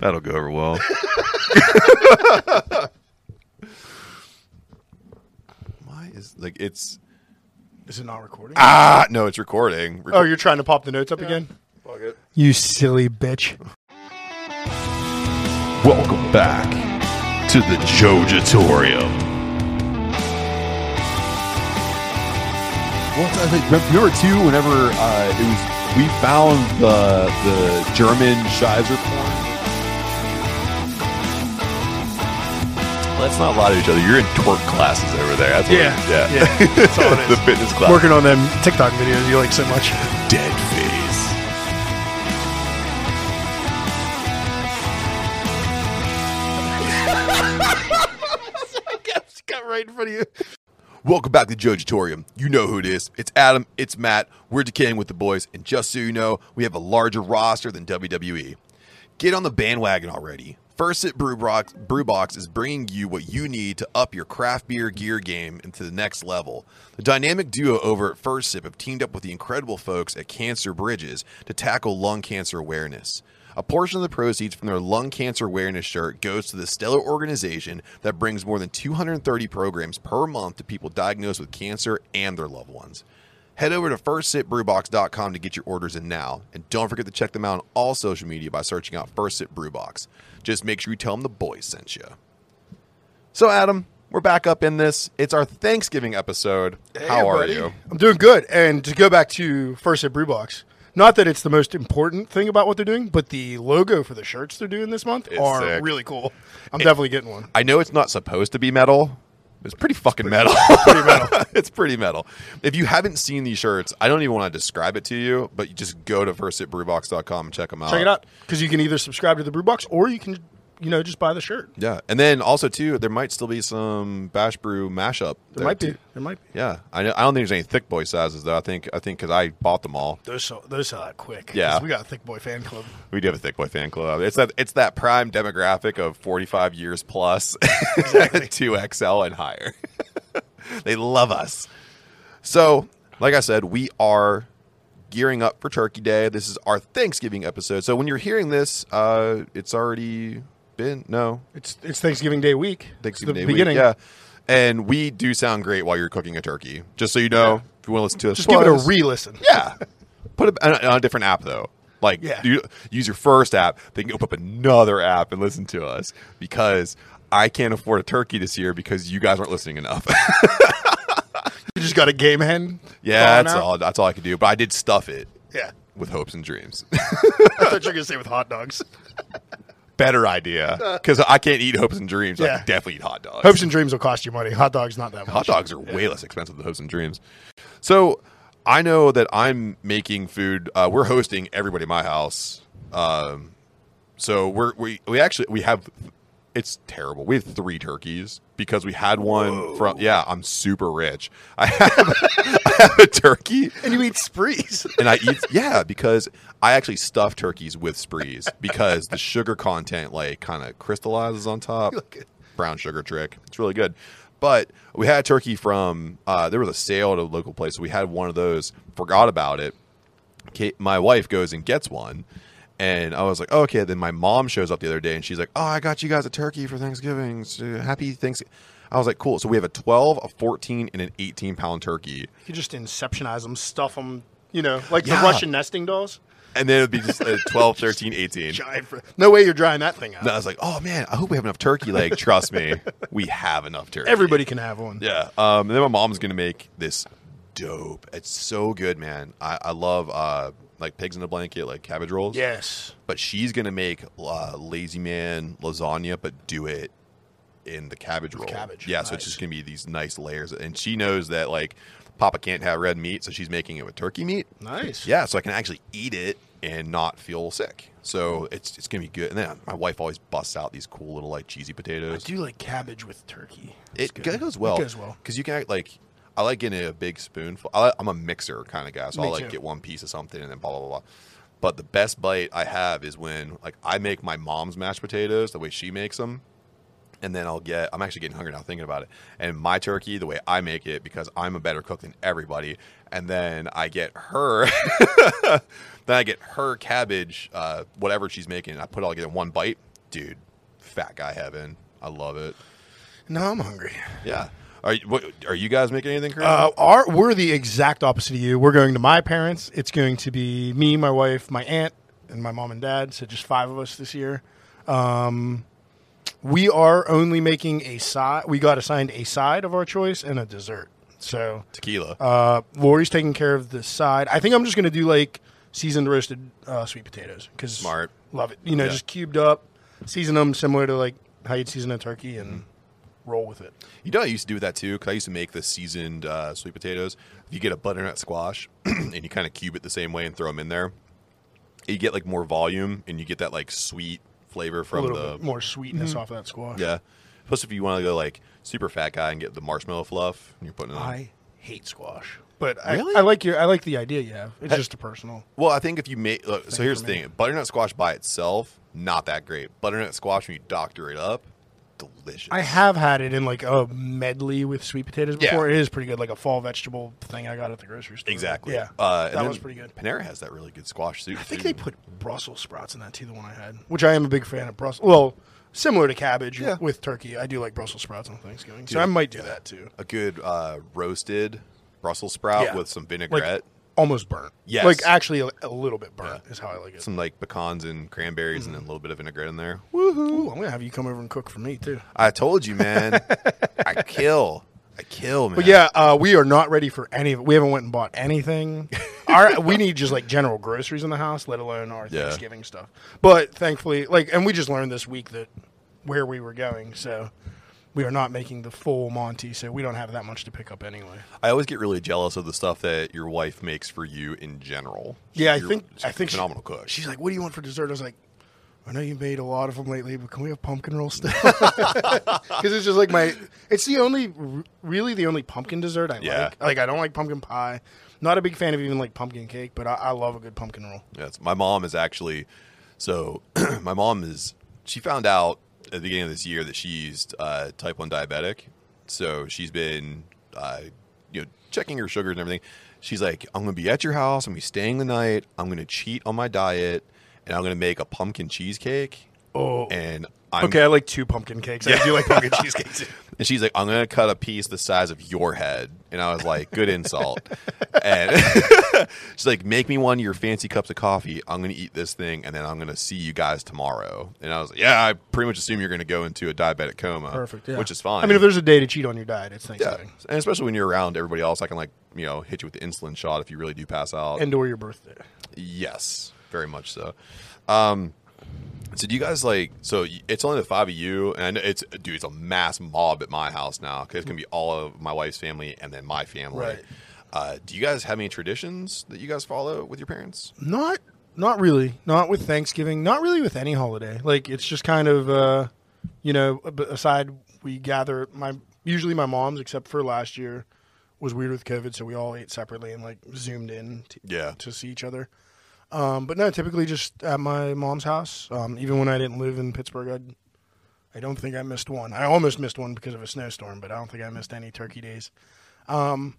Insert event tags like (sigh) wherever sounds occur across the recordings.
That'll go over well. (laughs) Why is like it's Is it not recording? ah no, it's recording. oh, you're trying to pop the notes up again? Fuck it. You silly bitch. Welcome back to the Jojatorium. Well, I think remember too. Whenever uh, it was, we found the the German Shizer porn. Let's not lie to each other. You're in twerk classes over there. That's what Yeah, yeah. yeah, (laughs) that's all it the fitness class. Working on them TikTok videos you like so much. dead face. (laughs) Got right in front of you. Welcome back to Jojatorium. You know who it is. It's Adam, it's Matt. We're decaying with the boys, and just so you know, we have a larger roster than WWE. Get on the bandwagon already. First Sip Brewbox, Brewbox is bringing you what you need to up your craft beer gear game into the next level. The dynamic duo over at First Sip have teamed up with the incredible folks at Cancer Bridges to tackle lung cancer awareness. A portion of the proceeds from their lung cancer awareness shirt goes to the stellar organization that brings more than 230 programs per month to people diagnosed with cancer and their loved ones. Head over to firstsipbrewbox.com to get your orders in now. And don't forget to check them out on all social media by searching out First Sip Brewbox. Just make sure you tell them the boys sent you. So, Adam, we're back up in this. It's our Thanksgiving episode. How are buddy. you? I'm doing good. And to go back to First Sip Brewbox, not that it's the most important thing about what they're doing, but the logo for the shirts they're doing this month It's are sick. really cool. I'm definitely getting one. I know it's not supposed to be metal. It's pretty fucking metal. Pretty metal. (laughs) it's pretty metal. If you haven't seen these shirts, I don't even want to describe it to you, but you just go to firstsipbrewbox.com and check them out. Check it out because you can either subscribe to the Brewbox or you can, you know, just buy the shirt. Yeah, and then also too, there might still be some Bash Brew mashup. There might be. There might be. Yeah, I know, I don't think there's any thick boy sizes though. I think I think because I bought them all. Those sell, those sell out quick. Yeah. we got a thick boy fan club. We do have a thick boy fan club. It's that it's that prime demographic of 45 years plus plus, (laughs) two XL and higher. (laughs) they love us. So, like I said, we are gearing up for Turkey Day. This is our Thanksgiving episode. So when you're hearing this, uh, it's already been no It's it's Thanksgiving Day week. Thanksgiving Day the week. Yeah, and we do sound great while you're cooking a turkey. Just so you know, if you want to listen to us, Just give it a re-listen. yeah. Put it on a, on a different app though. Like Yeah. you, use your first app, then you open up another app and listen to us because I can't afford a turkey this year because you guys aren't listening enough. (laughs) You just got a game hen. yeah, that's out. all. That's all I could do. But I did stuff it Yeah. with hopes and dreams. I thought you were gonna say with hot dogs. (laughs) Better idea because I can't eat hopes and dreams. I Yeah. can definitely eat hot dogs. Hopes and dreams will cost you money. Hot dogs not that much. Hot dogs are way less expensive than Hopes and Dreams. So I know that I'm making food. Uh, we're hosting everybody at my house. Um, so we're we we actually we have. It's terrible. We have three turkeys because we had one from. Yeah, I'm super rich. I have, have (laughs) a turkey And you eat sprees. and I eat yeah because I actually stuff turkeys with sprees because the sugar content like kind of crystallizes on top. Brown sugar trick. It's really good. But we had a turkey from uh, there was a sale at a local place. So We had one of those. Forgot about it. Kate, my wife goes and gets one. And I was like, oh, okay. Then my mom shows up the other day and she's like, oh, I got you guys a turkey for Thanksgiving. So happy Thanksgiving. I was like, cool. So we have a 12, a 14, and an 18 pound turkey. You just inceptionize them, stuff them, you know, like Yeah. the Russian nesting dolls. And then it would be just a 12, 13, 18. (laughs) Giant fr- no way you're drying that thing out. And I was like, oh man, I hope we have enough turkey leg. Trust me, (laughs) we have enough turkey. Everybody can have one. Yeah. Um, and then my mom's gonna make this dope. It's so good, man. I, I love uh like pigs in a blanket, like cabbage rolls. Yes. But she's gonna make uh, lazy man lasagna, but do it in the cabbage roll. cabbage. Yeah. So it's just gonna be these nice layers, and she knows that like Papa can't have red meat, so she's making it with turkey meat. Nice. Yeah, so I can actually eat it and not feel sick. So it's it's gonna be good. And then my wife always busts out these cool little like cheesy potatoes. I do like cabbage with turkey. It goes well. It goes well. because you can act like I like getting a big spoonful. I, I'm a mixer kind of guy, so Me I like too. get one piece of something and then blah blah. blah. But the best bite I have is when like I make my mom's mashed potatoes the way she makes them, and then I'll get. I'm actually getting hungry now thinking about it. And my turkey, the way I make it, because I'm a better cook than everybody. And then I get her. (laughs) then I get her cabbage, uh, whatever she's making, and I put it all together in one bite. dude, fat guy heaven. I love it. No, I'm hungry. Yeah. Are you, what, are you guys making anything crazy? Uh, our, we're the exact opposite of you. We're going to my parents. It's going to be me, my wife, my aunt, and my mom and dad. So just five of us this year. Um, we are only making a side. We got assigned a side of our choice and a dessert. So Tequila. uh, Lori's taking care of the side. I think I'm just going to do like seasoned roasted uh, sweet potatoes because Smart. Love it. You know, Yeah. just cubed up, season them similar to like how you'd season a turkey and roll with it. You know, I used to do that too because I used to make the seasoned uh, sweet potatoes. If you get a butternut squash (clears throat) and you kind of cube it the same way and throw them in there, you get like more volume and you get that like sweet flavor A from little the bit more sweetness mm-hmm. off of that squash. yeah. Plus, if you want to go like super fat guy and get the marshmallow fluff, and you're putting it. on. I hate squash, but Really? I, I like your I like the idea you have. It's just a personal. Well, I think if you make look, so Thing here's for the me. thing: butternut squash by itself, not that great. Butternut squash when you doctor it up, delicious. I have had it in like a medley with sweet potatoes Yeah. before. It is pretty good, like a fall vegetable thing I got at the grocery store. exactly. Yeah, uh, that was pretty good. Panera has that really good squash soup. I think too. they put Brussels sprouts in that too. The one I had, which I am a big fan of Brussels. Well, similar to cabbage Yeah. with turkey, I do like Brussels sprouts on Thanksgiving, so I might do that too. a good uh, roasted Brussels sprout Yeah. with some Like vinaigrette, almost burnt. Yes. like actually a, a little bit burnt is how I like it. some like pecans and cranberries, Mm. and a little bit of vinaigrette in there. Ooh, I'm gonna have you come over and cook for me too. I told you, man. (laughs) I kill. I kill, man. But yeah, uh, we are not ready for any of it. We haven't went and bought anything. (laughs) our we need just like general groceries in the house, let alone our Yeah. Thanksgiving stuff. But thankfully, like, and we just learned this week that where we were going, so we are not making the full Monty, so we don't have that much to pick up anyway. I always get really jealous of the stuff that your wife makes for you in general. Yeah, I You're think just I a think she- cook. She's like, "What do you want for dessert?" I was like. I know you made a lot of them lately, but can we have pumpkin roll still? (laughs) (laughs) Because it's just like my, it's the only, really the only pumpkin dessert I Yeah. like. Like I don't like pumpkin pie. Not a big fan of even like pumpkin cake, but I, I love a good pumpkin roll. Yes, my mom is actually. So, (clears throat) my mom is. She found out at the beginning of this year that she's uh, type one diabetic. So she's been, uh, you know, checking her sugars and everything. She's like, I'm going to be at your house. I'm going to be staying the night. I'm going to cheat on my diet, and I'm going to make a pumpkin cheesecake. Oh, And I'm, okay. I like two pumpkin cakes. Yeah. I do like pumpkin (laughs) cheesecake too. And she's like, I'm going to cut a piece the size of your head. And I was like, good insult. (laughs) and (laughs) she's like, make me one of your fancy cups of coffee. I'm going to eat this thing and then I'm going to see you guys tomorrow. And I was like, yeah, I pretty much assume you're going to go into a diabetic coma. Perfect. Yeah. Which is fine. I mean, if there's a day to cheat on your diet, it's yeah. Thanksgiving And especially when you're around everybody else, I can like, you know, hit you with the insulin shot if you really do pass out. and or your birthday. Yes, very much so. Um, so do you guys like? So it's only the five of you, and it's dude, it's a mass mob at my house now because it's gonna be all of my wife's family and then my family. Right. Uh, do you guys have any traditions that you guys follow with your parents? Not, not really. Not with Thanksgiving. Not really with any holiday. Like it's just kind of, uh, you know, aside we gather. My usually my mom's, except for last year, was weird with COVID, so we all ate separately and like zoomed in to, Yeah. to see each other. Um, but no, typically just at my mom's house. Um, even when I didn't live in Pittsburgh, I'd, I don't think I missed one. I almost missed one because of a snowstorm, but I don't think I missed any turkey days. Um,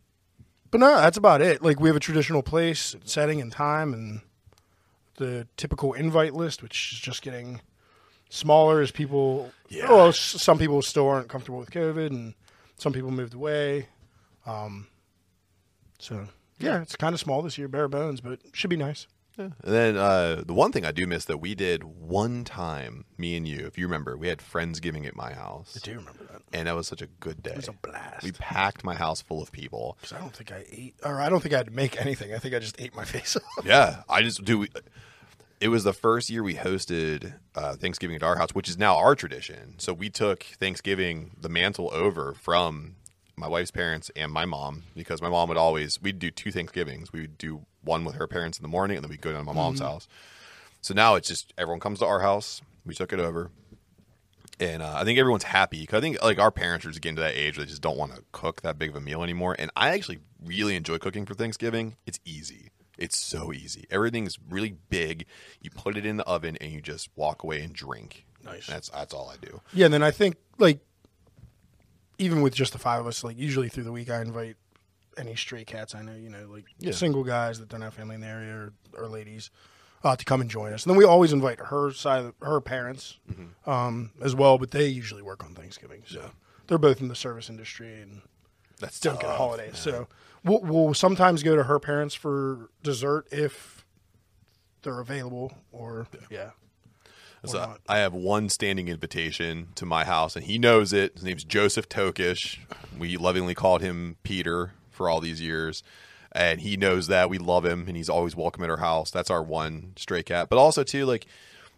but no, that's about it. Like we have a traditional place, setting, and time, and the typical invite list, which is just getting smaller as people. Yeah. Well, some people still aren't comfortable with COVID, and some people moved away. Um, so yeah, it's kind of small this year, bare bones, but should be nice. And then uh, the one thing I do miss that we did one time, me and you, if you remember, we had friends giving at my house, I do remember that. and that was such a good day. It was a blast. we packed my house full of people. 'Cause I don't think I ate, or I don't think I'd make anything. I think I just ate my (laughs) face off. Yeah, I just do. It was the first year we hosted uh, Thanksgiving at our house, which is now our tradition. So we took Thanksgiving the mantle over from my wife's parents and my mom because my mom would always we'd do two Thanksgivings. We would do one with her parents in the morning, and then we'd go down to my mom's house. So now it's just everyone comes to our house. We took it over. And uh, I think everyone's happy because I think like our parents are just getting to that age where they just don't want to cook that big of a meal anymore. And I actually really enjoy cooking for Thanksgiving. It's easy. It's so easy. Everything's really big. You put it in the oven and you just walk away and drink. Nice. That's that's all I do. Yeah, and then I think like even with just the five of us, like usually through the week, I invite any stray cats I know, you know, like Yeah. single guys that don't have family in the area or, or ladies, uh, to come and join us. And then we always invite her side, of, her parents, Mm-hmm. um, as well, but they usually work on Thanksgiving. So they're both in the service industry and That's don't get holidays. man. So we'll, we'll sometimes go to her parents for dessert if they're available, or yeah. So. I have one standing invitation to my house, and he knows it. His name's Joseph Tokish. We lovingly called him Peter for all these years, and he knows that we love him, and he's always welcome at our house. That's our one stray cat. But also too, like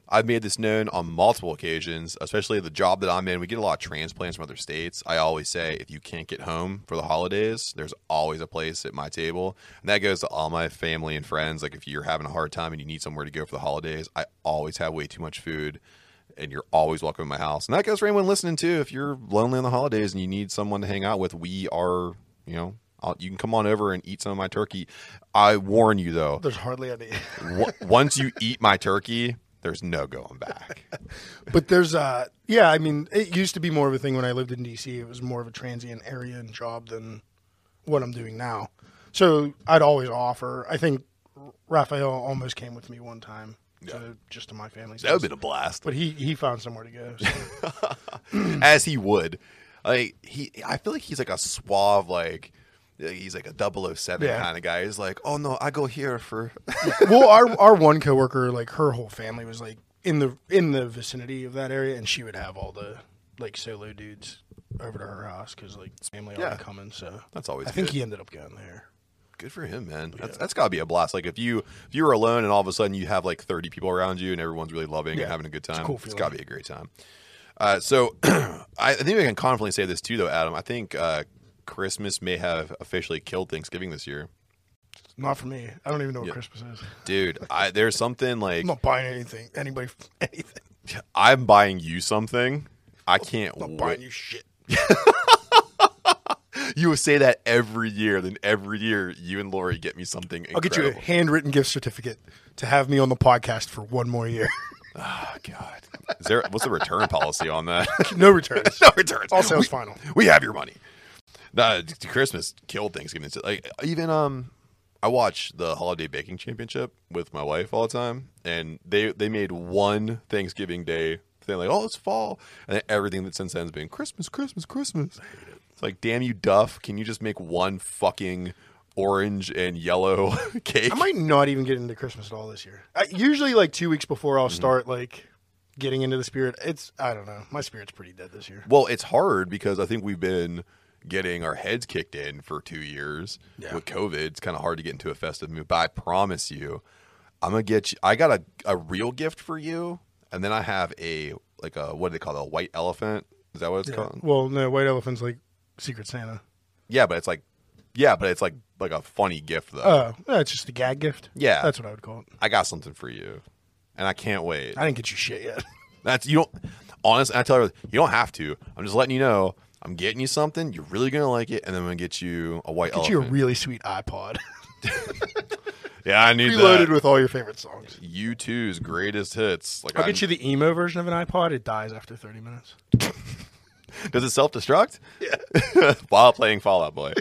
I've made this known on multiple occasions, especially the job that I'm in. We get a lot of transplants from other states. I always say, if you can't get home for the holidays, there's always a place at my table. And that goes to all my family and friends. Like, if you're having a hard time and you need somewhere to go for the holidays, I always have way too much food. And you're always welcome in my house. And that goes for anyone listening too. If you're lonely on the holidays and you need someone to hang out with, we are, you know, I'll, you can come on over and eat some of my turkey. I warn you though, There's hardly any. (laughs) once you eat my turkey, there's no going back. (laughs) but there's uh yeah, I mean, it used to be more of a thing when I lived in DC. It was more of a transient area and job than what I'm doing now. So I'd always offer. I think Raphael almost came with me one time, to, just to my family's That would have been a blast. But he he found somewhere to go. so. (laughs) As he would. Like he I feel like he's like a suave like he's like a 007 Yeah. kind of guy. He's like, "Oh no, I go here for (laughs) well, our (laughs) our one coworker, like her whole family was like in the in the vicinity of that area, and she would have all the like solo dudes over to her house because like family Yeah. already coming. So That's always I think he ended up going there. Good for him, man. That's that's got to be a blast. Like if you if you were alone and all of a sudden you have like 30 people around you and everyone's really loving and having a good time. cool it's got to be a great time. Uh, so (clears throat) I, I think we can confidently say this too, though, Adam. I think uh, Christmas may have officially killed Thanksgiving this year, Not for me. I don't even know what Yeah. Christmas is. dude. I, there's something (laughs) like I'm not buying anything. Anybody (laughs) anything. (laughs) I'm buying you something. I can't I'm not wait. buying you shit. You would say that every year. Then every year, you and Lori get me something. I'll get you a handwritten gift certificate to have me on the podcast for one more year. Oh God, is there? What's the return policy on that? no returns. no returns. All sales we, final. We have your money. Nah, Christmas killed Thanksgiving. Like even um, I watch the holiday baking championship with my wife all the time, and they they made one Thanksgiving Day thing like, oh, it's fall, and then everything that since then has been Christmas, Christmas, Christmas. It's like, damn you, Duff! Can you just make one fucking orange and yellow (laughs) cake? I might not even get into Christmas at all this year. I, usually, like two weeks before Mm-hmm. I'll start like getting into the spirit. It's I don't know. My spirit's pretty dead this year. Well, it's hard because I think we've been getting our heads kicked in for two years Yeah. with COVID. It's kind of hard to get into a festive mood. But I promise you, I'm gonna get you. I got a, a real gift for you, and then I have a like a what do they call it? A white elephant? Is that what it's Yeah. called? Well, no, White Elephant's like Secret Santa. Yeah, but it's like yeah, but it's like like a funny gift though. Oh, no, it's just a gag gift. Yeah. that's what I would call it. I got something for you, and I can't wait. I didn't get you shit yet. That's you don't. Honest, I tell her you don't have to. I'm just letting you know. I'm getting you something. You're really gonna like it, and then I'm gonna get you a white Get elephant. you a really sweet iPod, (laughs) yeah, I need reloaded that. with all your favorite songs. U2's greatest hits. Like, I'll I- get you the emo version of an iPod. It dies after 30 minutes. (laughs) Does it self destruct? Yeah. (laughs) While playing Fall Out Boy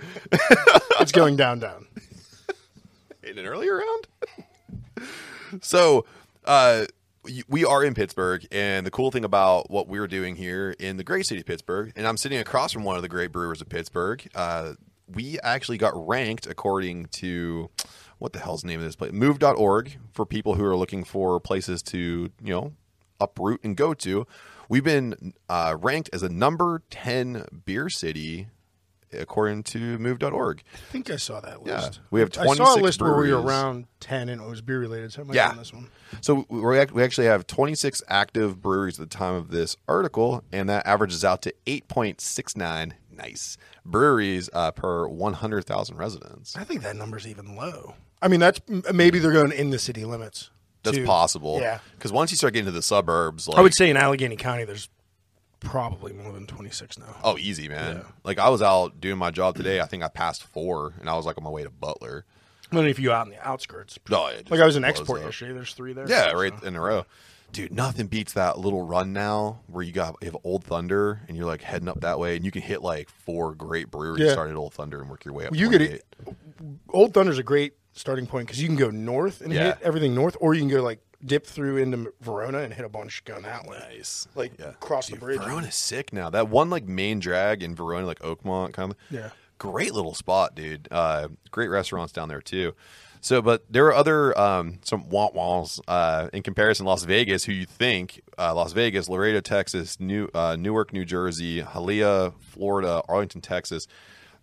It's going down, down. in an earlier round. so, uh, y- we are in Pittsburgh, and the cool thing about what we're doing here in the great city of Pittsburgh, and I'm sitting across from one of the great brewers of Pittsburgh. Uh, we actually got ranked according to what the hell's the name of this place? Move.org for people who are looking for places to, you know, uproot and go to. We've been uh, ranked as a number 10 beer city according to move.org. I think I saw that list. Yeah. We have 26 I saw a 26 list where we were around 10 and it was beer related, so I might Yeah. this one. So we we actually have 26 active breweries at the time of this article, and that averages out to 8.69 nice breweries uh, per 100,000 residents. I think that number's even low. I mean, that's maybe they're going in the city limits. That's too. possible. Yeah. Because once you start getting to the suburbs, like, I would say in Allegheny County, there's probably more than 26 now. oh, easy, man. Yeah. Like I was out doing my job today. I think I passed four, and I was like on my way to Butler. And then if you out in the outskirts, No, like I was in blows export up. yesterday, there's three there. Yeah, So- right in a row. Dude, nothing beats that little run now where you got you have Old Thunder and you're like heading up that way and you can hit like four great breweries Yeah. start at Old Thunder and work your way up. You could 28. Old Thunder's a great starting point because you can go north and Yeah. hit everything north, or you can go like dip through into Verona and hit a bunch going that way. Nice. Like Yeah. cross the Dude, bridge. Verona's sick now. That one like main drag in Verona, like Oakmont, kind of. Yeah. Great little spot, dude. Uh, great restaurants down there too. So, but there are other um, some want walls uh, in comparison. Las Vegas, who you think uh, Las Vegas, Laredo, Texas, New uh, Newark, New Jersey, Hialeah, Florida, Arlington, Texas.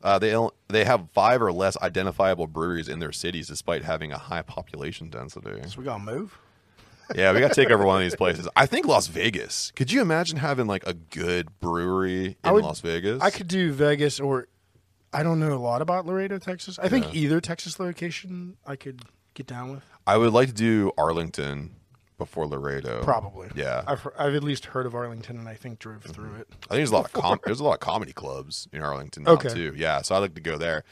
Uh, they they have five or less identifiable breweries in their cities, despite having a high population density. So we gotta move. Yeah, we got to take over one of these places. I think Las Vegas. Could you imagine having like a good brewery I in would- Las Vegas? I could do Vegas or I don't know a lot about Laredo, Texas. I think either Texas location I could get down with. I would like to do Arlington before Laredo. Probably. Yeah. I've, I've at least heard of Arlington and I think drove through it. I think there's a lot of com- there's a lot of comedy clubs in Arlington now Okay. too. Yeah, so I'd like to go there.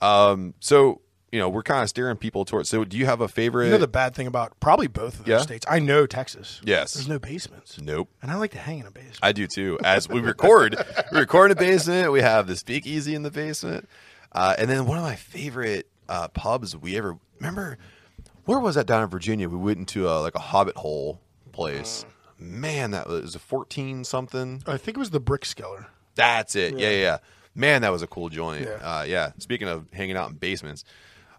Um, so you know we're kind of steering people towards. So do you have a favorite? You know the bad thing about probably both of those Yeah? states. I know Texas. Yes. There's no basements. nope. And I like to hang in a basement. I do too. As we record, we record in a basement. We have the speakeasy in the basement, uh, and then one of my favorite uh, pubs we ever remember. Where was that down in Virginia? We went into a, like a Hobbit hole place. Man, that was a fourteen something. I think it was the Brick Brickskeller. That's it. Yeah, yeah. yeah. Man, that was a cool joint. Yeah. Uh, yeah. Speaking of hanging out in basements,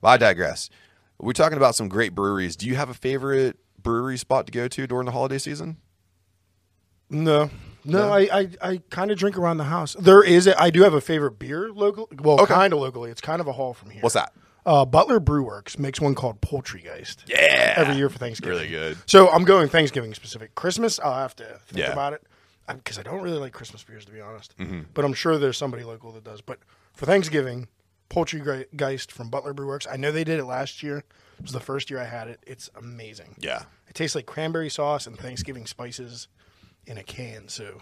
I digress. We're talking about some great breweries. Do you have a favorite brewery spot to go to during the holiday season? No. No, No? I, I, I kind of drink around the house. There is a, I do have a favorite beer local. Well, Okay. kind of locally. It's kind of a haul from here. What's that? Uh, Butler Brewworks makes one called Poultrygeist. Yeah. Every year for Thanksgiving. Really good. So I'm going Thanksgiving specific. Christmas, I'll have to think Yeah. about it because I don't really like Christmas beers to be honest. Mm-hmm. But I'm sure there's somebody local that does. But for Thanksgiving, Poultrygeist from Butler Brewworks. I know they did it last year. It was the first year I had it. It's amazing. Yeah. It tastes like cranberry sauce and Thanksgiving spices in a can. So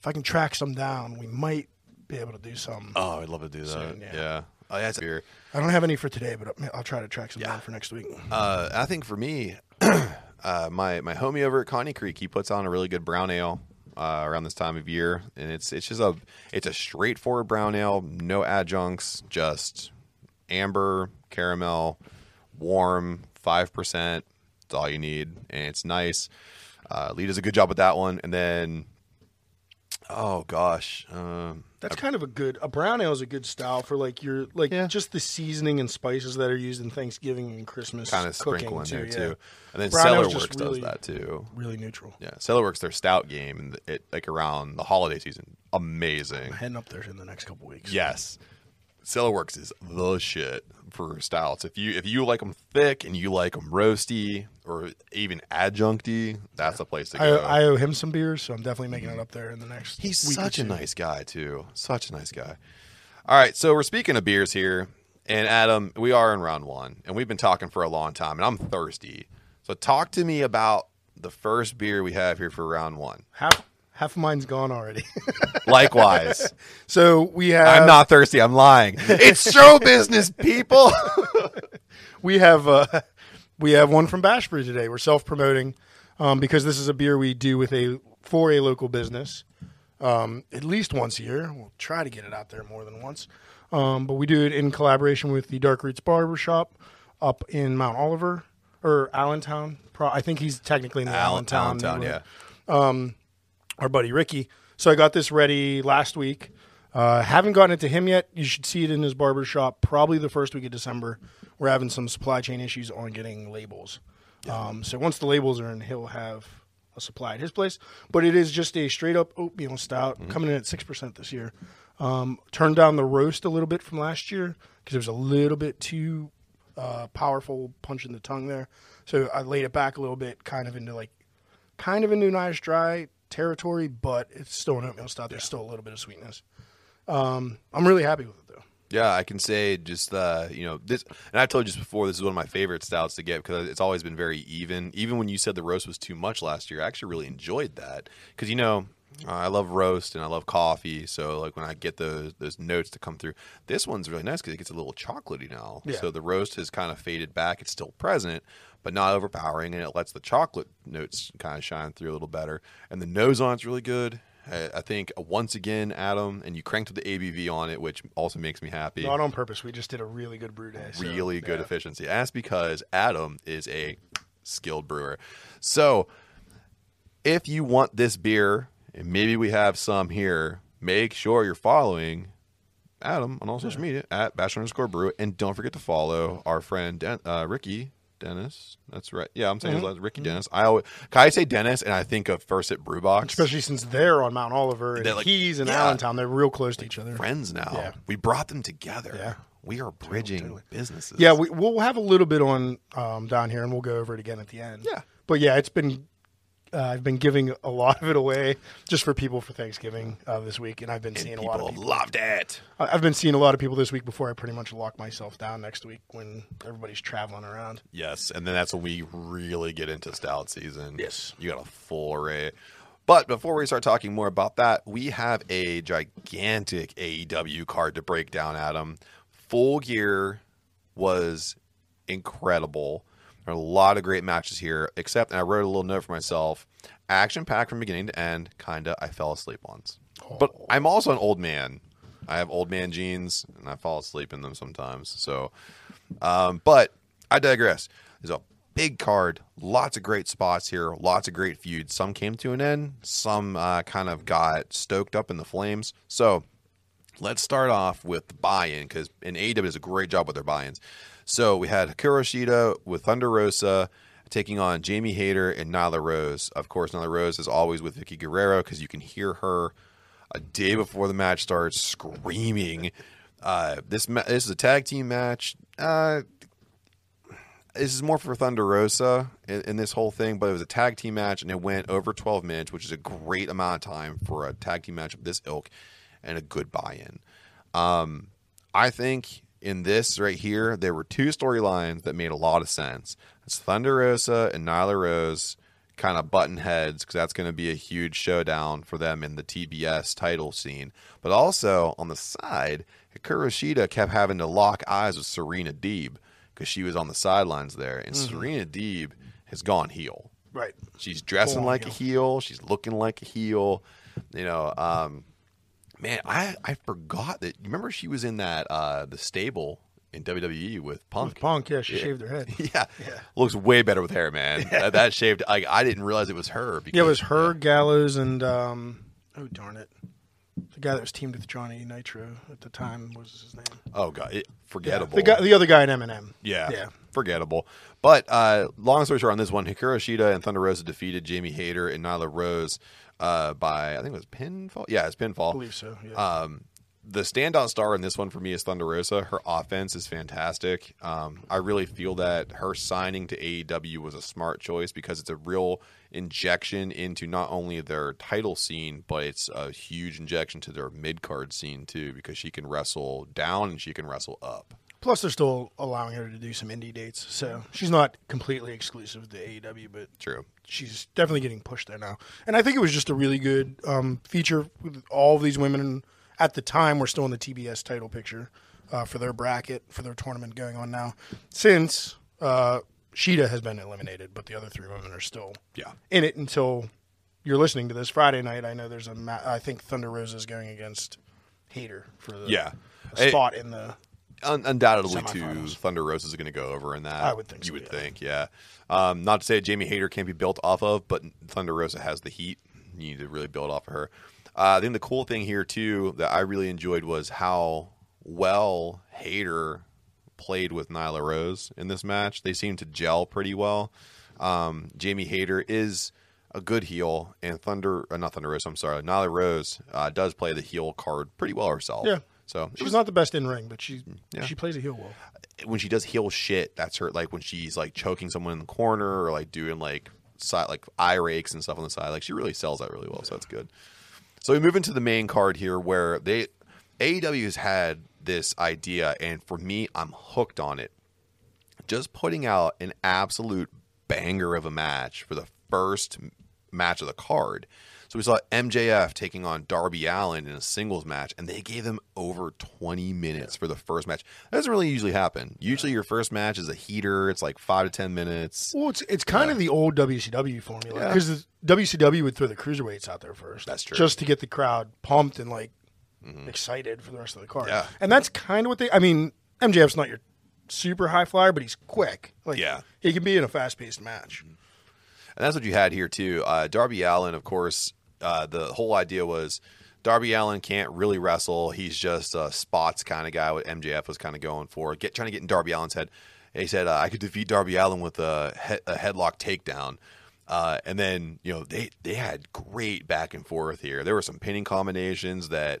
if I can track some down, we might be able to do some. Oh, I'd love to do that. Soon, yeah. yeah. Oh, yeah, beer. I don't have any for today, but I'll try to track some down for next week. Uh, I think for me, (clears throat) uh, my my homie over at Conny Creek, he puts on a really good brown ale uh, around this time of year, and it's it's just a it's a straightforward brown ale, no adjuncts, just amber, caramel, warm, five percent. That's all you need, and it's nice. Uh, Lee does a good job with that one, and then oh gosh, um, That's kind of a good. A brown ale is a good style for like your like Yeah. just the seasoning and spices that are used in Thanksgiving and Christmas. kind of cooking sprinkle in there yeah. too, and then Brown ale's Cellarworks just does that too. Really neutral. Yeah, Cellarworks their stout game and it like around the holiday season. Amazing. Heading up there in the next couple weeks. Yes. Cellarworks is the shit for stouts. If you if you like them thick and you like them roasty or even adjuncty, that's the place to go. I owe him some beers, so I'm definitely making it mm-hmm. up there in the next. He's such a nice guy too. Such a nice guy. All right, so we're speaking of beers here, and Adam, we are in round one, and we've been talking for a long time, and I'm thirsty. So talk to me about the first beer we have here for round one. Half half of mine's gone already. (laughs) Likewise. so we have. I'm not thirsty. I'm lying. It's show business, people. (laughs) We have uh, we have one from Bash Brew today. We're self promoting um, because this is a beer we do with a for a local business um, at least once a year. We'll try to get it out there more than once, um, but we do it in collaboration with the Dark Roots Barber Shop up in Mount Oliver or Allentown. Pro- I think he's technically in the Allentown. Allentown, neighborhood yeah. Our buddy Ricky. So I got this ready last week. Uh, haven't gotten it to him yet. You should see it in his barber shop probably the first week of December. We're having some supply chain issues on getting labels. Um, so once the labels are in, he'll have a supply at his place. But it is just a straight up oatmeal stout coming in at 6% this year. Um, turned down the roast a little bit from last year because it was a little bit too uh, powerful punch in the tongue there. So I laid it back a little bit, kind of into like kind of into nice dry territory, but it's still an oatmeal stout. There's still a little bit of sweetness. Um, I'm really happy with it though. Yeah, I can say just uh, you know this, and I've told you just before. This is one of my favorite stouts to get because it's always been very even. Even when you said the roast was too much last year, I actually really enjoyed that because you know uh, I love roast and I love coffee. So like when I get those those notes to come through, this one's really nice because it gets a little chocolatey now. Yeah. So the roast has kind of faded back. It's still present, but not overpowering, and it lets the chocolate notes kind of shine through a little better. And the nose on it's really good. I I think uh, once again, Adam, and you cranked the ABV on it, which also makes me happy Not on purpose. We just did a really good brew day. so, really good yeah. efficiency. That's because Adam is a skilled brewer. So, if you want this beer, and maybe we have some here, make sure you're following Adam on all social media at bash underscore brew, and don't forget to follow our friend uh, Ricky Dennis. That's right. Yeah, I'm saying his last Ricky Dennis. I always can I say Dennis, and I think of First Sip Brewbox. Especially since they're on Mount Oliver and like- he's in yeah. Allentown. They're real close to each other. friends now. Yeah. We brought them together. Yeah. We are bridging businesses. Yeah, we, we'll have a little bit on um, down here, and we'll go over it again at the end. Yeah. but yeah, it's been uh, I've been giving a lot of it away just for people for Thanksgiving uh, this week, and I've been seeing a lot of people. loved it. I- I've been seeing a lot of people this week before I pretty much lock myself down next week when everybody's traveling around. Yes, and then that's when we really get into stout season. Yes. you got a full array. But before we start talking more about that, we have a gigantic AEW card to break down. Adam, Full Gear was incredible. There are a lot of great matches here, except and I wrote a little note for myself: action packed from beginning to end. Kinda, I fell asleep once. But I'm also an old man. I have old man jeans, and I fall asleep in them sometimes. So, um, but I digress. There's a big card, lots of great spots here, lots of great feuds. Some came to an end, some uh, kind of got stoked up in the flames. So let's start off with the buy-in because in AEW does a great job with their buy-ins. So we had Hikaru with Thunder Rosa taking on Jamie Hayter and Nyla Rose. Of course, Nyla Rose is always with Vickie Guerrero because you can hear her a day before the match starts screaming. Uh, this ma- this is a tag team match. Uh, this is more for Thunder Rosa in, in this whole thing, but it was a tag team match and it went over 12 minutes, which is a great amount of time for a tag team match of this ilk and a good buy in. Um, I think in this right here, there were two storylines that made a lot of sense. It's Thunder Rosa and Nyla Rose kind of button heads because that's going to be a huge showdown for them in the TBS title scene. But also on the side, Hikaru Shida kept having to lock eyes with Serena Deeb because she was on the sidelines there, and Serena Deeb has gone heel. Right. She's dressing Full-on like a heel. heel. She's looking like a heel. You know, um, man, I I forgot that. You remember she was in that uh, the stable in WWE with Punk. With Punk, yeah, she shaved her head. (laughs) Yeah. looks way better with hair, man. (laughs) That, that shaved. Like I didn't realize it was her. Because, Yeah, it was her, Gallows, and um, oh darn it, the guy that was teamed with Johnny Nitro at the time was his name? Oh god, it, Yeah, forgettable. the guy, the other guy in MNM. Yeah, yeah. forgettable. But uh, long story short, on this one, Hikaru Shida and Thunder Rosa defeated Jamie Hayter and Nyla Rose uh, by I think it was pinfall. Yeah, it's pinfall. I believe so. Yeah. Um, the standout star in this one for me is Thunder Rosa. Her offense is fantastic. Um, I really feel that her signing to AEW was a smart choice because it's a real injection into not only their title scene, but it's a huge injection to their mid card scene too because she can wrestle down and she can wrestle up. Plus, they're still allowing her to do some indie dates, so she's not completely exclusive to AEW, but True. she's definitely getting pushed there now. And I think it was just a really good um, feature with all of these women at the time were still in the TBS title picture uh, for their bracket for their tournament going on now. Since uh, Shida has been eliminated, but the other three women are still Yeah. in it until you're listening to this Friday night. I know there's a ma- I think Thunder Rosa is going against Hayter for the Yeah. a Hey, spot in the Un- undoubtedly, too, Thunder Rose is going to go over in that. I would think You so, would yeah. think, yeah. Um, not to say Jamie Hayter can't be built off of, but Thunder Rosa has the heat. You need to really build off of her. Uh, I think the cool thing here too that I really enjoyed was how well Hayter played with Nyla Rose in this match. They seemed to gel pretty well. Um, Jamie Hayter is a good heel, and Thunder, uh, not Thunder Rose. I'm sorry, Nyla Rose uh, does play the heel card pretty well herself. Yeah. So she's was- not the best in ring, but she Yeah. she plays a heel well. when she does heel shit, that's her like when she's like choking someone in the corner or like doing like side like eye rakes and stuff on the side. Like she really sells that really well, so that's good. So we move into the main card here where they AEW has had this idea and for me I'm hooked on it. Just putting out an absolute banger of a match for the first match of the card. So we saw MJF taking on Darby Allin in a singles match, and they gave them over 20 minutes for the first match. That doesn't really usually happen. Usually, your first match is a heater. It's like five to 10 minutes. Well, it's it's kind of the old WCW formula Yeah. because WCW would throw the cruiserweights out there first. That's true. just to get the crowd pumped and like excited for the rest of the card. Yeah. and that's kind of what they. I mean, MJF's not your super high flyer, but he's quick. Like Yeah. he can be in a fast paced match. And that's what you had here too. Uh, Darby Allin, of course, uh, the whole idea was Darby Allin can't really wrestle. He's just a spots kind of guy. What MJF was kind of going for, get trying to get in Darby Allin's head. And he said uh, I could defeat Darby Allin with a, he- a headlock takedown. Uh, and then you know they they had great back and forth here. There were some pinning combinations that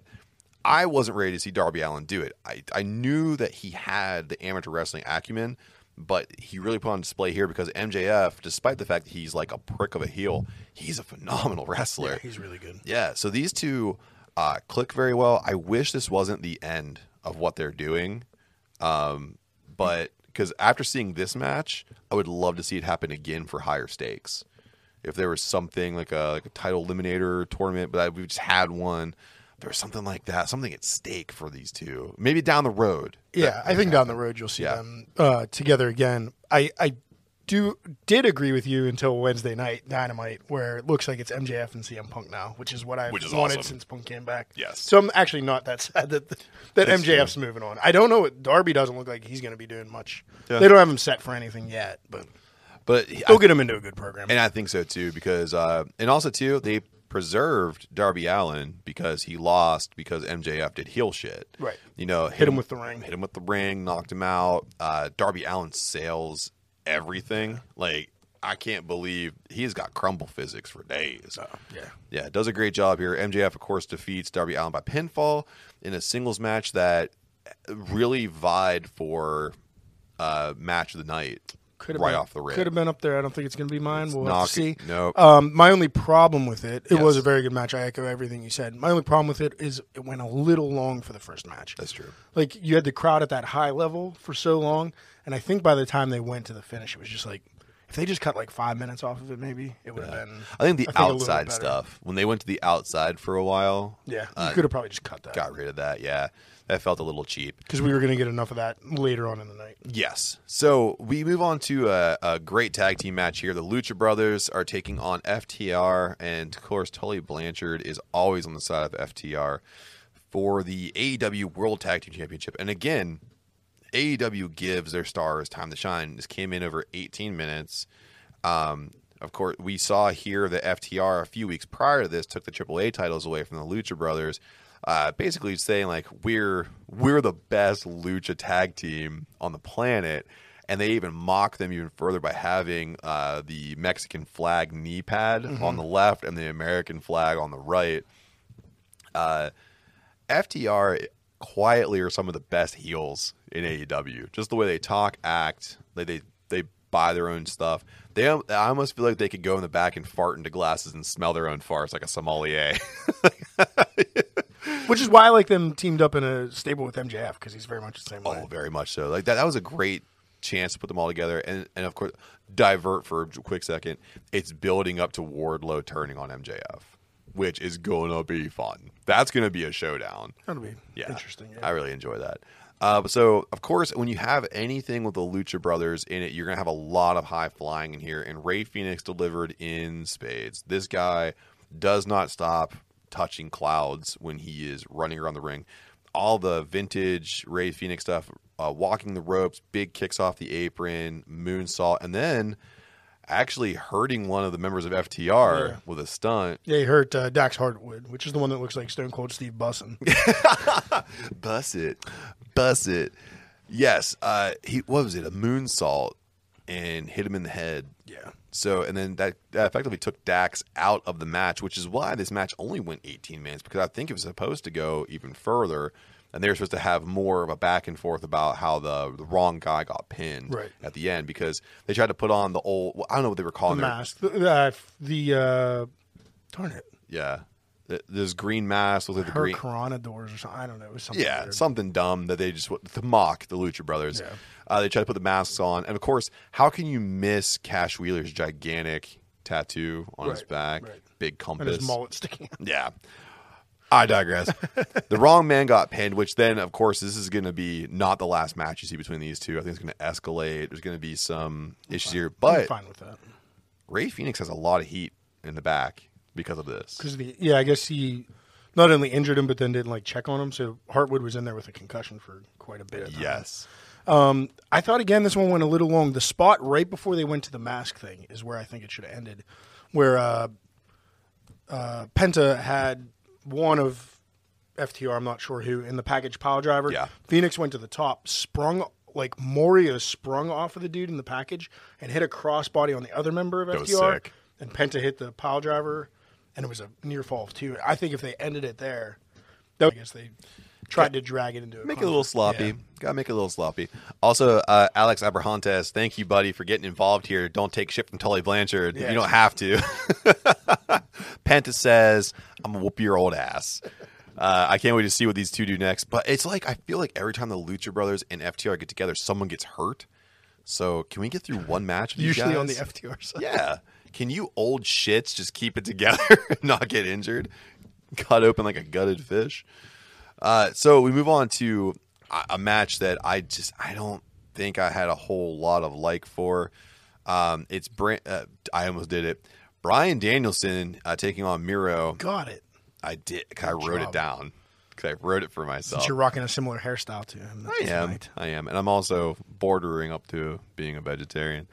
I wasn't ready to see Darby Allin do it. I, I knew that he had the amateur wrestling acumen, but he really put on display here because MJF, despite the fact that he's like a prick of a heel, he's a phenomenal (laughs) wrestler. Yeah, he's really good. Yeah, so these two uh, click very well. I wish this wasn't the end of what they're doing, um, but because after seeing this match, I would love to see it happen again for higher stakes. If there was something like a like a title eliminator tournament, but we just had one. There was something like that, something at stake for these two. Maybe down the road. Yeah, I think down the road you'll see Yeah. them uh, together again. I, I do did agree with you until Wednesday night Dynamite, where it looks like it's MJF and CM Punk now, which is what I've Which wanted awesome. since Punk came back. Yes. So I'm actually not that (laughs) sad that that That's MJF's moving on. I don't know what Darby doesn't look like he's going to be doing much. Yeah. They don't have him set for anything yet, but But they'll get him into a good program. And I think so too, because uh, and also too, they preserved Darby Allin because he lost because MJF did heel shit. Right. You know, Hit him with the ring. hit him with the ring, knocked him out. Uh, Darby Allin sails everything. Like I can't believe he's got crumble physics for days. yeah. Yeah, does a great job here. MJF, of course, defeats Darby Allin by pinfall in a singles match that really vied for uh, match of the night Could have right been, off the rip. Could have been up there. I don't think it's going to be mine. We'll have to see. Nope. Um, my only problem with it, it Yes. was a very good match. I echo everything you said. My only problem with it is it went a little long for the first match. That's true. Like you had the crowd at that high level for so long, and I think by the time they went to the finish, it was just like if they just cut like five minutes off of it, maybe it would have been. I think the little bit outside stuff, when they went to the outside for a while, Yeah, you uh, could have probably just cut that got rid of that. Yeah, that felt a little cheap. because we were going to get enough of that later on in the night. Yes. So we move on to a, a great tag team match here. The Lucha Brothers are taking on FTR, and of course, Tully Blanchard is always on the side of FTR for the AEW World Tag Team Championship. And again, AEW gives their stars time to shine. This came in over 18 minutes. Um, of course, we saw here that FTR a few weeks prior to this took the AAA titles away from the Lucha Brothers, uh, basically saying like we're we're the best Lucha tag team on the planet, and they even mock them even further by having uh, the Mexican flag knee pad on the left and the American flag on the right. Uh, FTR quietly are some of the best heels in AEW. Just the way they talk, act, they they, they buy their own stuff. They I almost feel like they could go in the back and fart into glasses and smell their own farts like a sommelier. (laughs) Which is why I like them teamed up in a stable with MJF because he's very much the same way. oh, very much so. Like that that was a great chance to put them all together and and of course divert for a quick second. It's building up to Wardlow turning on MJF, which is going to be fun. That's going to be a showdown. That'll be yeah, interesting. I really enjoy that. Uh, so, of course, when you have anything with the Lucha Brothers in it, you're going to have a lot of high flying in here. And Rey Fénix delivered in spades. This guy does not stop touching clouds when he is running around the ring. All the vintage Rey Fénix stuff, uh, walking the ropes, big kicks off the apron, moonsault, and then actually hurting one of the members of FTR Yeah. with a stunt. Yeah, he hurt uh, Dax Harwood, which is the one that looks like Stone Cold Steve Bussin. (laughs) Bus it, bus it. Yes, uh, he what was it? A moonsault and hit him in the head. yeah. So and then that, that effectively took Dax out of the match, which is why this match only went 18 minutes because I think it was supposed to go even further, and they were supposed to have more of a back and forth about how the, the wrong guy got pinned Right. at the end because they tried to put on the old well, I don't know what they were calling it. mask. The, uh, the uh, darn it. Yeah, this green mask with like the Her green. Corona doors or something. I don't know. It was something Yeah, weird. something dumb that they just to mock the Lucha Brothers. Yeah. Uh, they try to put the masks on, and of course, how can you miss Cash Wheeler's gigantic tattoo on his back, right. big compass, and his mullet sticking out. Yeah. I digress. (laughs) the wrong man got pinned, which then, of course, this is going to be not the last match you see between these two. I think it's going to escalate. There's going to be some issues here, I'm but fine with that. Rey Fénix has a lot of heat in the back because of this. Because the yeah, I guess he not only injured him, but then didn't like check on him. So Harwood was in there with a concussion for quite a bit. Of time. Yes. Um, I thought again this one went a little long. The spot right before they went to the mask thing is where I think it should have ended, where uh, uh, Penta had one of FTR, I'm not sure who, in the package pile driver. Yeah. Fénix went to the top, sprung like Moria sprung off of the dude in the package and hit a crossbody on the other member of That was FTR. sick. And Penta hit the pile driver, and it was a near fall of two. I think if they ended it there, I guess they tried to drag it into a Make it a little sloppy. Yeah. Gotta make it a little sloppy. Also, uh, Alex Abrahantes, thank you, buddy, for getting involved here. Don't take shit from Tully Blanchard. Yeah. You don't have to. (laughs) Penta says, I'm gonna whoop your old ass. Uh, I can't wait to see what these two do next. But it's like I feel like every time the Lucha Brothers and FTR get together, someone gets hurt. So can we get through one match? With these Usually on the? FTR side. Yeah. Can you old shits just keep it together (laughs) and not get injured? Cut open like a gutted fish. Uh, so we move on to a, match that I just I don't think I had a whole lot of like for. Um, it's Bra- uh, I almost did it. Bryan Danielson uh, taking on Miro. Got it. I did. I wrote it down because I wrote it for myself. Since you're rocking a similar hairstyle to him. I am. tonight. I am, and I'm also bordering up to being a vegetarian.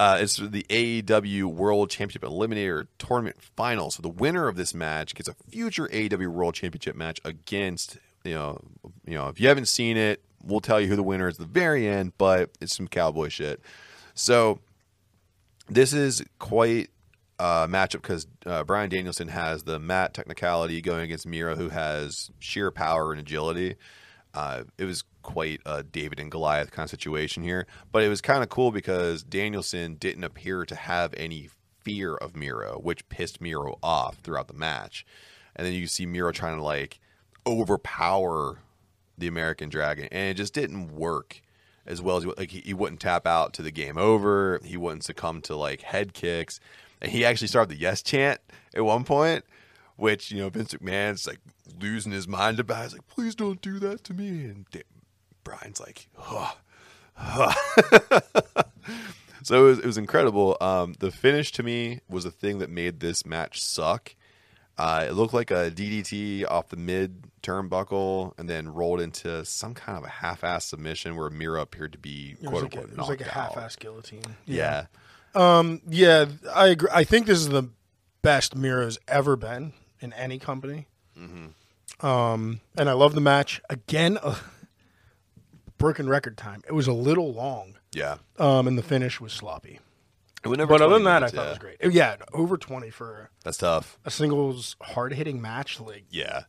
Uh, it's the AEW World Championship Eliminator Tournament Final. So the winner of this match gets a future AEW World Championship match against you know you know if you haven't seen it, we'll tell you who the winner is at the very end. But it's some cowboy shit. So this is quite a matchup because uh, Bryan Danielson has the mat technicality going against Miro, who has sheer power and agility. Uh, it was quite a David and Goliath kind of situation here, but it was kind of cool because Danielson didn't appear to have any fear of Miro, which pissed Miro off throughout the match. And then you see Miro trying to like overpower the American Dragon, and it just didn't work as well as he, like he, wouldn't tap out to the game over. He wouldn't succumb to like head kicks, and he actually started the yes chant at one point, which you know Vince McMahon's like losing his mind about. He's like, "Please don't do that to me," and Bryan's like, huh, huh. (laughs) so it was, it was incredible. Um, the finish to me was the thing that made this match suck. Uh, it looked like a DDT off the mid turnbuckle and then rolled into some kind of a half-ass submission where Miro appeared to be It was, quote like a, unquote it was like a out. half-ass guillotine. Yeah. Um, yeah, I agree. I think this is the best Miro's ever been in any company. Mm-hmm. Um, and I love the match. Again, (laughs) uh, broken record time. It was a little long, yeah. um, and the finish was sloppy. It But other than that, minutes, I thought yeah. it was great. Yeah, over 20 for That's tough. a singles hard-hitting match. Like, Yeah.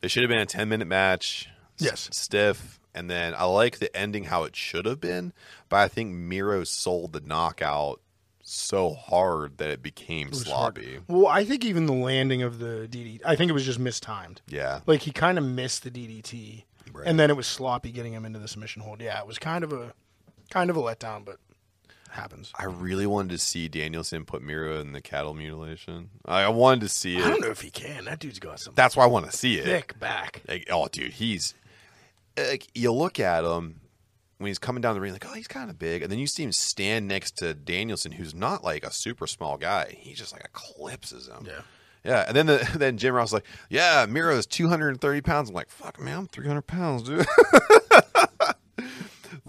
They should have been a 10-minute match. s- Yes. Stiff. And then I like the ending how it should have been, but I think Miro sold the knockout so hard that it became it was hard. sloppy. Well, I think even the landing of the DDT, I think it was just mistimed. Yeah. Like he kind of missed the DDT, Right. and then it was sloppy getting him into the submission hold. Yeah, it was kind of a kind of a letdown, but happens. I really wanted to see Danielson put Miro in the cattle mutilation. I wanted to see it. I don't know if he can. That dude's got some That's why I want to see it. thick back. Like, oh, dude, he's like you look at him when he's coming down the ring, like, oh, he's kind of big, and then you see him stand next to Danielson, who's not like a super small guy. He just like eclipses him. Yeah. Yeah, and then the (laughs) then Jim Ross like, yeah, Miro is two hundred and thirty pounds. I'm like, fuck, man, I'm three hundred pounds, dude. (laughs)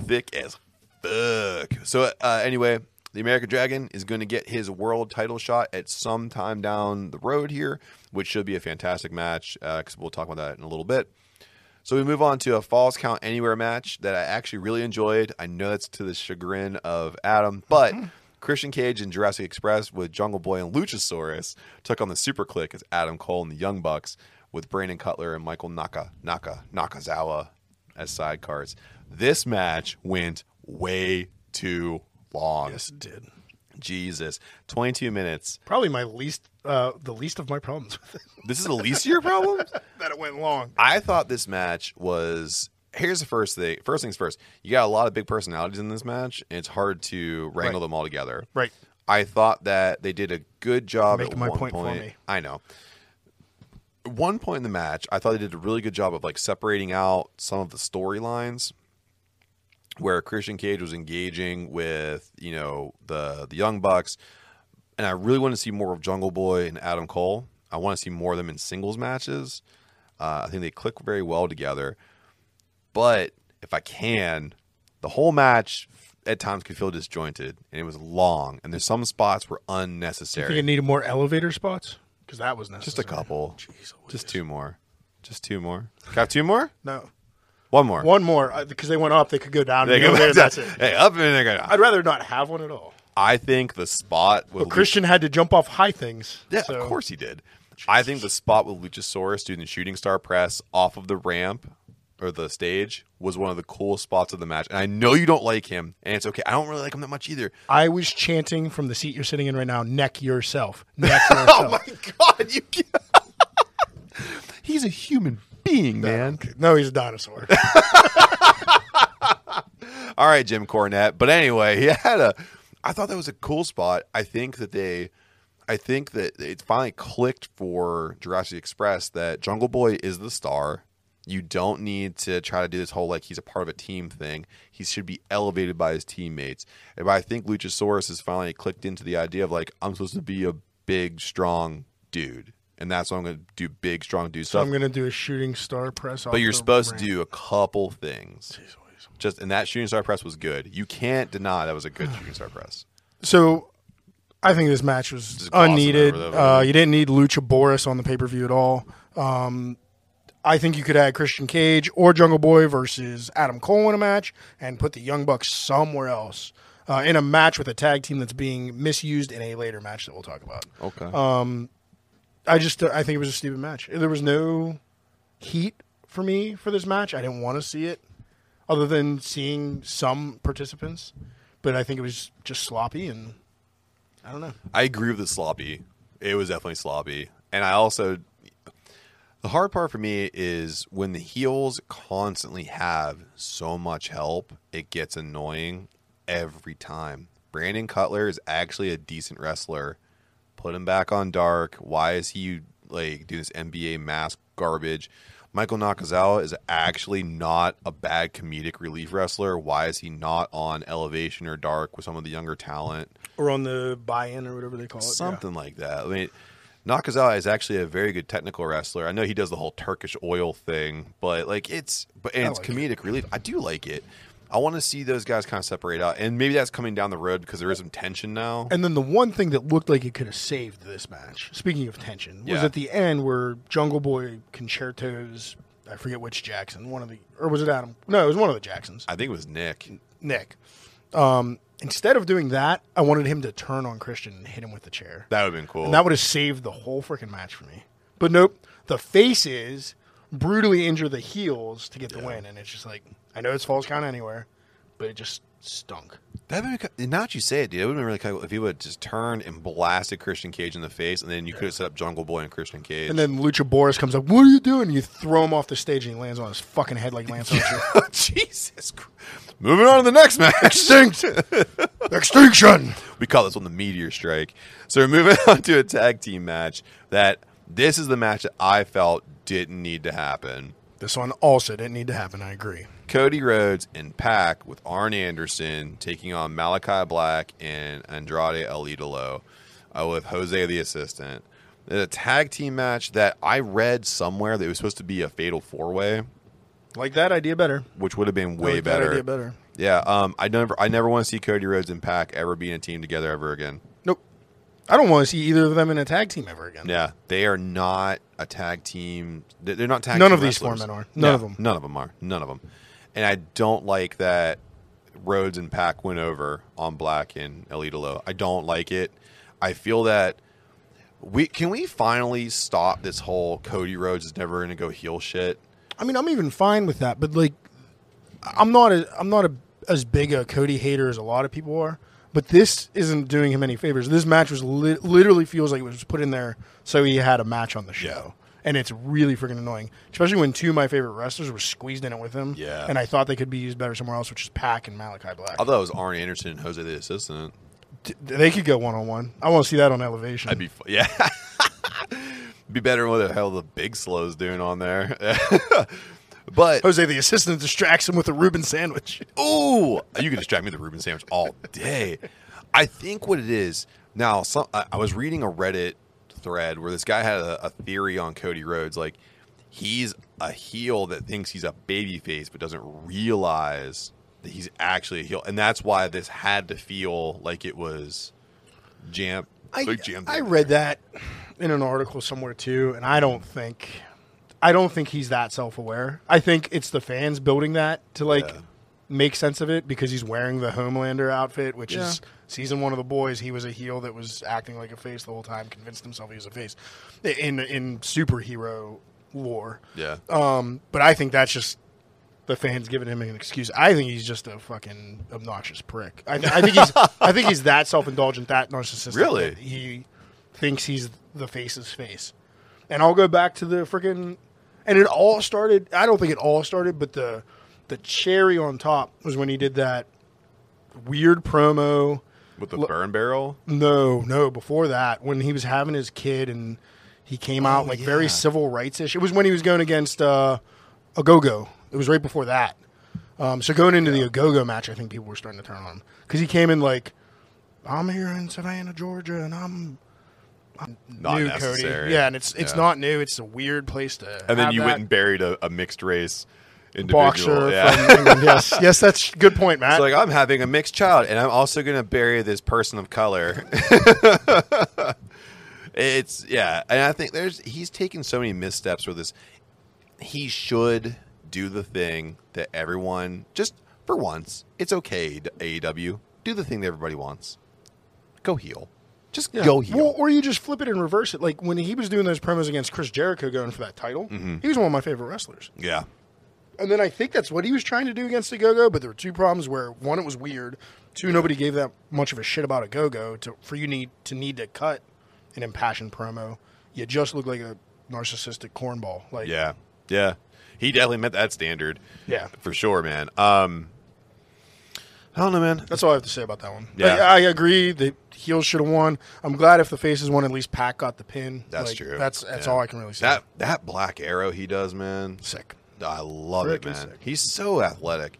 Thick as fuck. So uh, anyway, the American Dragon is going to get his world title shot at some time down the road here, which should be a fantastic match because we'll talk about that in a little bit. So we move on to a Falls Count Anywhere match that I actually really enjoyed. I know that's to the chagrin of Adam, but Christian Cage and Jurassic Express with Jungle Boy and Luchasaurus took on the Super Kliq as Adam Cole and the Young Bucks with Brandon Cutler and Michael Naka Naka Nakazawa as sidecars. This match went way too long. Yes, it did. Jesus, twenty two minutes. Probably my least, uh, the least of my problems with it. This is the least of your problems. (laughs) that it went long. I thought this match was. Here's the first thing. First things first. You got a lot of big personalities in this match, and it's hard to wrangle Right. them all together. Right. I thought that they did a good job Making at my one point for point. me. I know. One point in the match, I thought they did a really good job of like separating out some of the storylines where Christian Cage was engaging with, you know, the the Young Bucks, and I really want to see more of Jungle Boy and Adam Cole. I want to see more of them in singles matches. Uh, I think they click very well together. But if I can, the whole match at times could feel disjointed, and it was long, and there's some spots were I think unnecessary. it needed more elevator spots because that was Just a couple, Jeez just two more, just two more. Got two more? No, One more. one more uh, because they went up. They could go down. They and go go (laughs) there, back that's it. Hey, up and they go down. I'd rather not have one at all. I think the spot with But Christian had to jump off high things. Yeah, so- of course he did. I think the spot with Luchasaurus doing the shooting star press off of the ramp or the stage was one of the coolest spots of the match. And I know you don't like him, and it's okay. I don't really like him that much either. I was chanting from the seat you're sitting in right now. Neck yourself. Neck (laughs) yourself. Oh my god, you can't. (laughs) He's a human being, man. No, he's a dinosaur. (laughs) All right, Jim Cornette. But anyway, he had a. I thought that was a cool spot. I think that they, I think that it finally clicked for Jurassic Express that Jungle Boy is the star. You don't need to try to do this whole like he's a part of a team thing. He should be elevated by his teammates. And I think Luchasaurus has finally clicked into the idea of like I'm supposed to be a big, strong dude, and that's what I'm going to do big, strong dude so stuff. I'm gonna do a shooting star press. but you're supposed to do a couple things. Just and that shooting star press was good. You can't deny that was a good shooting star press. So, I think this match was unneeded. Uh, you didn't need Luchasaurus on the pay per view at all. Um, I think you could add Christian Cage or Jungle Boy versus Adam Cole in a match and put the Young Bucks somewhere else uh, in a match with a tag team that's being misused in a later match that we'll talk about. Okay. Um, I just I think it was a stupid match. There was no heat for me for this match. I didn't want to see it, other than seeing some participants. But I think it was just sloppy, and I don't know. I agree with the sloppy. It was definitely sloppy. And I also the hard part for me is when the heels constantly have so much help, it gets annoying every time. Brandon Cutler is actually a decent wrestler. Put him back on dark. Why is he like doing this NBA mask garbage? Michael Nakazawa is actually not a bad comedic relief wrestler. Why is he not on elevation or dark with some of the younger talent? Or on the buy-in or whatever they call it. yeah. something like that. I mean, Nakazawa is actually a very good technical wrestler. I know he does the whole Turkish oil thing, but like it's but and I it's like it. comedic relief. I do like it. I want to see those guys kind of separate out, and maybe that's coming down the road because there is some tension now. And then the one thing that looked like it could have saved this match, speaking of tension, was Yeah. at the end where Jungle Boy con-chair-tos. I forget which Jackson, one of the, or was it Adam? No, it was one of the Jacksons. I think it was Nick. Nick. Um, instead of doing that, I wanted him to turn on Christian and hit him with the chair. That would have been cool. And that would have saved the whole freaking match for me. But nope, the faces brutally injure the heels to get the win, and it's just like I know it's falls count anywhere, but it just stunk. that would been, now that you say it, dude, it would have been really kind of cool if he would have just turned and blasted Christian Cage in the face, and then you could have set up Jungle Boy and Christian Cage. And then Luchasaurus comes up, "What are you doing?" And you throw him off the stage, and he lands on his fucking head like Lance Archer. (laughs) Oh, Jesus. Christ. Moving on to the next match. Extinct, (laughs) extinction. We call this one the meteor strike. So we're moving (laughs) on to a tag team match that this is the match that I felt didn't need to happen. This one also didn't need to happen. I agree. Cody Rhodes and Pac with Arn Anderson taking on Malachi Black and Andrade El Idolo uh, with Jose the assistant. It's a tag team match that I read somewhere that it was supposed to be a fatal four way, Like that idea better. which would have been way like better. Idea better. Yeah, um, I never, I never want to see Cody Rhodes and Pac ever be in a team together ever again. Nope. I don't want to see either of them in a tag team ever again. Yeah, they are not a tag team. they- They're not tag. None of these four men are. None Yeah, of them. None of them are. None of them. And I don't like that Rhodes and Pac went over on Black and Elite I don't like it. I feel that we can we finally stop this whole Cody Rhodes is never going to go heel shit. I mean, I'm even fine with that, but like, I'm not a, I'm not a, as big a Cody hater as a lot of people are. But this isn't doing him any favors. This match was li- literally feels like it was put in there so he had a match on the show, and it's really freaking annoying, especially when two of my favorite wrestlers were squeezed in it with him. Yeah. and I thought they could be used better somewhere else, which is Pac and Malachi Black. I thought it was Arn Anderson and Jose the assistant. D- they could go one on one. I want to see that on Elevation. I'd be fu- yeah. (laughs) be better than what the hell the big slow's doing on there. (laughs) but Jose the assistant distracts him with a Reuben sandwich. (laughs) Ooh, you can distract me with the Reuben sandwich all day. I think what it is now. Some I, I was reading a Reddit thread where this guy had a, a theory on Cody Rhodes, like he's a heel that thinks he's a babyface but doesn't realize that he's actually a heel, and that's why this had to feel like it was jam. I, like jammed I in read that in an article somewhere too, and I don't think I don't think he's that self aware. I think it's the fans building that to like Yeah. make sense of it because he's wearing the Homelander outfit, which Yeah. is season one of the boys. He was a heel that was acting like a face the whole time, convinced himself he was a face in in superhero lore. Yeah, Um, but I think that's just the fans giving him an excuse. I think he's just a fucking obnoxious prick. I, I think he's I think he's that self indulgent, that narcissistic. Really? that he thinks he's the face's face. And I'll go back to the freaking and it all started. I don't think it all started, but the the cherry on top was when he did that weird promo. With the Lo- burn barrel. No, no, before that, when he was having his kid and he came out Oh, like yeah. very civil rights ish. It was when he was going against uh, Ogogo. It was right before that. Um, so going into the Ogogo match, I think people were starting to turn on him because he came in like, "I'm here in Savannah, Georgia, and I'm." I'm Not new, necessary. Cody. Yeah, and it's it's Yeah. not new. It's a weird place to. And then have you that. went and buried a, a mixed race individual. boxer yeah. from England. (laughs) Yes, yes, that's a good point, Matt. It's like I'm having a mixed child, and I'm also going to bury this person of color. (laughs) it's yeah, and I think there's he's taken so many missteps with this. He should do the thing that everyone just for once. It's okay, to AEW. Do the thing that everybody wants. Go heel. Just Yeah. go heel. Well, or you just flip it and reverse it. Like when he was doing those promos against Chris Jericho going for that title, Mm-hmm. he was one of my favorite wrestlers. yeah, And then I think that's what he was trying to do against the Go Go, but there were two problems where one, it was weird. Two, nobody gave that much of a shit about a Go Go to for you need to need to cut an impassioned promo. You just look like a narcissistic cornball. Like yeah, yeah. He definitely met that standard. Yeah. for sure, man. Um, I don't know, man. That's all I have to say about that one. Yeah. Like, I agree. The heels should have won. I'm glad if the faces won, at least Pac got the pin. That's Like, true. That's that's Yeah. all I can really say. That that black arrow he does, man. sick. I love it, man. sick. He's so athletic.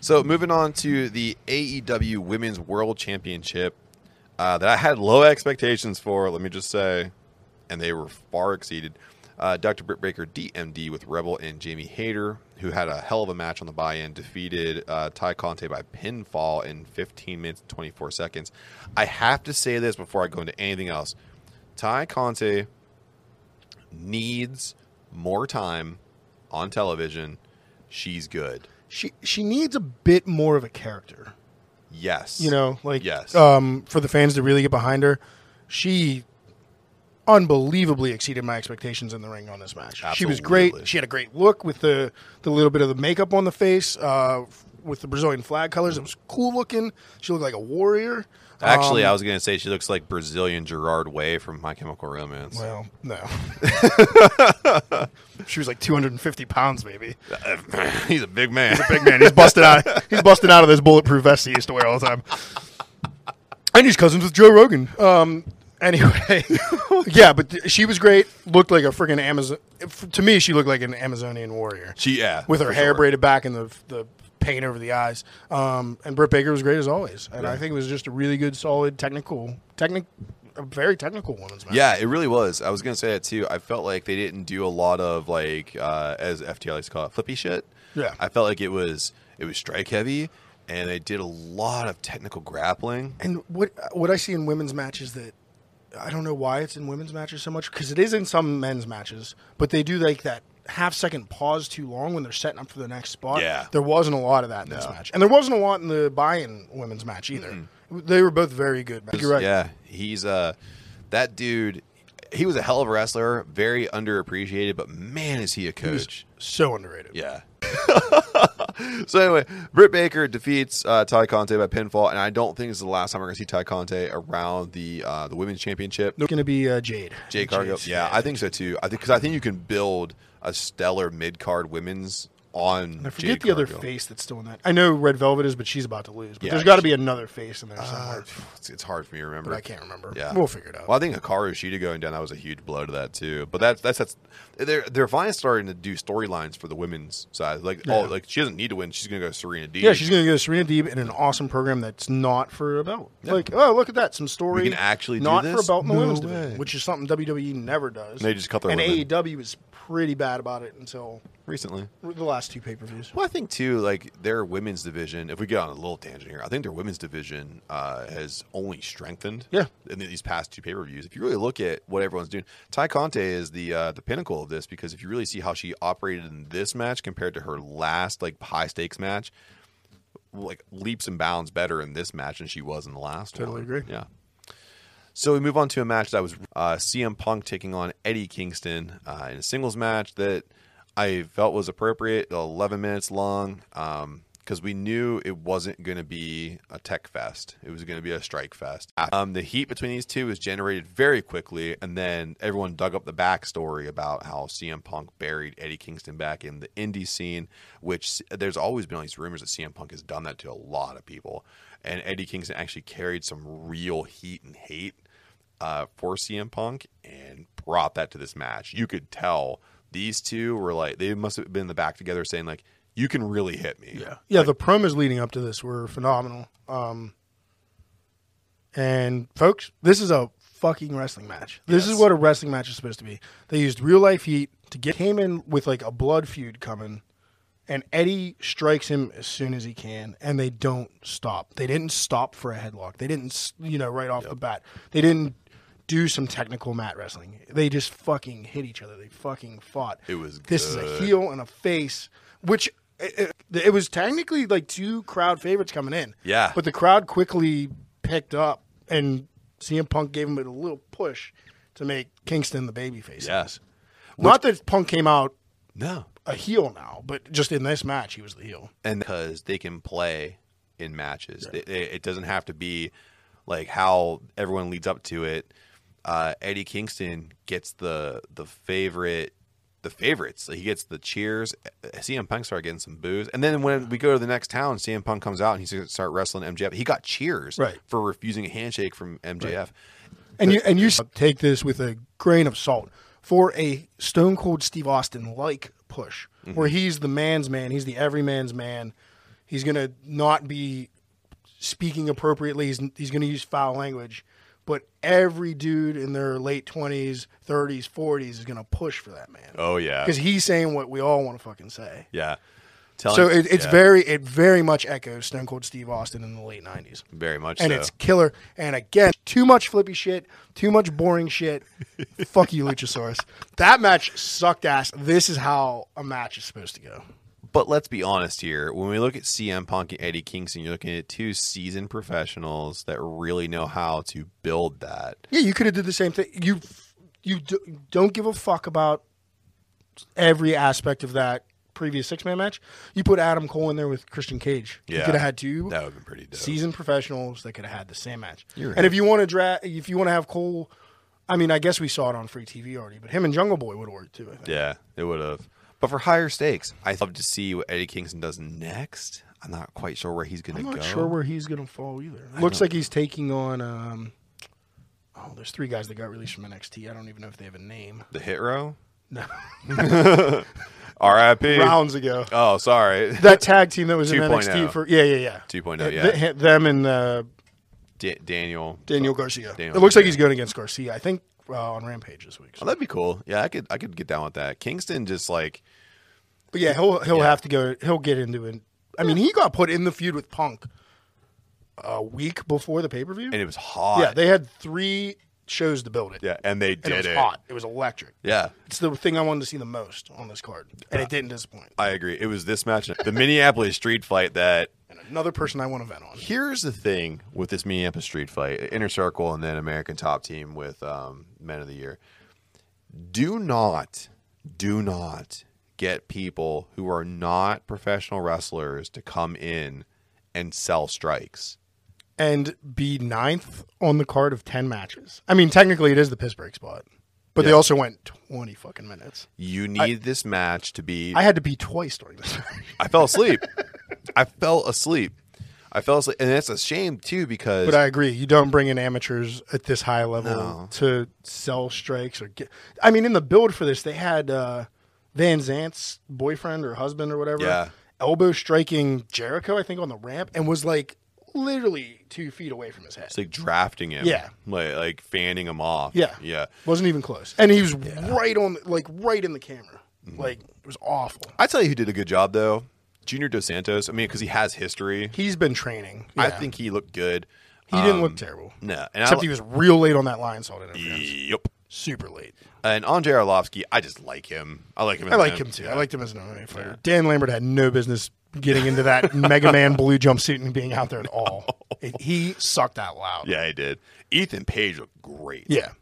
So moving on to the AEW Women's World Championship uh, that I had low expectations for. Let me just say, and they were far exceeded. Uh, Dr. Britt Baker, DMD, with Rebel and Jamie Hayter, who had a hell of a match on the buy-in, defeated uh, Tay Conti by pinfall in 15 minutes and 24 seconds. I have to say this before I go into anything else. Tay Conti needs more time on television. She's good. She she needs a bit more of a character. Yes. You know, like Yes. um, for the fans to really get behind her. She unbelievably exceeded my expectations in the ring on this match. She was great. She had a great look with the the little bit of the makeup on the face, uh, with the Brazilian flag colors. It was cool looking. She looked like a warrior. Actually, Um, I was going to say she looks like Brazilian Gerard Way from My Chemical Romance. well, no. (laughs) she was like 250 pounds, maybe. (laughs) He's a big man. He's a big man. He's busted out. He's busted out of this bulletproof vest he used to wear all the time. And he's cousins with Joe Rogan. Um. Anyway, (laughs) yeah, but th- she was great. Looked like a freaking Amazon. f- To me, she looked like an Amazonian warrior She, yeah. with her hair sure. braided back and the the paint over the eyes. Um. And Britt Baker was great as always. And I think it was just a really good, solid, technical, technic, a very technical women's match. Yeah, it really was. I was going to say that too. I felt like they didn't do a lot of like, uh, as FTR likes to call it, flippy shit. Yeah. I felt like it was it was strike heavy, and they did a lot of technical grappling. And what what I see in women's matches that I don't know why it's in women's matches so much because it is in some men's matches, but they do like that half second pause too long when they're setting up for the next spot. Yeah. there wasn't a lot of that in this match, and there wasn't a lot in the buy-in women's match either. They were both very good. You're right. Yeah, he's uh that dude. He was a hell of a wrestler, very underappreciated, but man, is he a He coach. so underrated. Yeah. (laughs) so anyway, Britt Baker defeats uh, Tay Conti by pinfall, and I don't think this is the last time we're going to see Tay Conti around the uh, the women's championship. It's going to be uh, Jade. Jade Cargill, Jade's- yeah, I think so too. I think because I think you can build a stellar mid card women's on. I forget Jade the other Cargill. face that's still in that. I know Red Velvet is, but she's about to lose. But Yeah, there's got to be another face in there Uh, it's, it's hard for me to remember. but I can't remember. Yeah, we'll figure it out. Well, I think Hikaru Shida going down that was a huge blow to that too. But that's that's that's they're they're finally starting to do storylines for the women's side. Like oh, like she doesn't need to win. She's gonna go Serena Deeb. Yeah, she's going to go Serena Deeb in an awesome program that's not for a belt. Like, oh, look at that, some story. We can actually do not for a belt in the No women's way. division, which is something WWE never does. They just cut their and women. AEW is pretty bad about it until recently. the last two pay per views. Well, I think too, like their women's division. If we get on a little tangent here, I think their women's division uh, has only strengthened. Yeah. in these past two pay per views. If you really look at what everyone's doing, Tay Conti is the uh, the pinnacle of this because if you really see how she operated in this match compared to her last like high stakes match, like leaps and bounds better in this match than she was in the last Totally one. agree. Yeah. So we move on to a match that was uh, CM Punk taking on Eddie Kingston uh, in a singles match that I felt was appropriate, 11 minutes long, because we knew it wasn't going to be a tech fest. It was going to be a strike fest. Um, the heat between these two was generated very quickly, and then everyone dug up the backstory about how CM Punk buried Eddie Kingston back in the indie scene, which there's always been all these rumors that CM Punk has done that to a lot of people. And Eddie Kingston actually carried some real heat and hate uh, for CM Punk and brought that to this match. You could tell these two were like they must have been in the back together saying like, "You can really hit me." Yeah, yeah. the promos leading up to this were phenomenal. Um, and folks, this is a fucking wrestling match. This Yes. is what a wrestling match is supposed to be. They used real life heat to get came in with like a blood feud coming, and Eddie strikes him as soon as he can, and they don't stop. They didn't stop for a headlock. They didn't, you know, right off the bat. They didn't do some technical mat wrestling. They just fucking hit each other. They fucking fought. It was this is a heel and a face, which it, it, it was technically like two crowd favorites coming in. Yeah. but the crowd quickly picked up, and CM Punk gave him a little push to make Kingston the babyface. Yes. Not that Punk came out No. a heel now, but just in this match, he was the heel. and because they can play in matches. It, it it doesn't have to be like how everyone leads up to it. Uh, Eddie Kingston gets the the favorite the favorites. He gets the cheers. CM Punk started getting some boos, and then when we go to the next town, CM Punk comes out and he's to start wrestling MJF. He got cheers Right. for refusing a handshake from MJF. And you and you take this with a grain of salt for a Stone Cold Steve Austin like push, where he's the man's man, he's the everyman's man. He's gonna not be speaking appropriately. He's he's gonna use foul language, but every dude in their late twenties, thirties, forties is gonna push for that man Oh yeah, because he's saying what we all want to fucking say. yeah. Telling, So it, it's yeah, very it very much echoes Stone Cold Steve Austin in the late nineties very much and so. it's killer. And again, too much flippy shit, too much boring shit. (laughs) Fuck you, Luchasaurus. That match sucked ass. This is how a match is supposed to go. But let's be honest here. When we look at CM Punk and Eddie Kingston, you're looking at two seasoned professionals that really know how to build that. Yeah, you could have did the same thing. You you do, don't give a fuck about every aspect of that previous six man match. You put Adam Cole in there with Christian Cage. You Yeah. could have had two That would have been pretty dope. seasoned professionals that could have had the same match. You're right. And if you want to dra- if you want to have Cole, I mean, I guess we saw it on free TV already, but him and Jungle Boy would have worked too. I think. Yeah, it would have. But for higher stakes, I'd love to see what Eddie Kingston does next. I'm not quite sure where he's going to go. I'm not go. sure where he's going to fall either. Looks like he's taking on. Um, oh, there's three guys that got released from NXT. I don't even know if they have a name. the hit row. No. (laughs) R.I.P. Rounds ago, Oh, sorry. that tag team that was in 2.0. NXT for yeah yeah yeah 2.0, Uh, yeah. th- them and uh, Da- Daniel. Daniel Garcia. Daniel it looks like he's going against Garcia. I think uh, on Rampage this week. Oh, that'd be cool. Yeah, I could. I could get down with that. Kingston just like But yeah, he'll he'll Yeah. have to go. He'll get into it. I mean, he got put in the feud with Punk a week before the pay per view. and it was hot. Yeah, they had three shows to build it. yeah, and they and did it was it. hot. It was electric. Yeah, It's the thing I wanted to see the most on this card, and it didn't disappoint. I agree. It was this match, the Minneapolis street fight that And another person I want to vent on. Here's the thing with this Minneapolis Street Fight, Inner Circle, and then American Top Team with um, Men of the Year. Do not, do not get people who are not professional wrestlers to come in and sell strikes. And be ninth on the card of ten matches. I mean, technically it is the Pittsburgh spot, but they also went twenty fucking minutes. You need this match to be. I had to pee twice during this. (laughs) I fell asleep. (laughs) I fell asleep. I fell asleep, and it's a shame too because but I agree. You don't bring in amateurs at this high level No. to sell strikes or get. I mean, in the build for this, they had uh, Van Zant's boyfriend or husband or whatever. Yeah. Elbow striking Jericho, I think, on the ramp, and was like literally two feet away from his head. It's like drafting him. Yeah. Like like fanning him off. Yeah. Yeah. Wasn't even close. And he was right on, like, right in the camera. Mm-hmm. Like, it was awful. I tell you who did a good job though. Junior Dos Santos. I mean, because he has history. He's been training. I think he looked good. he didn't Um, look terrible. No, and Except I, he was real late on that line salt interference. Yep. Super late. And Andrei Arlovski, I just like him. I like him. I like an- him too. yeah. I liked him as an MMA fighter. Dan Lambert had no business getting into that (laughs) Mega Man blue jumpsuit and being out there at all. (laughs) It- he sucked out loud. Yeah, he did. Ethan Page looked great. Yeah.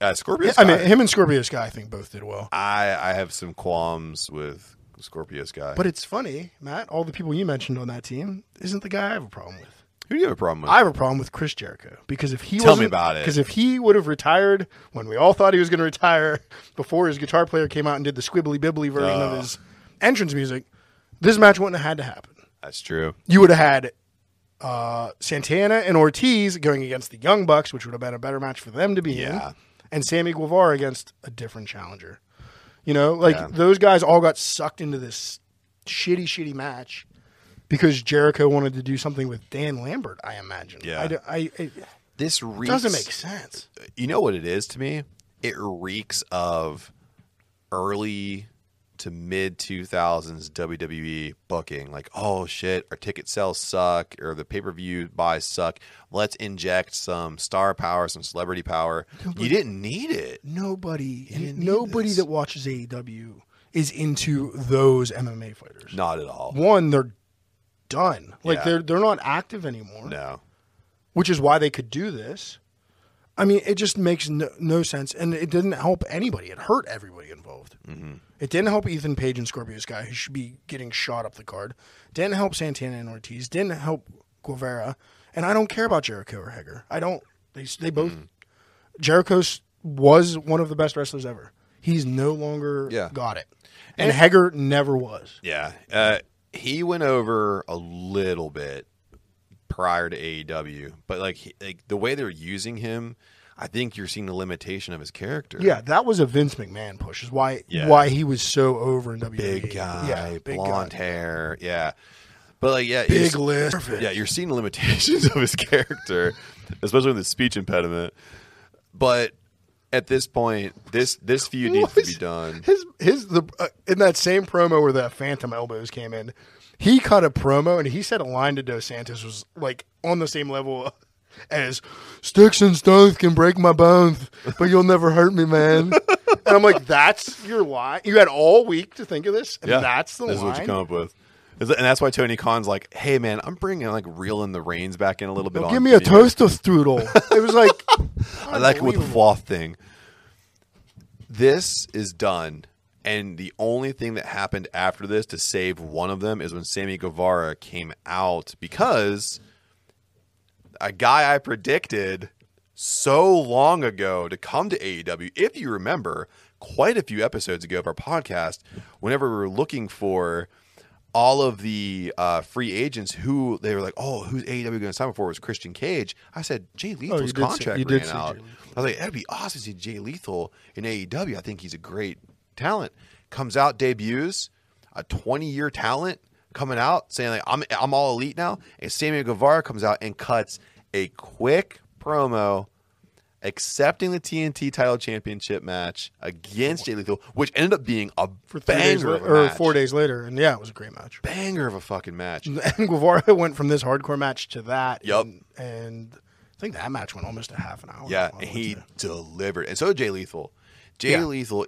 Uh, Scorpio. I mean, him and Scorpio Sky, I think, both did well. I I have some qualms with Scorpio Sky. But it's funny, Matt. All the people you mentioned on that team isn't the guy I have a problem with. who do you have a problem with? I have a problem with Chris Jericho because if he Tell me about it. Because if he would have retired when we all thought he was going to retire, before his guitar player came out and did the squibbly bibbly version Oh. of his entrance music, this match wouldn't have had to happen. That's true. You would have had uh, Santana and Ortiz going against the Young Bucks, which would have been a better match for them to be Yeah. in, and Sammy Guevara against a different challenger. You know, like Yeah. those guys all got sucked into this shitty, shitty match because Jericho wanted to do something with Dan Lambert. I imagine. Yeah. I, do- I- This reeks, doesn't make sense. You know what it is to me? It reeks of early to mid 2000s WWE booking. Like, oh shit, our ticket sales suck or the pay per view buys suck. Let's inject some star power, some celebrity power. You didn't need it. Nobody, need nobody this. that watches AEW is into those MMA fighters. Not at all. One, they're done. Like Yeah. they're they're not active anymore. No. which is why they could do this. I mean, it just makes no, no sense, and it didn't help anybody. It hurt everybody involved. Mm-hmm. It didn't help Ethan Page and Scorpio Sky, who should be getting shot up the card. Didn't help Santana and Ortiz. Didn't help Guevara. And I don't care about Jericho or Hager. I don't. They they both. Mm-hmm. Jericho was one of the best wrestlers ever. He's no longer Yeah. got it, and Hager never was. Yeah. Uh, he went over a little bit prior to AEW, but like, he, like the way they're using him, I think you're seeing the limitation of his character. Yeah, that was a Vince McMahon push. Is why Yeah. why he was so over in WWE. Big guy, yeah, big blonde guy. hair. Yeah. But like, yeah, big list. Yeah, you're seeing the limitations (laughs) of his character, especially with the speech impediment. But at this point, this this feud needs to be done. His his the uh, in that same promo where the Phantom elbows came in, he cut a promo and he said a line to Dos Santos was like on the same level (laughs) as "Sticks and stones can break my bones, but you'll never hurt me, man." and I'm like, "That's your line. You had all week to think of this, and Yeah, that's the This is line." what you come up with. And that's why Tony Khan's like, "Hey man, I'm bringing like reeling the reins back in a little bit." On give me a video. toaster strudel. it was like, (laughs) I like it with the fluff thing. This is done, and the only thing that happened after this to save one of them is when Sammy Guevara came out because a guy I predicted so long ago to come to AEW, if you remember, quite a few episodes ago of our podcast, whenever we were looking for all of the uh, free agents who they were like, oh, who's AEW going to sign for was Christian Cage. I said Jay Lethal's Oh, did say- contract did ran out. I was like, that'd be awesome to see Jay Lethal in AEW. I think he's a great talent. Comes out, debuts, a 20 year talent coming out saying like I'm I'm all elite now. And Samuel Guevara comes out and cuts a quick promo accepting the TNT title championship match against Jay Lethal, which ended up being a for days banger a or match. four days later, and yeah, it was a great match. banger of a fucking match. (laughs) And Guevara (laughs) went from this hardcore match to that. Yup. And, and I think that match went almost a half an hour. Yeah, and he delivered, and so Jay Lethal. Jay Yeah. Lethal,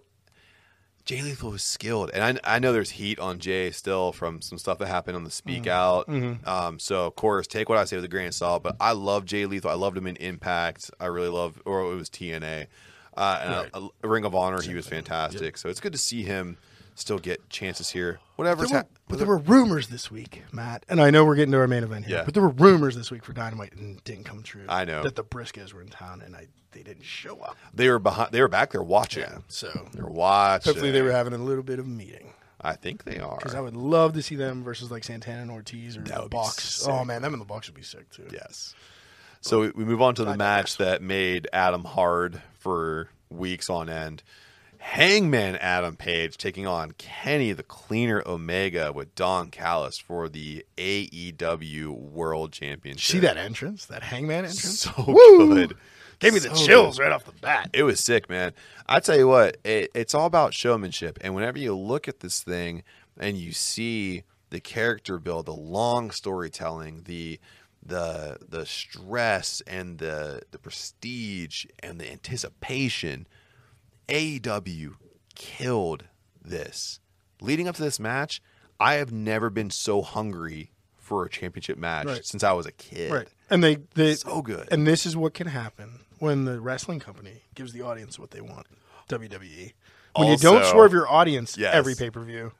Jay Lethal was skilled, and I, I know there's heat on Jay still from some stuff that happened on the Speak Mm-hmm. Out. Um, so of course, take what I say with a grain of salt. But I love Jay Lethal. I loved him in Impact. I really love, or it was TNA, uh, and Right. uh, Ring of Honor. he was fantastic. So it's good to see him still get chances here. Whatever's There were, happening. but there were rumors this week, Matt, and I know we're getting to our main event here. Yeah. But there were rumors this week for Dynamite and it didn't come true. I know. that the Briscoes were in town and I they didn't show up. They were behind. They were back there watching. Yeah, So they're watching. hopefully they were having a little bit of a meeting I think they are. because I would love to see them versus like Santana and Ortiz or the Bucks. Oh man, them and the Bucks would be sick too. Yes. So we- we move on to the I match that made Adam hard for weeks on end. Hangman Adam Page taking on Kenny the Cleaner Omega with Don Callis for the AEW World Championship. See that entrance? That hangman entrance? So Woo! good. Gave me the chills good. right off the bat. It was sick, man. I tell you what, it, it's all about showmanship. And whenever you look at this thing and you see the character build, the long storytelling, the the the stress and the the prestige and the anticipation, AEW killed this. Leading up to this match, I have never been so hungry for a championship match Right. since I was a kid. Right. And they, they So good. And this is what can happen when the wrestling company gives the audience what they want. WWE. When you don't swerve your audience Yes. every pay per view,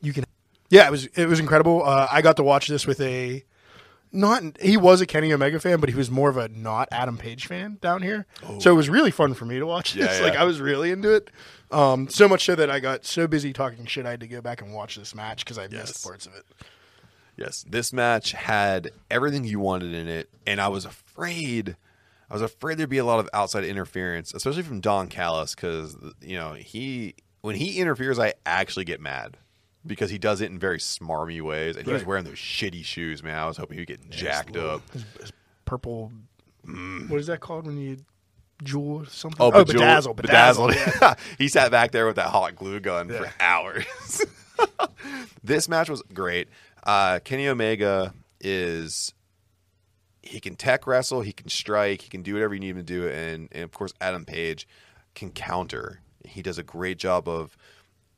you can. Yeah, it was it was incredible. Uh, I got to watch this with a not he was a Kenny Omega fan, but he was more of a not Adam Page fan down here. So it was really fun for me to watch Oh. Yeah, this. yeah. Like I was really into it. Um, so much so that I got so busy talking shit, I had to go back and watch this match because I Yes. missed parts of it. Yes, this match had everything you wanted in it, and I was afraid. I was afraid there'd be a lot of outside interference, especially from Don Callis, because you know he when he interferes, I actually get mad because he does it in very smarmy ways, and he was Right. wearing those shitty shoes, man. I was hoping he'd get jacked up. His, his purple. What is that called when you jewel or something? Oh, oh bejeweled- bedazzle, bedazzle. bedazzled. yeah. (laughs) he sat back there with that hot glue gun for hours. (laughs) this match was great. Uh, Kenny Omega is he can tech wrestle, he can strike, he can do whatever you need him to do, and, and of course Adam Page can counter. He does a great job of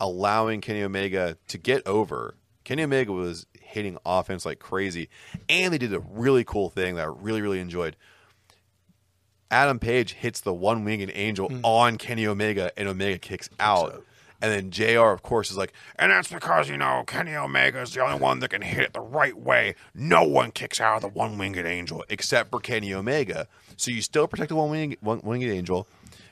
allowing Kenny Omega to get over. Kenny Omega was hitting offense like crazy, and they did a really cool thing that I really really enjoyed. Adam Page hits the one winged angel hmm. on Kenny Omega, and Omega kicks out. out. And then JR, of course, is like, and that's because, you know, Kenny Omega is the only one that can hit it the right way. No one kicks out of the one winged angel except for Kenny Omega. So you still protect the one winged angel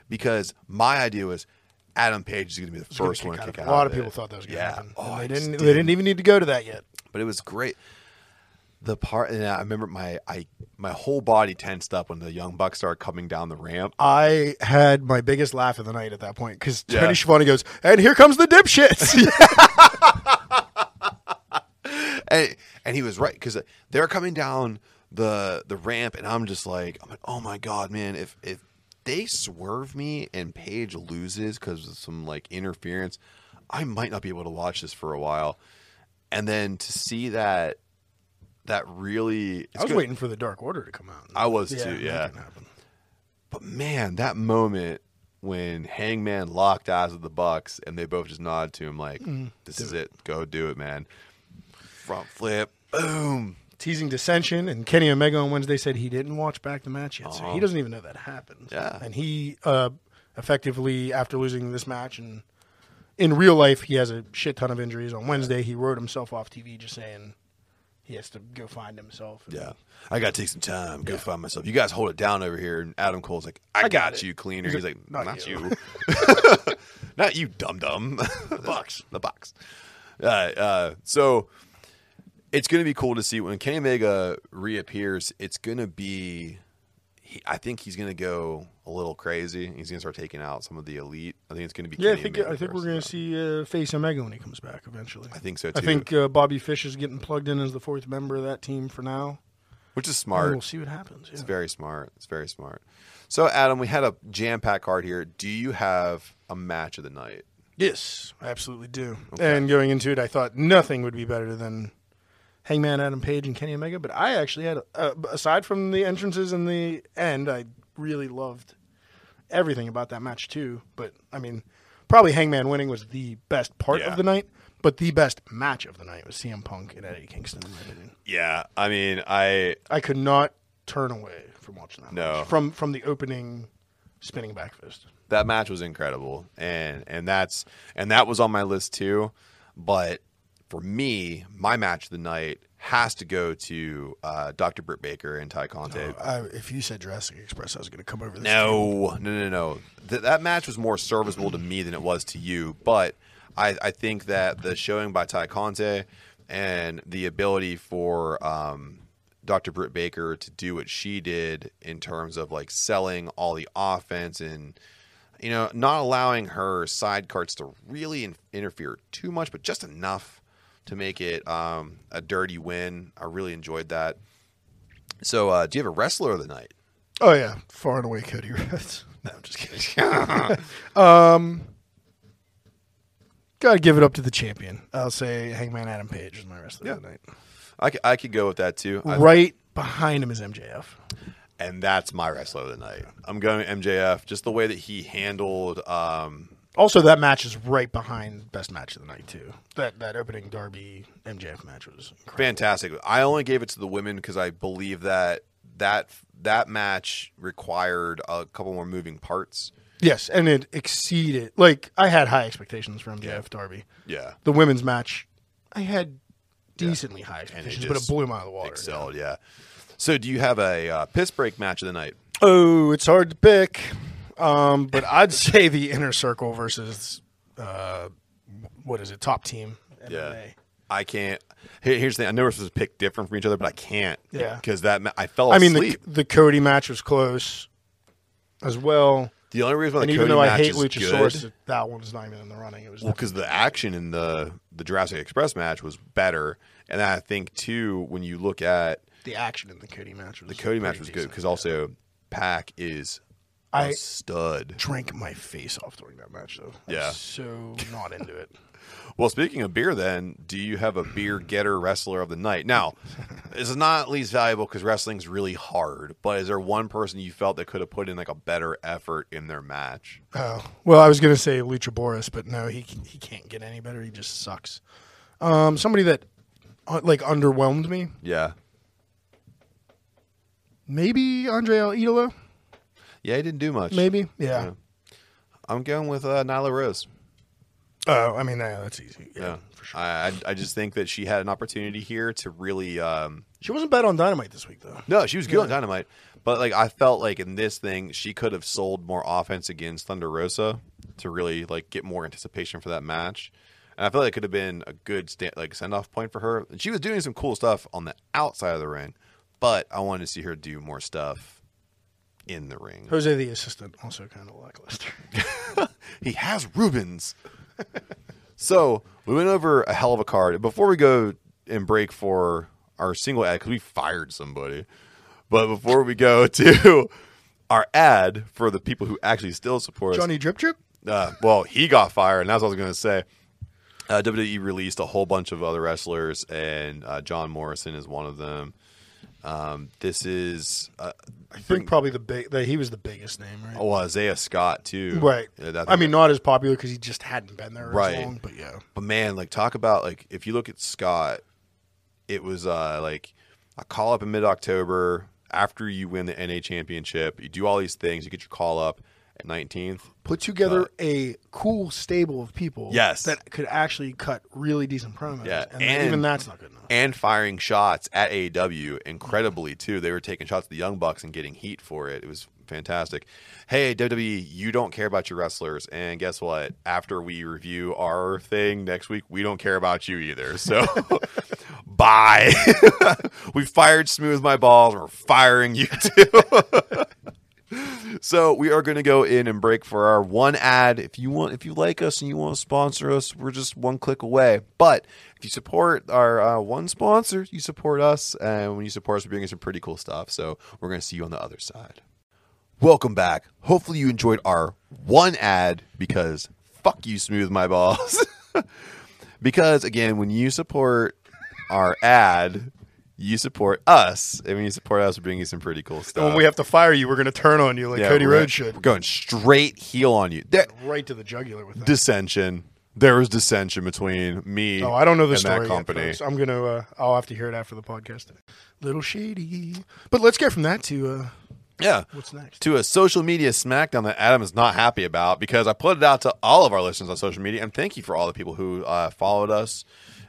because my idea was Adam Page is going to be the first one to kick out. A lot of people it. thought that was going to Yeah. happen. Oh, And they just didn't. They didn't even need to go to that yet. but it was great. The part, and I remember my I my whole body tensed up when the young bucks started coming down the ramp. I had my biggest laugh of the night at that point because Yeah. Tony Schiavone goes, "And here comes the dipshits." (laughs) (laughs) and, and he was right because they're coming down the the ramp, and I'm just like, I'm like, oh my god, man! If if they swerve me and Page loses because of some like interference, I might not be able to watch this for a while. And then to see that that really, I was good- waiting for the Dark Order to come out. I was Yeah, too, yeah. But man, that moment when Hangman locked eyes with the Bucks and they both just nodded to him like, Mm-hmm. "This is it. Go do it, man." Front flip, boom. Teasing dissension, and Kenny Omega on Wednesday said he didn't watch back the match yet, so he doesn't even know that happened. Yeah. and he uh, effectively, after losing this match, and in real life, he has a shit ton of injuries. On Wednesday, he wrote himself off TV, just saying he has to go find himself. Yeah, I got to take some time, go find myself. You guys hold it down over here. And Adam Cole's like, "I, got, it." you, cleaner." He's He's, like, "Not "Not, you." you, (laughs) not you, dum dum." the box, (laughs) the box. Uh, uh, so it's going to be cool to see when Kenny Omega reappears. It's going to be. He, I think he's going to go a little crazy. He's going to start taking out some of the elite. I think it's going to be. Yeah, I think Omega I think we're going to see uh, face Omega when he comes back eventually. I think so too. I think uh, Bobby Fish is getting plugged in as the fourth member of that team for now. which is And smart. We'll see what happens. It's very smart. It's very smart. So, Adam, we had a jam packed card here. Do you have a match of the night? Yes, I absolutely do. And going into it, I thought nothing would be better than Hangman Adam Page and Kenny Omega. But I actually had, uh, aside from the entrances and the end, I really loved everything about that match too. But I mean, probably Hangman winning was the best part Yeah. of the night. But the best match of the night was CM Punk and Eddie Kingston, in my opinion. Yeah, I mean, I I could not turn away from watching that. No. match. from from the opening spinning back fist. that match was incredible, and and that's and that was on my list too. But for me, my match of the night has to go to uh, Dr. Britt Baker and Tay Conti. I, if you said Jurassic Express, I was going to come over this. No, no, no, no. Th- that match was more serviceable to me than it was to you. But I, I think that the showing by Tay Conti and the ability for um, Dr. Britt Baker to do what she did in terms of like selling all the offense and you know, not allowing her side cards to really in- interfere too much, but just enough to make it um, a dirty win. I really enjoyed that. So, uh, do you have a wrestler of the night? Oh yeah, far and away Cody (laughs) Rhodes. No, I'm just kidding. (laughs) Um, Got to give it up to the champion. I'll say Hangman Adam Page is my wrestler of the night. I, c- I could go with that too. I- Right behind him is MJF. and that's my wrestler of the night. I'm going MJF. Just the way that he handled. Um, Also, that match is right behind best match of the night too. That that opening Darby MJF match was incredible. fantastic. I only gave it to the women because I believe that that that match required a couple more moving parts. Yes, and it exceeded. Like I had high expectations for MJF Darby. Yeah, The women's match, I had decently high expectations, but it blew him out of the water. excelled. Yeah. So, do you have a uh, piss break match of the night? Oh, it's hard to pick, um, but I'd (laughs) say the inner circle versus uh, what is it? Top team. MMA. Yeah. I can't. Here, here's the thing. I know we're supposed to pick different from each other, but I can't. Yeah. Because that ma- I fell I mean, asleep. the, the Cody match was close as well. The, only reason why And the even Cody though I match hate is Luchasaurus, good, that one's not even in the running. It was well, because the action in the the Jurassic Express match was better, and I think too when you look at the action in the Cody match was the Cody match was good because also Pac is I stud. drank my face off during that match though. I was Yeah. so not into it. (laughs) Well, speaking of beer, then, do you have a beer getter wrestler of the night? Now, (laughs) this is not least valuable because wrestling's really hard. But is there one person you felt that could have put in like a better effort in their match? Oh well, I was gonna say Luchasaurus, but no, he he can't get any better. He just sucks. Um, somebody that uh, like underwhelmed me, Yeah, maybe Andrade El Idolo. Yeah, he didn't do much. Maybe, yeah. I'm going with uh, Nyla Rose. Oh, I mean, yeah, that's easy. Yeah, Yeah, for sure. I, I I just think that she had an opportunity here to really. Um, She wasn't bad on Dynamite this week though. no, she was good on Dynamite, but like I felt like in this thing she could have sold more offense against Thunder Rosa to really like get more anticipation for that match. And I feel like it could have been a good sta- like send off point for her. And she was doing some cool stuff on the outside of the ring, but I wanted to see her do more stuff in the ring. Jose the assistant also kind of lackluster. (laughs) He has Rubens. so we went over a hell of a card. Before we go and break for our single ad, because we fired somebody. But before we go (laughs) to our ad for the people who actually still support us, Johnny Drip Drip. uh, well, he got fired, and that's what I was going to say. Uh, WWE released a whole bunch of other wrestlers, and uh, John Morrison is one of them. Um, this is, uh, I think probably the big. The, he was the biggest name, right? oh, Isaiah Scott too. right. Yeah, that- I mean, not as popular because he just hadn't been there Right. as long. But yeah, But man, like talk about like if you look at Scott, it was uh like a call up in mid October after you win the NA championship. You do all these things. You get your call up 19th. put together a cool stable of people. Yes. that could actually cut really decent promos. Yeah, and, and- even that's not good enough. And firing shots at AEW incredibly too. They were taking shots at the Young Bucks and getting heat for it. It was fantastic. Hey WWE, you don't care about your wrestlers, and guess what? After we review our thing next week, we don't care about you either. So, (laughs) bye. (laughs) we fired Smooth My Balls. We're firing you too. (laughs) So we are going to go in and break for our one ad. If you want, if you like us and you want to sponsor us, we're just one click away. But if you support our uh, one sponsor, you support us, and when you support us, we're bringing some pretty cool stuff. So we're going to see you on the other side. Welcome back. Hopefully you enjoyed our one ad because fuck you, smooth my balls. (laughs) because again, when you support our ad, you support us, and when you support us, we're bringing you some pretty cool stuff. And when we have to fire you, we're going to turn on you like Yeah, Cody we're- Rhodes should. We're going straight heel on you. There, right to the jugular with that. dissension. There was dissension between me. Oh, I don't know the and story that company. folks. I'm gonna. Uh, I'll have to hear it after the podcast. Little shady, but let's get from that to uh, yeah. what's next. To a social media smackdown that Adam is not happy about because I put it out to all of our listeners on social media, and thank you for all the people who uh, followed us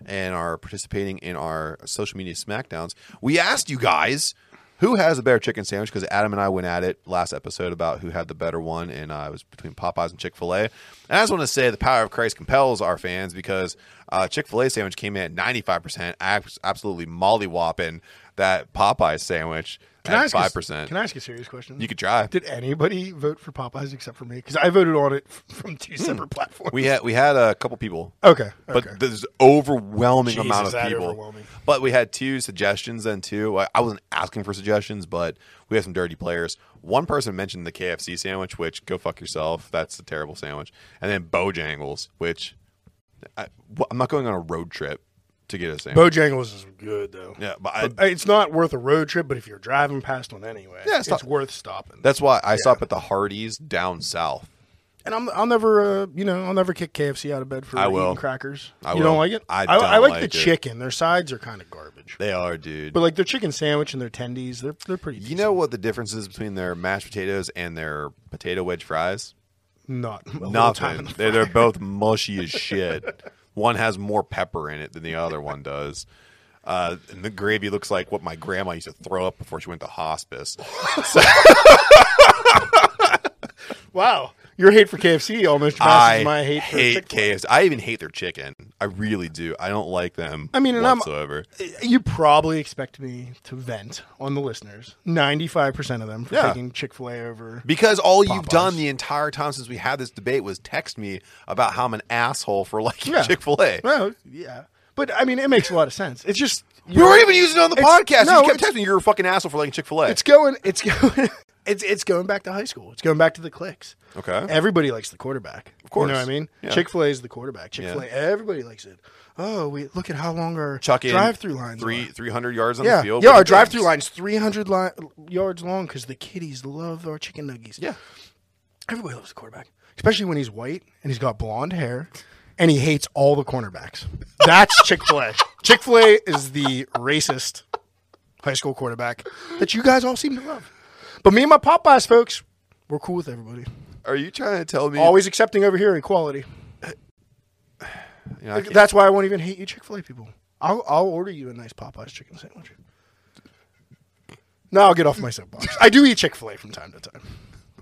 and are participating in our social media smackdowns. We asked you guys who has a better chicken sandwich because Adam and I went at it last episode about who had the better one, and uh, was between Popeyes and Chick Fil A. And I just want to say the power of Christ compels our fans because uh, Chick Fil A sandwich came in at ninety five percent, absolutely mollywhopping that Popeyes sandwich. Can I ask a- five percent. Can I ask a serious question? You could try. Did anybody vote for Popeyes except for me? Because I voted on it f- from two separate platforms. Hmm. We had we had a couple people, okay, but okay. there's overwhelming Jesus, amount of that people. overwhelming. But we had two suggestions then too. I, I wasn't asking for suggestions, but we had some dirty players. One person mentioned the KFC sandwich, which go fuck yourself. That's a terrible sandwich. And then Bojangles, which I, well, I'm not going on a road trip to get a sandwich. Bojangles is good though. yeah, but I, But it's not worth a road trip, but if you're driving past one anyway, Yeah, it's it's, not- worth stopping. that's why I stop at the Hardee's down south. And I'm, I'll never, uh, you know, I'll never kick KFC out of bed for I eating crackers. I you will. don't like it? I I, don't like, like the it. chicken. Their sides are kind of garbage, They are, dude. but like their chicken sandwich and their tendies, they're they're pretty. you know what the difference is between their mashed potatoes and their potato wedge fries? not a little time Nothing. the They're, they're both mushy as shit. (laughs) One has more pepper in it than the other one does. Uh, and the gravy looks like what my grandma used to throw up before she went to hospice. (laughs) Wow, your hate for KFC almost I matches my hate, for hate Chick-fil-A. KFC. I even hate their chicken. I really do. I don't like them. I mean, and I'm- whatsoever. Eh, you probably expect me to vent on the listeners. Ninety-five percent of them for Yeah. taking Chick Fil A over. Because all you've done the entire time since we had this debate was text me about how I'm an asshole for (laughs) liking Yeah. Chick Fil A. Well, yeah, but I mean, it makes a lot of sense. It's just We weren't even using it on the podcast. no, you kept texting you're a fucking asshole for liking Chick Fil A. It's going. It's (laughs) going. It's it's going back to high school. It's going back to the clicks. Okay. Everybody likes the quarterback. Of course. You know what I mean? Yeah. Chick Fil A is the quarterback. Chick Fil A. Yeah. Everybody likes it. Oh, we look at how long our Chuck drive-through lines. three are. three hundred yards on Yeah, the field. yeah. Our drive-through line's three hundred li- yards long because the kiddies love our chicken nuggies. Yeah. Everybody loves the quarterback, especially when he's white and he's got blonde hair, and he hates all the cornerbacks. That's Chick Fil A. (laughs) Chick Fil A is the racist high school quarterback that you guys all seem to love. But me and my Popeyes folks, we're cool with everybody. Are you trying to tell me? Always accepting over here equality. You know, I can't- That's why I won't even hate you Chick Fil A people. I'll I'll order you a nice Popeyes chicken sandwich. Now I'll get off my soapbox. I do eat Chick Fil A from time to time,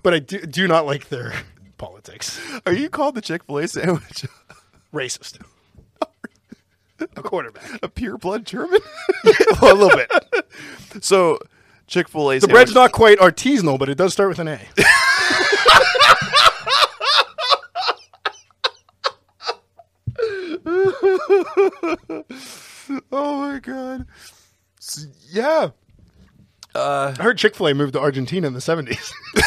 but I do do not like their (laughs) politics. Are you called the Chick Fil A sandwich (laughs) Racist. (laughs) A quarterback. a pure blood German? well, a little bit. so Chick Fil A. The bread's not quite artisanal, but it does start with an A. (laughs) Oh my god. S- yeah. Uh, I heard Chick Fil A moved to Argentina in the seventies. (laughs)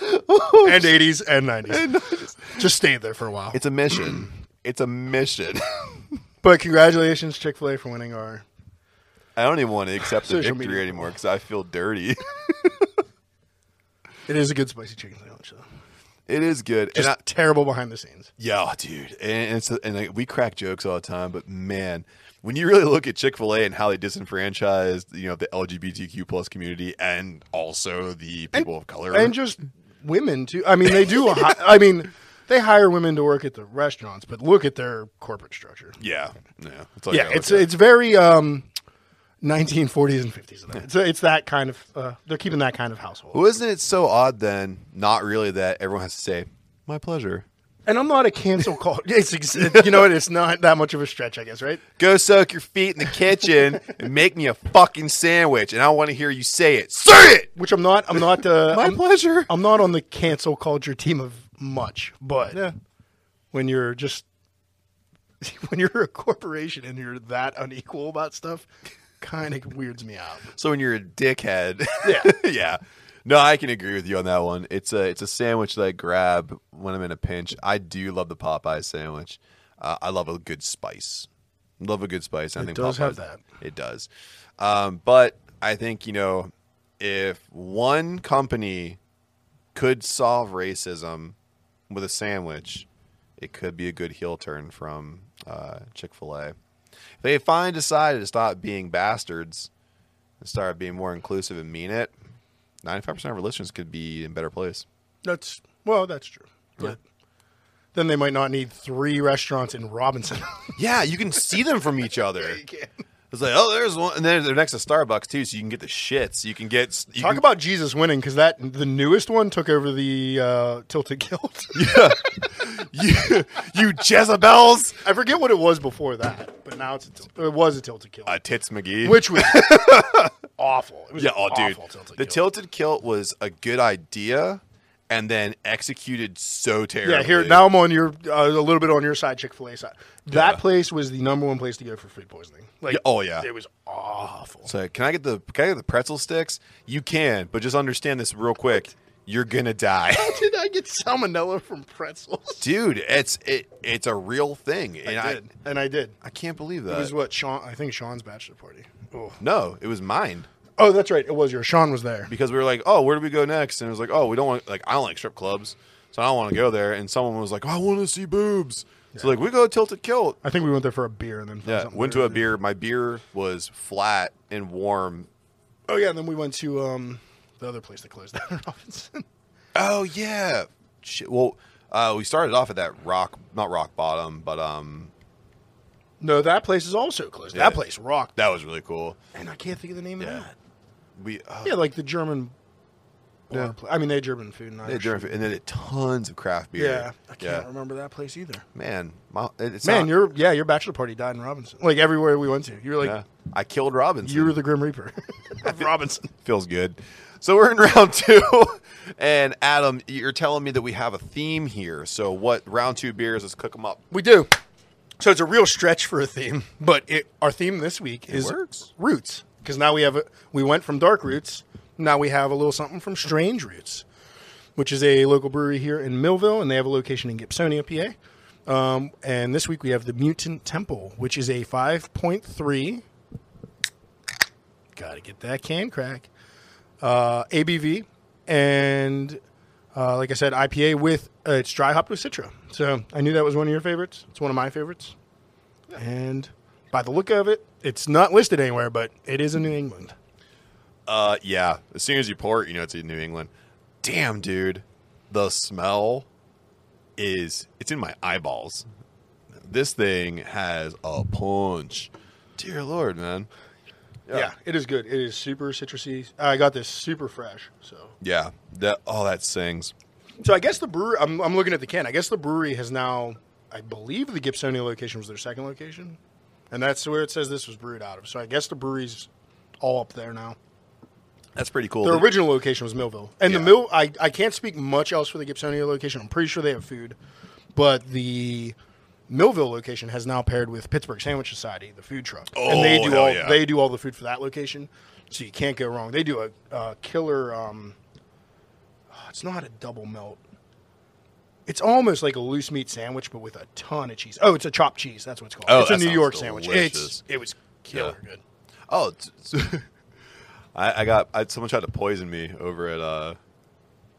and eighties and nineties. Just stayed there for a while. it's a mission. It's a mission. (clears throat) But congratulations, Chick Fil A, for winning our. I don't even want to accept the Social victory media. anymore because I feel dirty. (laughs) It is a good spicy chicken sandwich, though. it is good. Just and I, terrible behind the scenes. Yeah, dude, and it's and like, we crack jokes all the time, but man, when you really look at Chick Fil A and how they disenfranchised, you know, the LGBTQ plus community and also the people of color, and just women too. I mean, they do. hi- I mean, they hire women to work at the restaurants, but look at their corporate structure. yeah, yeah, all you Yeah, it's at. it's very um, 1940s and 50s. It's it's that kind of. Uh, they're keeping that kind of household. well, isn't it so odd then? Not really that everyone has to say my pleasure. And I'm not a cancel call. (laughs) It's ex- you know what? It's not that much of a stretch, I guess, right? Go soak your feet in the kitchen and make me a fucking sandwich, and I want to hear you say it. Say it. Which I'm not. I'm not. Uh, (laughs) My I'm, pleasure. I'm not on the cancel culture team of much, but Yeah. when you're just (laughs) when you're a corporation and you're that unequal about stuff, kind of weirds me out. So when you're a dickhead, Yeah. (laughs) yeah. No, I can agree with you on that one. It's a it's a sandwich that I grab when I'm in a pinch. I do love the Popeye sandwich. Uh, I love a good spice. Love a good spice. I It think does have that. It does. Um, but I think you know if one company could solve racism with a sandwich, it could be a good heel turn from uh, Chick Fil A. If they finally decided to stop being bastards and start being more inclusive and mean it, ninety-five percent of our listeners could be in a better place. That's well, that's true. But then they might not need three restaurants in Robinson. Yeah, you can see them from each (laughs) other. It's like, oh, there's one, and then they're next to Starbucks too, so you can get the shits. You can get you Talk can, about Jesus winning because that the newest one took over the uh, tilted kilt. (laughs) you, you Jezebels. I forget what it was before that, but now it's a tilt- it was a tilted kilt, Uh, Tits McGee. which was (laughs) awful. It was yeah, oh, dude, tilted the tilted kilt was a good idea, and then executed so terribly. Yeah, here now I'm on your uh, a little bit on your side, Chick Fil A side. That Yeah. place was the number one place to go for food poisoning. Like, Yeah, oh, yeah. it was awful. So can I get the can I get the pretzel sticks? You can, but just understand this real quick. You're gonna die, How Did I get salmonella from pretzels? dude. It's it it's a real thing, and I I did, and I did. I can't believe It that. was what Sean? I think Sean's bachelor party. Oh. no, it was mine oh, that's right. It was your Sean was there. because we were like, oh, where do we go next? And it was like, oh, we don't want like I don't like strip clubs, so I don't want to go there. And someone was like, I want to see boobs. So like we go to tilted kilt. I think we went there for a beer and then found Yeah, something went to a weird. beer. My beer was flat and warm. Oh yeah, and then we went to um the other place that closed (laughs) down in Robinson. Oh yeah. Shit. Well, uh, we started off at that rock, not rock bottom, but um, no, that place is also closed. Yeah. That place rocked, that was really cool. and I can't think of the name Yeah. of that. We uh, Yeah, like the German. bar Yeah. pla- I mean, they had German food. And they had Irish German food. food, and then it, tons of craft beer. Yeah, I can't remember that place either. Man, my, it's Man, not- your yeah, your bachelor party died in Robinson. Like everywhere we went to, you were like yeah. I killed Robinson. you were the Grim Reaper of (laughs) (laughs) Robinson. feels good. So we're in (laughs) round two, and Adam, you're telling me that we have a theme here. So what round two beers? Let's cook them up. We do. So it's a real stretch for a theme, but it, our theme this week is works. roots because now we have a, we went from dark roots. Now we have a little something from Strange Roots, which is a local brewery here in Millvale, and they have a location in Gibsonia, PA. Um, and this week we have the Mutant Temple, which is a 5.3. Got to get that can crack. Uh, ABV, and uh, like I said, IPA with uh, it's dry hopped with Citra. So I knew that was one of your favorites. It's one of my favorites. And by the look of it, it's not listed anywhere, but it is in New England. Uh, yeah. As soon as you pour it, you know it's in New England. Damn, dude, the smell is it's in my eyeballs. This thing has a punch. Dear Lord, man. Yeah. it is good. It is super citrusy. I got this super fresh. So, Yeah. That oh, that sings. so I guess the brewery. I'm, I'm looking at the can. I guess the brewery has now. I believe the Gibsonia location was their second location, and that's where it says this was brewed out of. So I guess the brewery's all up there now. That's pretty cool. Their original location was Millvale, and the Mill. I, I can't speak much else for the Gibsonia location. I'm pretty sure they have food, but the Millvale location has now paired with Pittsburgh Sandwich Society, the food truck, oh, and they Oh, do all yeah. they do all the food for that location, so you can't go wrong. They do a, a killer. Um, it's not a double melt. It's almost like a loose meat sandwich, but with a ton of cheese. Oh, it's a chopped cheese. That's what it's called. Oh, it's a New York sandwich. It's it was killer good. Oh, it's, it's- (laughs) I, I got I, someone tried to poison me over at uh,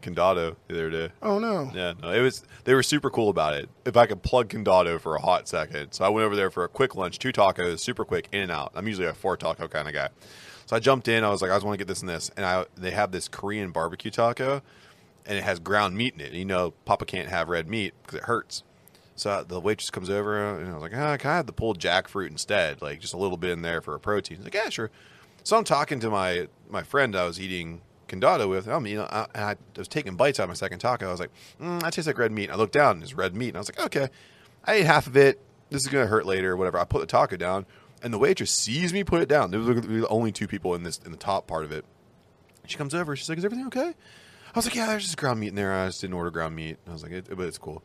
Condado the other day. Oh no. Yeah, no, it was. They were super cool about it. If I could plug Condado for a hot second, so I went over there for a quick lunch, two tacos, super quick, in and out. I'm usually a four taco kind of guy, so I jumped in. I was like, I just want to get this and this, and I they have this Korean barbecue taco, and it has ground meat in it. You know, Papa can't have red meat because it hurts. So the waitress comes over, and I was like, ah, can I have the pulled jackfruit instead? Like just a little bit in there for a protein. Like, yeah, sure. So I'm talking to my my friend I was eating condado with. I mean, I, and I was taking bites out of my second taco. I was like, mm, that tastes like red meat. And I looked down, and it's red meat. And I was like, okay, I ate half of it. This is gonna hurt later, whatever. I put the taco down, and the waitress sees me put it down. There was the only two people in this in the top part of it. She comes over. She's like, "Is everything okay?" I was like, "Yeah, there's just ground meat in there. I just didn't order ground meat." I was like, it, "But it's cool."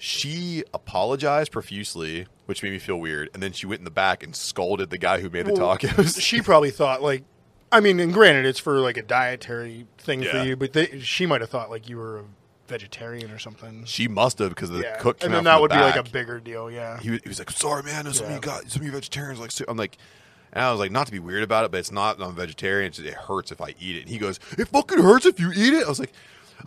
She apologized profusely, which made me feel weird, and then she went in the back and scolded the guy who made the Well, tacos. (laughs) she probably thought like i mean and granted it's for like a dietary thing for you but they, she might have thought like you were a vegetarian or something she must have because the yeah cook came and then out that from would the be like back. a bigger deal yeah he was, he was like, "Sorry, man. Some of Yeah. you got some of you vegetarians like." so-" I'm like, and I was like, not to be weird about it, but it's not. I'm vegetarian. It hurts if I eat it. And he goes, "It fucking hurts if you eat it." I was like,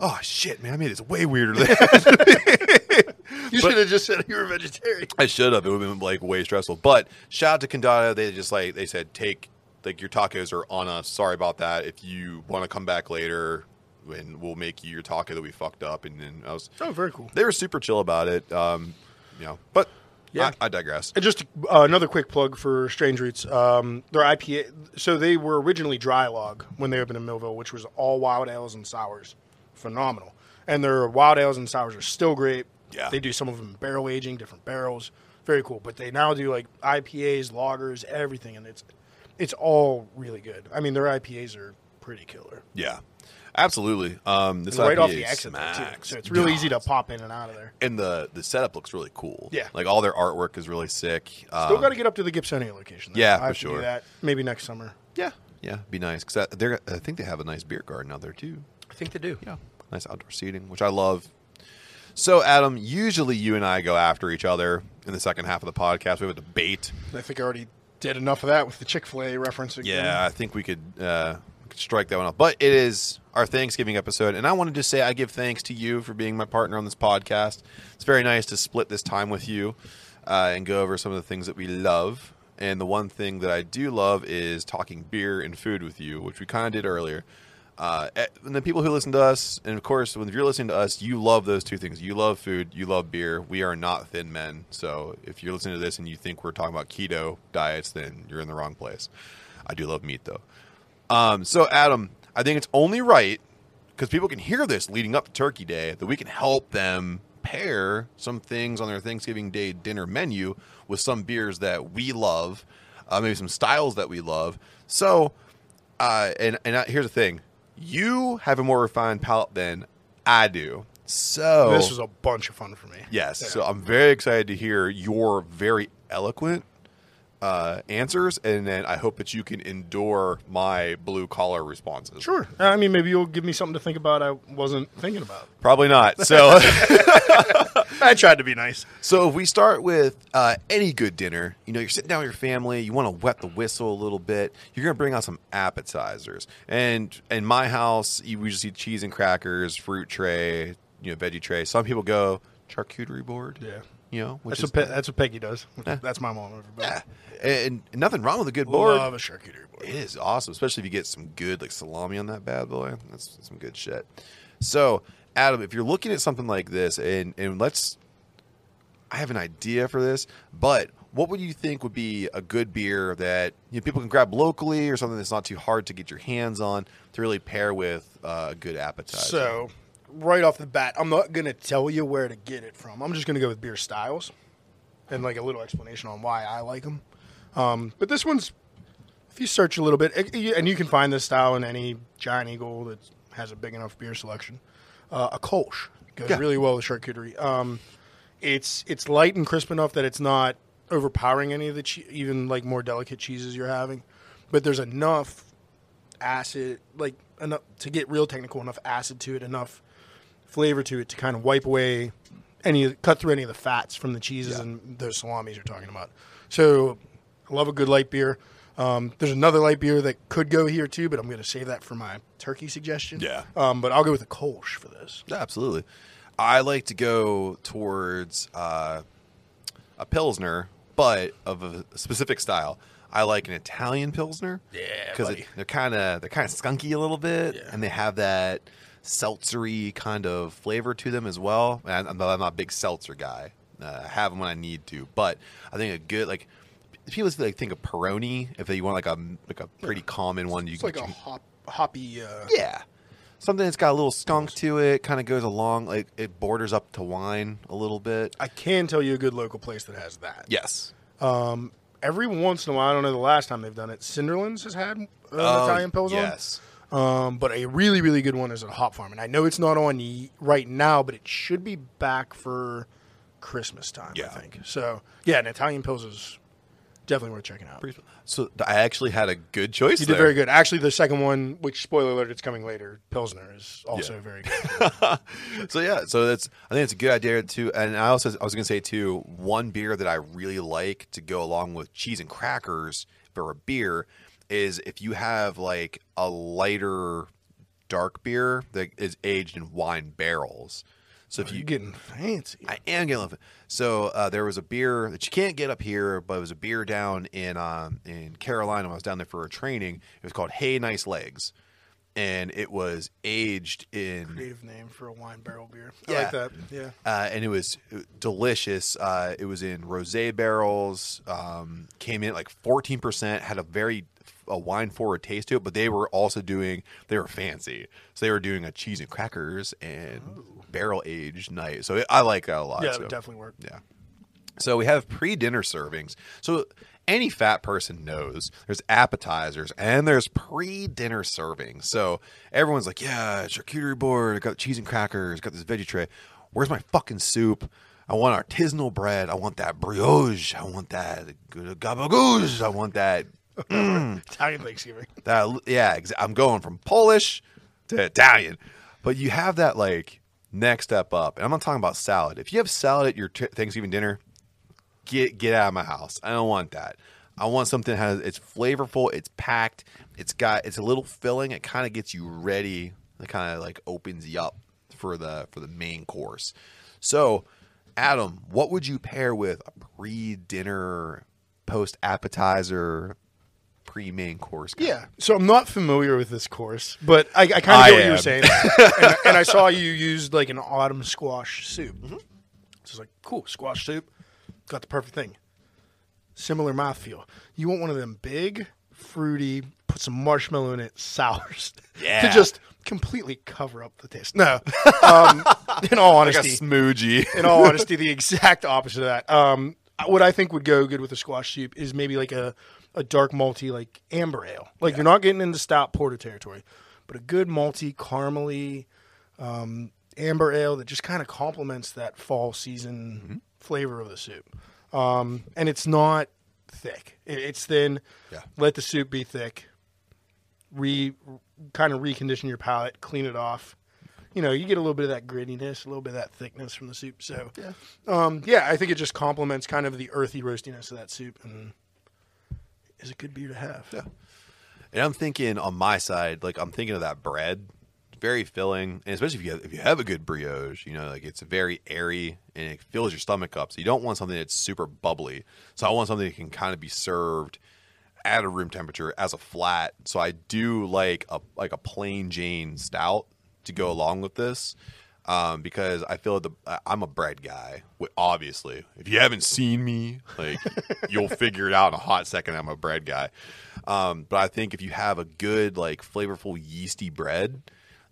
"Oh shit, man! I made this way weirder than that." (laughs) you should have just said you were a vegetarian I should have. It would have been like way stressful. But shout out to Condado. They just like they said, take like your tacos are on us. Sorry about that. If you want to come back later, and we'll make you your taco that we fucked up. And then I was oh very cool they were super chill about it. Um, you know, but Yeah. I, I digress. And just uh, another quick plug for Strange Roots. Um, their IPA. So they were originally dry log when they opened in Millvale, which was all wild ales and sours. Phenomenal. And their wild ales and sours are still great. Yeah. They do some of them barrel aging, different barrels. Very cool. But they now do like IPAs, lagers, everything, and it's it's all really good. I mean, their IPAs are pretty killer. Yeah, absolutely. Um, this And right off the exit, though, too. So it's really Yeah. easy to pop in and out of there. and the the setup looks really cool. Yeah. like all their artwork is really sick. Still Um, got to get up to the Gibsonia location. Though. yeah, I for have to do sure. that maybe next summer. yeah, yeah, be nice because they're. I think they have a nice beer garden out there too. I think they do. Yeah, nice outdoor seating, which I love. So, Adam, usually you and I go after each other in the second half of the podcast. We have a debate. I think I already did enough of that with the Chick Fil A reference. Again. Yeah, I think we could, uh, we could strike that one off. But it is our Thanksgiving episode, and I wanted to say I give thanks to you for being my partner on this podcast. It's very nice to split this time with you uh, and go over some of the things that we love. And the one thing that I do love is talking beer and food with you, which we kind of did earlier. Uh, eh, and the people who listen to us, and of course, when you're listening to us, you love those two things. You love food, you love beer. We are not thin men. So if you're listening to this and you think we're talking about keto diets, then you're in the wrong place. I do love meat, though. Um, so, Adam, I think it's only right because people can hear this leading up to Turkey Day that we can help them pair some things on their Thanksgiving Day dinner menu with some beers that we love, uh, maybe some styles that we love. So, uh, and and uh, here's the thing: you have a more refined palate than I do. So This was a bunch of fun for me. Yes. Yeah. So I'm very excited to hear your very eloquent uh, answers, and then I hope that you can endure my blue collar responses. Sure. I mean, maybe you'll give me something to think about. I wasn't thinking about. Probably not. (laughs) So, I tried to be nice. so if we start with uh, any good dinner, you know, you're sitting down with your family, you want to wet the whistle a little bit. You're gonna bring out some appetizers, and in my house, you, we just eat cheese and crackers, fruit tray, you know, veggie tray. Some people go charcuterie board. Yeah. You know, which That's is what Pe- that's what Peggy does. Yeah. That's my mom. Everybody. Yeah. And, and nothing wrong with a good board. Love a charcuterie board. It is awesome, especially if you get some good like salami on that bad boy. That's some good shit. So, Adam, if you're looking at something like this, and and let's, I have an idea for this, but what would you think would be a good beer that you know, people can grab locally, or something that's not too hard to get your hands on to really pair with uh, a good appetizer? So, right off the bat, I'm not going to tell you where to get it from. I'm just going to go with beer styles and like a little explanation on why I like them. Um, but this one's, if you search a little bit, it- and you can find this style in any Giant Eagle that has a big enough beer selection. Uh, a Kolsch goes Yeah. really well with charcuterie. Um, it's it's light and crisp enough that it's not overpowering any of the che- even like more delicate cheeses you're having, but there's enough acid, like enough to get real technical, enough acid to it, enough flavor to it to kind of wipe away any, cut through any of the fats from the cheeses Yeah. and those salamis you're talking about. So, I love a good light beer. Um, there's another light beer that could go here too, but I'm going to save that for my turkey suggestion. Yeah. Um, but I'll go with a Kolsch for this. Yeah, absolutely. I like to go towards uh, a pilsner, but of a specific style. I like an Italian pilsner. Yeah, because they're kind of they're kind of skunky a little bit, Yeah. and they have that seltzery kind of flavor to them as well. And I'm, I'm not a big seltzer guy. Uh, I have them when I need to, but I think a good like people like think of Peroni if they want like a like a pretty common one. You It's can like a hop, hoppy. Uh, yeah. Something that's got a little skunk to it, kind of goes along, like it borders up to wine a little bit. I can tell you a good local place that has that. Yes. Every once in a while, I don't know the last time they've done it. Cinderlands has had uh, an Oh, Italian Pilsner. Yes. Um, but a really, really good one is at Hop Farm. And I know it's not on right now, but it should be back for Christmas time, Yeah. I think. So, yeah, an Italian Pils is definitely worth checking out. So I actually had a good choice. You did there. very good. Actually, the second one, which spoiler alert, it's coming later, Pilsner is also Yeah. very (laughs) good. (laughs) so yeah, so that's I think it's a good idea too. And I also I was gonna say too, one beer that I really like to go along with cheese and crackers for a beer is if you have like a lighter dark beer that is aged in wine barrels. So if You're you getting fancy. I am getting love it. So uh, there was a beer that you can't get up here, but it was a beer down in um, in Carolina. When I was down there for a training. It was called Hey Nice Legs, and it was aged in Creative name for a wine barrel beer. I Yeah. like that. Yeah. uh, and it was delicious. Uh, it was in rosé barrels. Um, came in like fourteen percent. Had a very a wine forward taste to it, but they were also doing they were fancy. So they were doing a cheese and crackers and barrel aged night. So it, I like that a lot. Yeah, it so. would definitely work. Yeah. So we have pre-dinner servings. So any fat person knows there's appetizers and there's pre-dinner servings. So everyone's like, "Yeah, charcuterie board. I got cheese and crackers. Got this veggie tray. Where's my fucking soup? I want artisanal bread. I want that brioche. I want that gabagouche. I want that mm. (laughs) Italian Thanksgiving. that yeah, I'm going from Polish to Italian. But you have that like next step up, and I'm not talking about salad. If you have salad at your t- Thanksgiving dinner, get get out of my house. I don't want that. I want something that has it's flavorful, it's packed, it's got it's a little filling. It kind of gets you ready. It kind of like opens you up for the for the main course. So, Adam, what would you pair with a pre-dinner, post appetizer, pre-main course? Yeah. So I'm not familiar with this course, but I, I kind of get what you were saying. (laughs) and, and I saw you used like an autumn squash soup. Mm-hmm. So it's like, cool, squash soup. Got the perfect thing. Similar mouthfeel. You want one of them big, fruity, put some marshmallow in it, sours. Yeah. to just completely cover up the taste. No. Um, (laughs) in all like a honesty smoogie. in all honesty, the exact opposite of that. Um, what I think would go good with a squash soup is maybe like a, a dark malty, like amber ale. Like you're not getting into stout porter territory, but a good malty, caramely um, amber ale that just kind of complements that fall season flavor of the soup. Um, and it's not thick; it, it's thin. Yeah. Let the soup be thick. Re kind of recondition your palate, clean it off you know, you get a little bit of that grittiness, a little bit of that thickness from the soup. So, yeah, um, yeah, I think it just complements kind of the earthy roastiness of that soup, and is a good beer to have. Yeah, And I'm thinking on my side, like I'm thinking of that bread, very filling, and especially if you have, if you have a good brioche, you know, like it's very airy and it fills your stomach up. So you don't want something that's super bubbly. So I want something that can kind of be served at a room temperature as a flat. So I do like a like a plain Jane stout to go mm-hmm. along with this. Um, because I feel the I'm a bread guy. Obviously, if you haven't seen me, like (laughs) you'll figure it out in a hot second. I'm a bread guy. Um, but I think if you have a good like flavorful yeasty bread,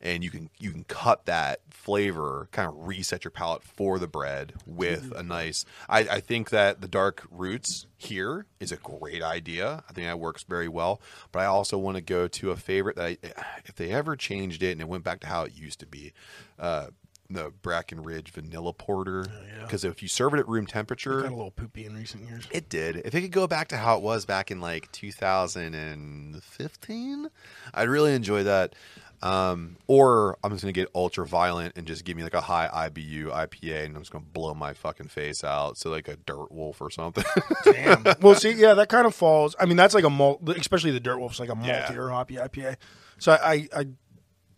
and you can you can cut that flavor, kind of reset your palate for the bread with a nice. I, I think that the dark roots here is a great idea. I think that works very well. But I also want to go to a favorite that I, if they ever changed it and it went back to how it used to be, uh, the Breckenridge Vanilla Porter. yeah. Because if you serve it at room temperature, got a little poopy in recent years. it did. If it could go back to how it was back in like 2015, I'd really enjoy that. Um, or I'm just gonna get ultra violent and just give me like a high IBU IPA, and I'm just gonna blow my fucking face out. So like a Dirt Wolf or something. Damn. (laughs) well, see, yeah, that kind of falls. I mean, that's like a malt, especially the Dirt Wolf's like a Yeah. or hoppy IPA. So I, I, I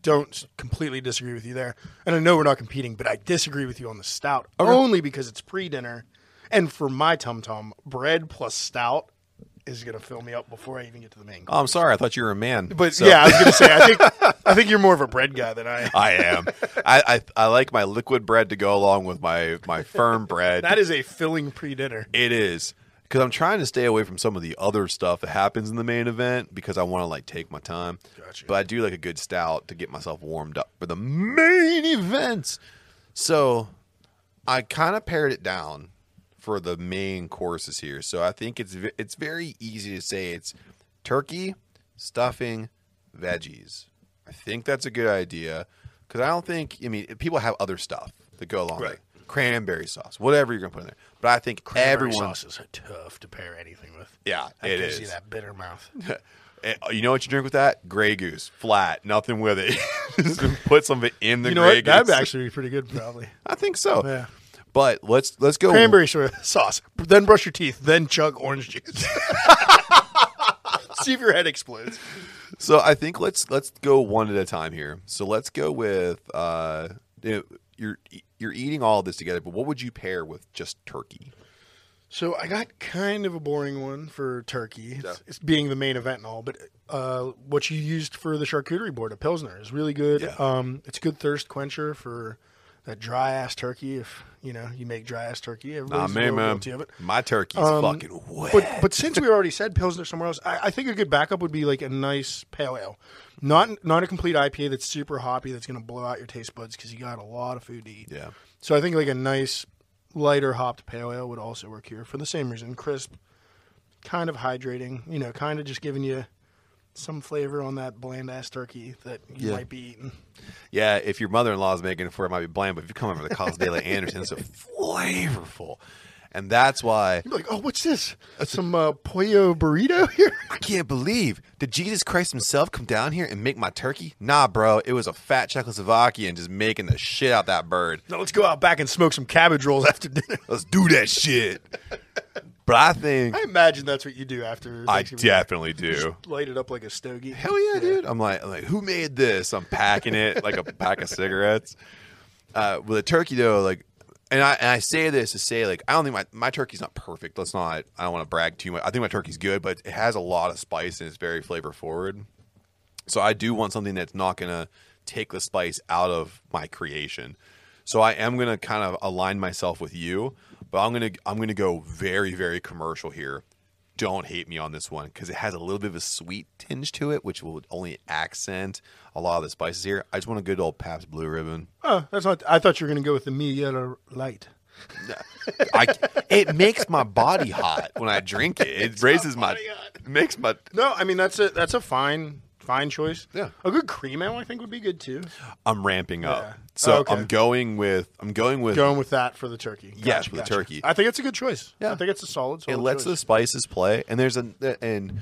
don't completely disagree with you there, and I know we're not competing, but I disagree with you on the stout only because it's pre-dinner, and for my tum tum, bread plus stout is gonna fill me up before I even get to the main. oh, I'm sorry, I thought you were a man. But So- yeah, I was gonna say, I think (laughs) I think you're more of a bread guy than I. am. I am. I, I I like my liquid bread to go along with my my firm (laughs) bread. That is a filling pre-dinner. It is because I'm trying to stay away from some of the other stuff that happens in the main event because I want to like take my time. Gotcha. But I do like a good stout to get myself warmed up for the main event. So I kind of pared it down for the main courses here. So I think it's it's very easy to say it's turkey, stuffing, veggies. I think that's a good idea because I don't think I mean people have other stuff that go along Right. with it. Cranberry sauce, whatever you're gonna put in there. But I think Cranberry everyone, sauce is tough to pair anything with. yeah, That it gives is. you that bitter mouth. (laughs) Eh, You know what you drink with that? Grey Goose, flat, nothing with it. (laughs) Just put some of it in the you know Grey what? That'd Goose. actually be pretty good, probably. (laughs) I think so. Yeah. But let's let's go. Cranberry sa- sauce. Then brush your teeth. Then chug orange juice. See if your head explodes. So I think let's let's go one at a time here. So let's go with uh, you know, you're you're eating all this together, but what would you pair with just turkey? So I got kind of a boring one for turkey. It's, Yeah. it's being the main event and all, but uh, what you used for the charcuterie board, a pilsner, is really good. Yeah. Um, it's a good thirst quencher for that dry ass turkey. If you know you make dry ass turkey, Nah, everybody's a man, man. guilty of it. My turkey's Um, fucking wet. But but since we already said pilsner somewhere else, I, I think a good backup would be like a nice pale ale, not not a complete IPA that's super hoppy that's going to blow out your taste buds because you got a lot of food to eat. yeah. So I think like a nice lighter hopped pale ale would also work here for the same reason. Crisp, kind of hydrating, you know, kind of just giving you some flavor on that bland ass turkey that you Yeah. might be eating. Yeah, if your mother in law is making it for it, it might be bland, but if you come over to the Carlos de Anderson, it's so (laughs) flavorful. And that's why You'd be like, oh, what's this? Some uh, pollo burrito (laughs) here? I can't believe did Jesus Christ himself come down here and make my turkey? Nah, bro, it was a fat Czechoslovakian just making the shit out that bird. no, let's go out back and smoke some cabbage rolls after dinner. Let's do that shit. But I think I imagine that's what you do after. I Thanksgiving. definely do. Just light it up like a stogie. Hell yeah, dude! I'm like, I'm like, who made this? I'm packing it like a pack of cigarettes. Uh, with a turkey though, like, and I and I say this to say like, I don't think my my turkey's not perfect. Let's not. I don't want to brag too much. I think my turkey's good, but it has a lot of spice and it's very flavor forward. So I do want something that's not gonna take the spice out of my creation. So I am gonna kind of align myself with you, but I'm gonna I'm gonna go very very commercial here. Don't hate me on this one because it has a little bit of a sweet tinge to it, which will only accent a lot of the spices here. I just want a good old Pabst Blue Ribbon. Oh, that's not. I thought you were going to go with the Miller Lite. I, it makes my body hot when I drink it. It raises my it makes my No, I mean that's a that's a fine fine choice. Yeah. a good cream ale I think would be good too. I'm ramping up. Yeah. So Oh, okay. I'm going with I'm going with Going with that for the turkey. Yes, for the turkey. I think it's a good choice. Yeah. I think it's a solid. solid it lets the spices play and there's a and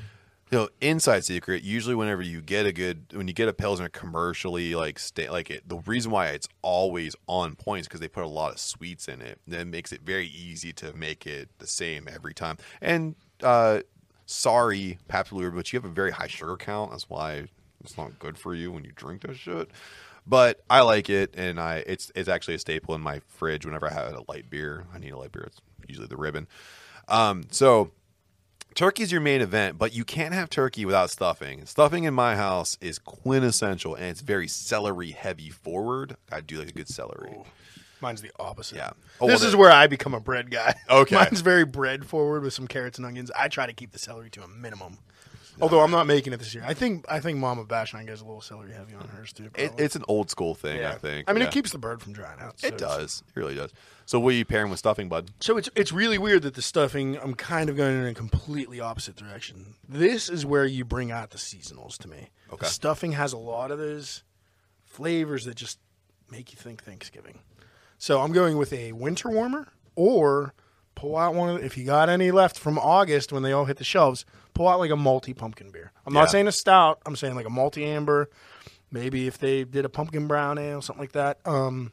you know inside secret usually whenever you get a good when you get a pilsner commercially like stay like it the reason why it's always on point is because they put a lot of sweets in it that makes it very easy to make it the same every time and uh sorry Pabst Blue but you have a very high sugar count that's why it's not good for you when you drink that shit but I like it, and I it's it's actually a staple in my fridge. Whenever I have a light beer, I need a light beer. It's usually the ribbon. Um, so turkey's your main event, but you can't have turkey without stuffing. Stuffing in my house is quintessential, and it's very celery heavy forward. I do like a good celery. Mine's the opposite. Yeah. Oh, this well, is where I become a bread guy. (laughs) Okay. Mine's very bread forward with some carrots and onions. I try to keep the celery to a minimum. Although I'm not making it this year. I think I think Mama Bashine goes a little celery heavy on hers too. It, it's an old school thing, Yeah. I think. I mean, Yeah. it keeps the bird from drying out. so it does. It really does. So, what are you pairing with stuffing, bud? So it's it's really weird that the stuffing I'm kind of going in a completely opposite direction. This is where you bring out the seasonals to me. Okay. The stuffing has a lot of those flavors that just make you think Thanksgiving. So I'm going with a winter warmer or pull out one of if you got any left from August when they all hit the shelves, pull out like a multi pumpkin beer. I'm Yeah. not saying a stout, I'm saying like a multi amber. Maybe if they did a pumpkin brown ale, something like that. Um,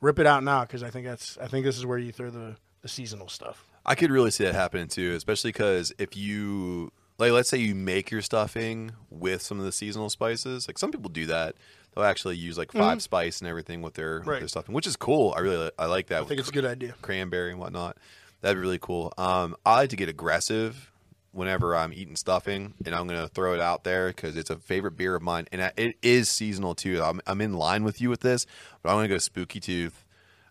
rip it out now because I think that's I think this is where you throw the, the seasonal stuff. I could really see that happening too, especially because if you like, let's say you make your stuffing with some of the seasonal spices. Like some people do that; they'll actually use like 5 spice and everything with their, with their stuffing, which is cool. I really I like that. I think it's a good idea. cranberry and whatnot. That'd be really cool. Um, I like to get aggressive whenever I'm eating stuffing, and I'm gonna throw it out there because it's a favorite beer of mine, and I- it is seasonal too. I'm, I'm in line with you with this, but I'm gonna go Spooky Tooth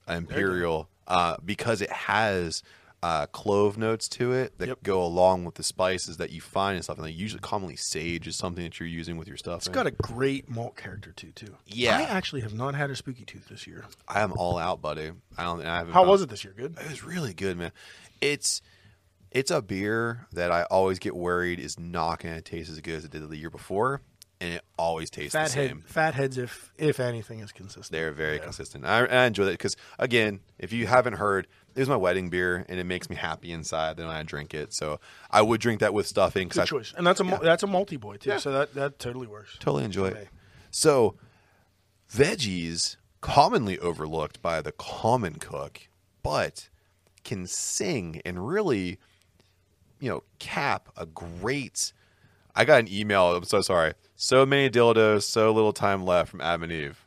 Imperial uh, because it has uh, clove notes to it that Yep. go along with the spices that you find in stuffing. Like usually, commonly sage is something that you're using with your stuff. It's got a great malt character too. Too. Yeah. I actually have not had a spooky tooth this year. I am all out, buddy. I don't. I haven't. How was it this year? Good. It was really good, man. It's it's a beer that I always get worried is not going to taste as good as it did the year before, and it always tastes the Fat head, same. fat heads, if if anything, is consistent. They're very Yeah. consistent. I, I enjoy that because, again, if you haven't heard, it was my wedding beer, and it makes me happy inside. Then I drink it, so I would drink that with stuffing. Good I choice, and that's a mul- that's a multi boy too. Yeah. So that that totally works. Totally enjoy Okay. it. So, veggies commonly overlooked by the common cook, but can sing and really, you know, cap a great. I got an email. I'm so sorry. So many dildos, so little time left from Adam and Eve.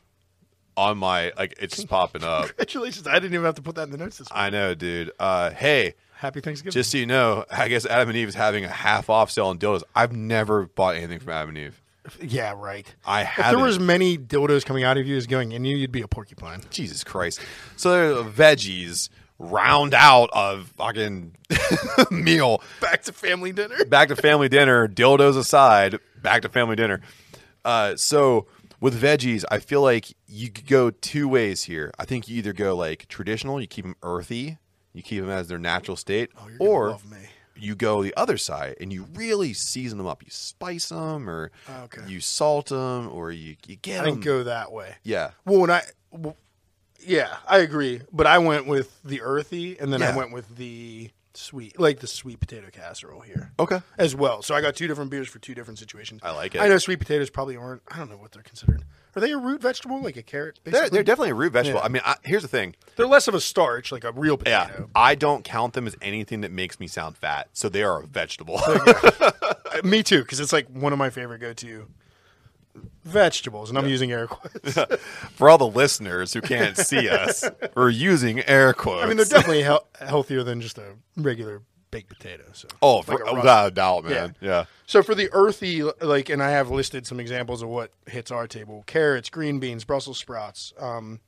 on my like it's just popping up. (laughs) Congratulations! I didn't even have to put that in the notes this week. I know, dude. Uh, hey, Happy Thanksgiving. just so you know, I guess Adam and Eve is having a half off sale on dildos. I've never bought anything from Adam and Eve. yeah, right. I If haven't. there was many dildos coming out of you as going in you, you'd be a porcupine. Jesus Christ. So veggies round out of fucking (laughs) meal. Back to family dinner. (laughs) Back to family dinner, dildos aside, back to family dinner. Uh, so with veggies, I feel like you could go two ways here. I think you either go like traditional, you keep them earthy, you keep them as their natural state, Oh, you're or you go the other side and you really season them up. You spice them, or Okay. you salt them, or you you get I them. didn't go that way. yeah, Well, when I, yeah, I agree. But I went with the earthy, and then Yeah. I went with the sweet, like the sweet potato casserole here okay. as well. So I got two different beers for two different situations. I like it. I know sweet potatoes probably aren't. I don't know what they're considered. Are they a root vegetable, like a carrot? They're, basically? they're definitely a root vegetable. Yeah. I mean, I, here's the thing. They're less of a starch, like a real Yeah, potato. I don't count them as anything that makes me sound fat. So they are a vegetable. (laughs) Uh, Me too, because it's like one of my favorite go-to vegetables, and I'm using air quotes. (laughs) For all the listeners who can't see us, (laughs) we're using air quotes. I mean, they're definitely hel- healthier than just a regular baked potato. So oh, like for, without a doubt, man. Yeah. So for the earthy, like, and I have listed some examples of what hits our table: carrots, green beans, Brussels sprouts. Um,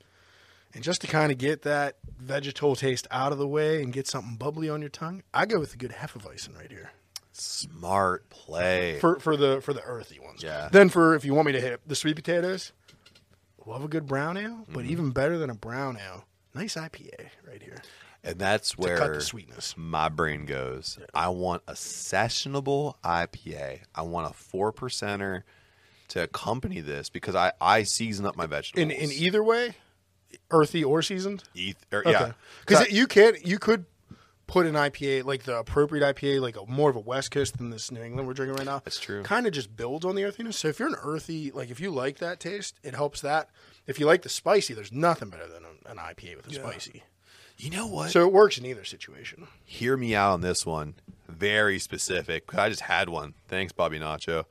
and just to kind of get that vegetal taste out of the way and get something bubbly on your tongue, I go with a good hefeweizen right here Smart play. for for the for the earthy ones. Yeah. Then for if you want me to hit the sweet potatoes, love a good brown ale, but Mm-hmm. even better than a brown ale, nice IPA right here and that's where the sweetness. my brain goes. I want a sessionable IPA. I want a four percenter to accompany this because I, I season up my vegetables. In in either way, earthy or seasoned. Eth- or, Yeah. because you can't. you could put an IPA like the appropriate IPA, like a more of a West Coast than this New England we're drinking right now. That's true. Kind of just builds on the earthiness. So if you're an earthy, like if you like that taste, it helps that. If you like the spicy, there's nothing better than an, an IPA with a spicy. You know what? So it works in either situation. hear me out on this one. Very specific. I just had one. Thanks, Bobby Nacho.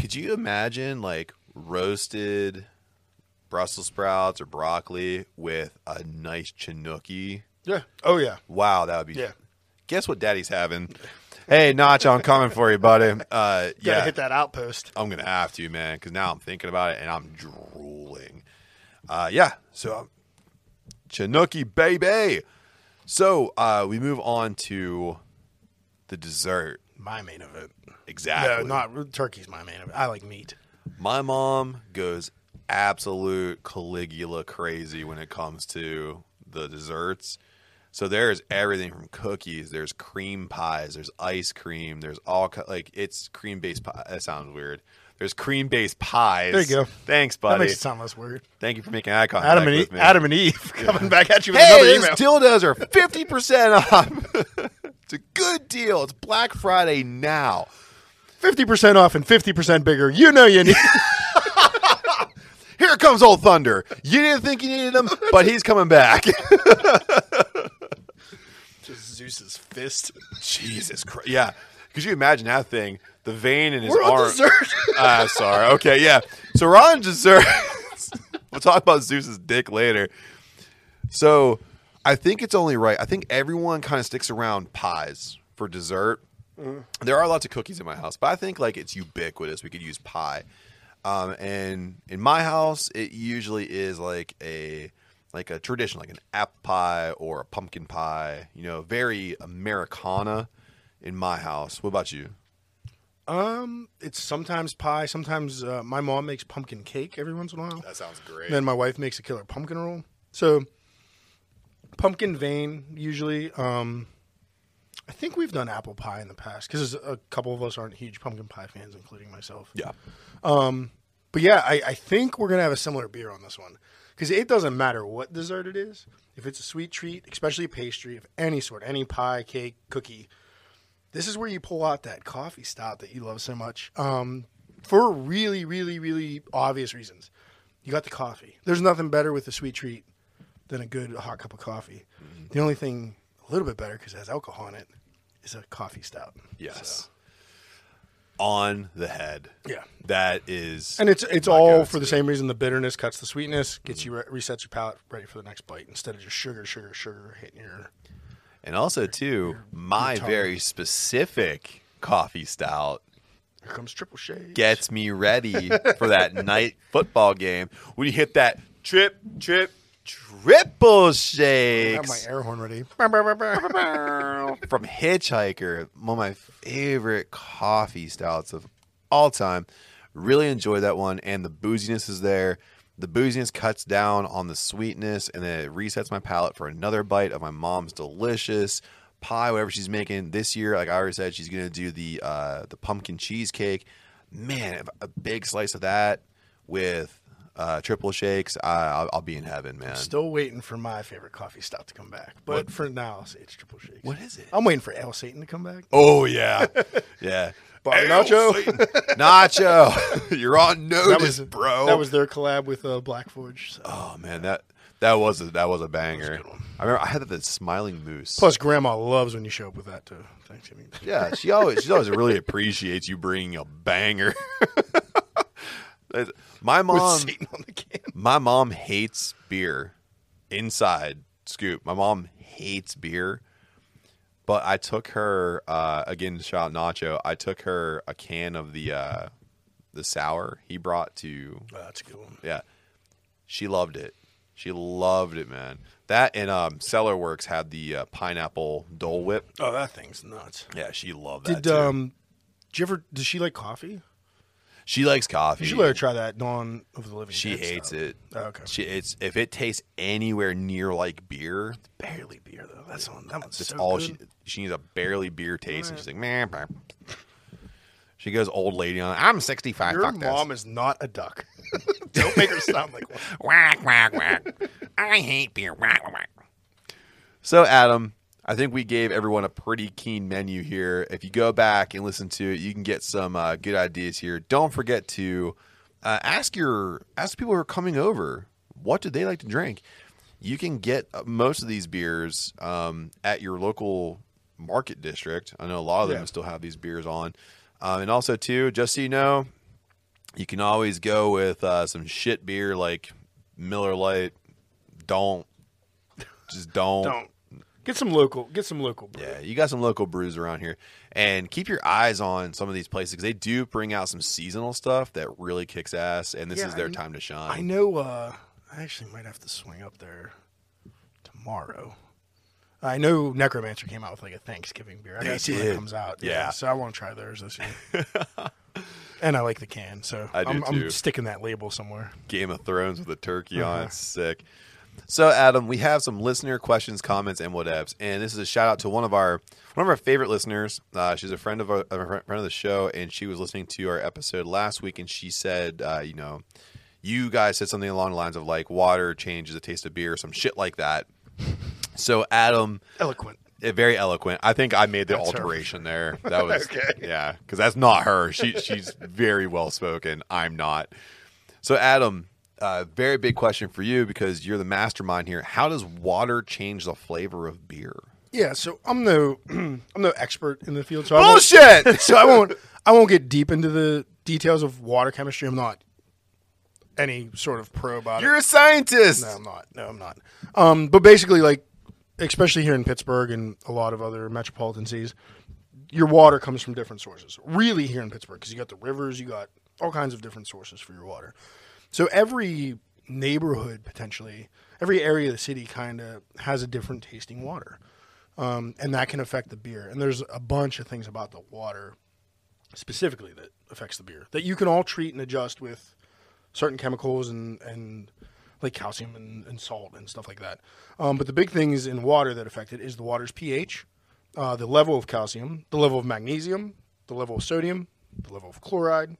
Could you imagine like roasted Brussels sprouts or broccoli with a nice chinooki? Yeah. Oh yeah. Wow, that would be. Yeah. Guess what Daddy's having? Hey, Nacho, I'm coming for you, buddy. Uh, (laughs) Gotta yeah, hit that outpost. I'm gonna have to, man, because now I'm thinking about it and I'm drooling. Uh, yeah, so um, Chinooki, baby. So uh, we move on to the dessert. My main event. Exactly. No, not turkey's my main event. I like meat. My mom goes absolute Caligula crazy when it comes to the desserts. So there's everything from cookies, there's cream pies, there's ice cream, there's all like it's cream based pie. That sounds weird. There's cream based pies. There you go. Thanks, That buddy. makes it sound less weird. Thank you for making eye contact Adam and with Eve, me. Adam and Eve (laughs) coming back at you with hey, another these email. dildos are (laughs) fifty percent off. (laughs) it's a good deal. It's Black Friday now. Fifty percent off and fifty percent bigger. You know you need. Here comes old Thunder. You didn't think you needed him, (laughs) but he's coming back. (laughs) Just Zeus's fist. Jesus Christ. Yeah. Could you imagine that thing? The vein in his We're arm. dessert. (laughs) Ah, sorry. Okay, yeah. So we're on dessert. we'll talk about Zeus's dick later. So I think it's only right. I think everyone kind of sticks around pies for dessert. There are lots of cookies in my house, but I think like it's ubiquitous. We could use pie. Um, and in my house, it usually is like a like a tradition, like an apple pie or a pumpkin pie. You know, very Americana in my house. What about you? Um, it's sometimes pie. Sometimes uh, my mom makes pumpkin cake every once in a while. That sounds great. Then my wife makes a killer pumpkin roll. So pumpkin vein usually. Um, I think we've done apple pie in the past because a couple of us aren't huge pumpkin pie fans, including myself. yeah. But yeah, I, I think we're gonna have a similar beer on this one because it doesn't matter what dessert it is. If it's a sweet treat, especially a pastry of any sort, any pie, cake, cookie, this is where you pull out that coffee stout that you love so much. Um, for really, really, really obvious reasons. You got the coffee. There's nothing better with a sweet treat than a good hot cup of coffee. The only thing a little bit better because it has alcohol in it is a coffee stout. Yes. on the head. Yeah. That is, And it's it's all for the same reason. The bitterness cuts the sweetness, gets you re- resets your palate ready for the next bite instead of just sugar, sugar, sugar hitting your. And also, too, my tongue. very specific coffee stout Here comes triple shade. gets me ready for that (laughs) night football game when you hit that trip, trip, triple I have my air horn ready. (laughs) from Hitchhiker, one of my favorite coffee stouts of all time. Really enjoy that one, and the booziness is there. The booziness cuts down on the sweetness, and then it resets my palate for another bite of my mom's delicious pie, whatever she's making this year. Like I already said, she's gonna do the uh, the pumpkin cheesecake. Man, a big slice of that with uh, triple shakes, I, I'll, I'll be in heaven, man. I'm Still waiting for my favorite coffee stout to come back, but What? for now, I'll say it's triple shakes. What is it? I'm waiting for El Satan to come back. Oh yeah, (laughs) yeah. Bobby Nacho. Nacho, (laughs) you're on notice, That was bro. That was their collab with uh, Black Forge. So. oh man, that that was a, that was a banger. good one. I remember I had that smiling moose. Plus, Grandma loves when you show up with that too. Thanksgiving. yeah, she always she always really appreciates you bringing a banger. (laughs) my (laughs) mom, Satan on the can. my mom hates beer. Inside scoop, my mom hates beer. But I took her uh, again. Shout out Nacho. I took her a can of the uh, the sour he brought to Oh, that's a good one. Yeah. She loved it. She loved it, man. That and um Cellar Works had the uh, pineapple Dole Whip. Oh, that thing's nuts. Yeah, she loved that Did too. um, did you ever? Does she like coffee? She likes coffee. You should let her try that Dawn of the Living. she Dead hates stuff. it. Oh, okay. She it's if it tastes anywhere near like beer, it's Barely beer though. That's on. That one's that's so all good. she she needs a barely beer taste and she's like, man. man." She goes old lady on. it. I'm 65. Your fuck this." mom is not a duck. (laughs) Don't make her sound like one. (laughs) Whack, whack, whack. I hate beer. Whack, whack. So, Adam, I think we gave everyone a pretty keen menu here. If you go back and listen to it, you can get some uh, good ideas here. Don't forget to uh, ask your ask people who are coming over what do they like to drink. You can get uh, most of these beers um, at your local market district. I know a lot of them Yeah. still have these beers on, um, and also too, just so you know, you can always go with uh, some shit beer like Miller Lite. Don't just don't. Don't get some local. Get some local. Brew. Yeah, you got some local brews around here, and keep your eyes on some of these places because they do bring out some seasonal stuff that really kicks ass, and this Yeah, is their I- time to shine. I know. uh I actually might have to swing up there tomorrow. I know Necromancer came out with like a Thanksgiving beer. I gotta see when it comes out. Yeah. so I want to try theirs this year. (laughs) and I like the can, so I am. I'm sticking that label somewhere. Game of Thrones with a turkey on Uh-huh. it. It's sick. So, Adam, we have some listener questions, comments, and whatevs. And this is a shout out to one of our one of our favorite listeners. Uh, she's a friend of our, a friend of the show, and she was listening to our episode last week, and she said, uh, you know, you guys said something along the lines of like water changes the taste of beer, or some shit like that. So, Adam, Eloquent. eh, very eloquent. I think I made the That's her alteration there. That was (laughs) Okay. yeah, because that's not her. She she's very well spoken. I'm not. So Adam, uh, very big question for you because you're the mastermind here. How does water change the flavor of beer? Yeah, so I'm no (clears throat) I'm no expert in the field, so I Bullshit. (laughs) so I won't I won't get deep into the details of water chemistry. I'm not any sort of pro about it. You're a scientist. No, I'm not. No, I'm not. Um, but basically, like, especially here in Pittsburgh and a lot of other metropolitan cities, your water comes from different sources. Really, here in Pittsburgh, because you got the rivers, you got all kinds of different sources for your water. So every neighborhood, potentially, every area of the city, kind of has a different tasting water, um, and that can affect the beer. And there's a bunch of things about the water specifically that affects the beer that you can all treat and adjust with certain chemicals and and like calcium and, and salt and stuff like that. Um, but the big things in water that affect it is the water's pH, uh, the level of calcium, the level of magnesium, the level of sodium, the level of chloride,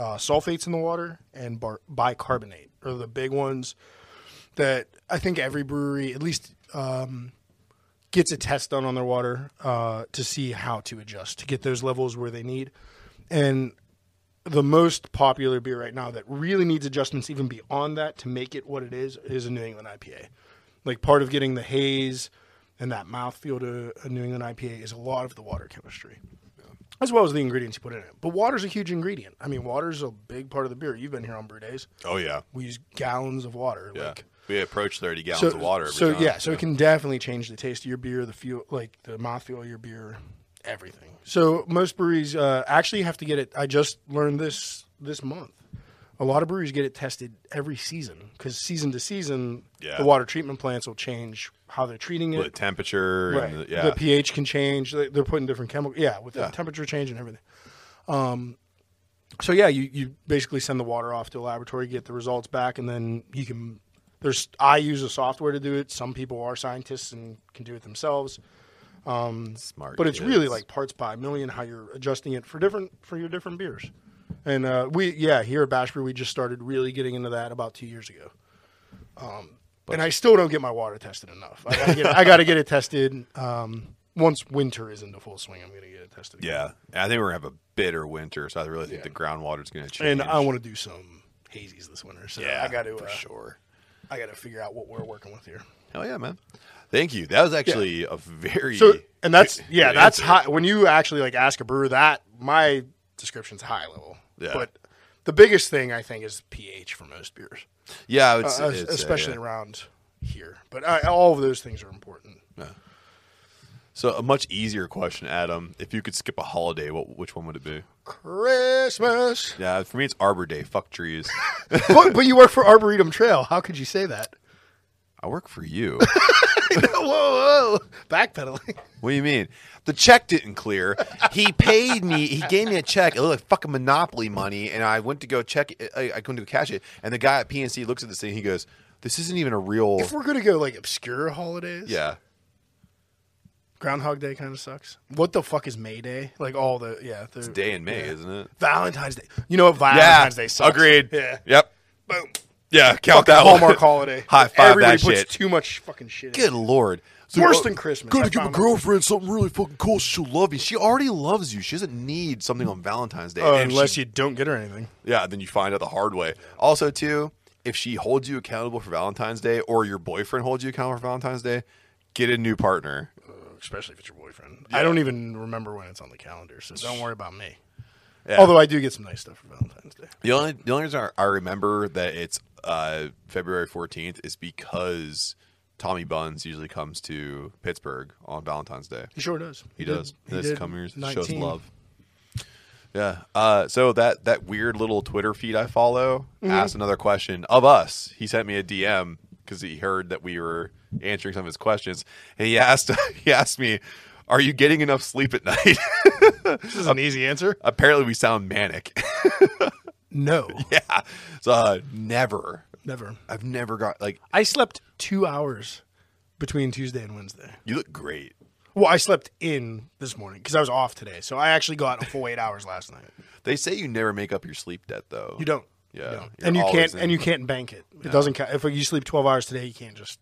uh, sulfates in the water, and bar- bicarbonate are the big ones that I think every brewery, at least, um, gets a test done on their water uh, to see how to adjust to get those levels where they need. And the most popular beer right now that really needs adjustments even beyond that to make it what it is is a New England IPA. Like part of getting the haze and that mouthfeel to a New England IPA is a lot of the water chemistry. As well as the ingredients you put in it. But water's a huge ingredient. I mean, water's a big part of the beer. You've been here on brew days. Oh yeah, We use gallons of water. yeah. Like, we approach thirty gallons of water. Every so time. yeah, so it can definitely change the taste of your beer, the feel, like the mouthfeel of your beer, everything. So most breweries uh, actually have to get it. I just learned this this month. A lot of breweries get it tested every season because season to season, Yeah. the water treatment plants will change how they're treating the it. temperature. Right. And the, yeah. The pH can change. They- They're putting different chemical. Yeah, with Yeah. the temperature change and everything. Um, so yeah, you, you basically send the water off to a laboratory, get the results back, and then you can. There's I use a software to do it. Some people are scientists and can do it themselves. Smart. But it's really like parts by million how you're adjusting it for different for your different beers. And uh, we yeah here at Bash Brew we just started really getting into that about two years ago. Um, and I still don't get my water tested enough. I gotta get, I gotta get it tested. Um, once winter is into full swing, I'm gonna get it tested. again. Yeah, I think we're gonna have a bitter winter, so I really think Yeah. the is gonna change. And I want to do some hazies this winter, so yeah, I got to for uh, sure. I got to figure out what we're working with here. Hell yeah, man! Thank you. That was actually a very So, and that's yeah, that's answer. high. When you actually like ask a brewer that, my description's high level. Yeah. But the biggest thing I think is pH for most beers, Yeah, would uh, say, es- I'd say, especially yeah. around here. But uh, all of those things are important. So a much easier question, Adam. If you could skip a holiday, what which one would it be? Christmas, Yeah, for me it's Arbor Day. Fuck trees. (laughs) but, but you work for Arboretum Trail. How could you say that? I work for you. (laughs) (laughs) whoa, whoa, backpedaling. What do you mean? The check didn't clear. He paid me. He gave me a check. It looked like fucking monopoly money, and I went to go check. It, I, I couldn't go cash it. And the guy at PNC looks at this thing. He goes, "This isn't even a real." If we're gonna go like obscure holidays, Yeah, Groundhog Day kind of sucks. What the fuck is May Day? Like all the yeah, the day in May, isn't it? Valentine's Day. You know what Valentine's Day sucks? Agreed. Yeah. Yep. Boom. Yeah. Count Fucking that Hallmark (laughs) holiday. High five Everybody that puts shit. too much fucking shit. Good in. lord. So, Worse uh, than Christmas. Gotta I give a found- girlfriend something really fucking cool. She'll love you. She already loves you. She doesn't need something on Valentine's Day. Uh, And if unless she- you don't get her anything. yeah, then you find out the hard way. Also, too, if she holds you accountable for Valentine's Day, or your boyfriend holds you accountable for Valentine's Day, get a new partner. Especially if it's your boyfriend. I don't even remember when it's on the calendar, so don't worry about me. Yeah. Although I do get some nice stuff for Valentine's Day. The only the only reason I- I remember that it's uh, February fourteenth is because Tommy Buns usually comes to Pittsburgh on Valentine's Day. He sure does. He, did- does. he this did come here shows love. Yeah. Uh, so that that weird little Twitter feed I follow Mm-hmm. asked another question of us. He sent me a DM because he heard that we were answering some of his questions, and he (laughs) asked he asked me, "Are you getting enough sleep at night?" (laughs) This is an (laughs) easy answer. Apparently, we sound manic. No. (laughs) yeah. So uh, never. Never. I've never got like I slept two hours between Tuesday and Wednesday. you look great. Well, I slept in this morning because I was off today. So I actually got a full eight hours last night. They say you never make up your sleep debt though. You don't. Yeah, You don't. you're and you always can't. in- And you can't bank it. It doesn't count. If you sleep twelve hours today, you can't just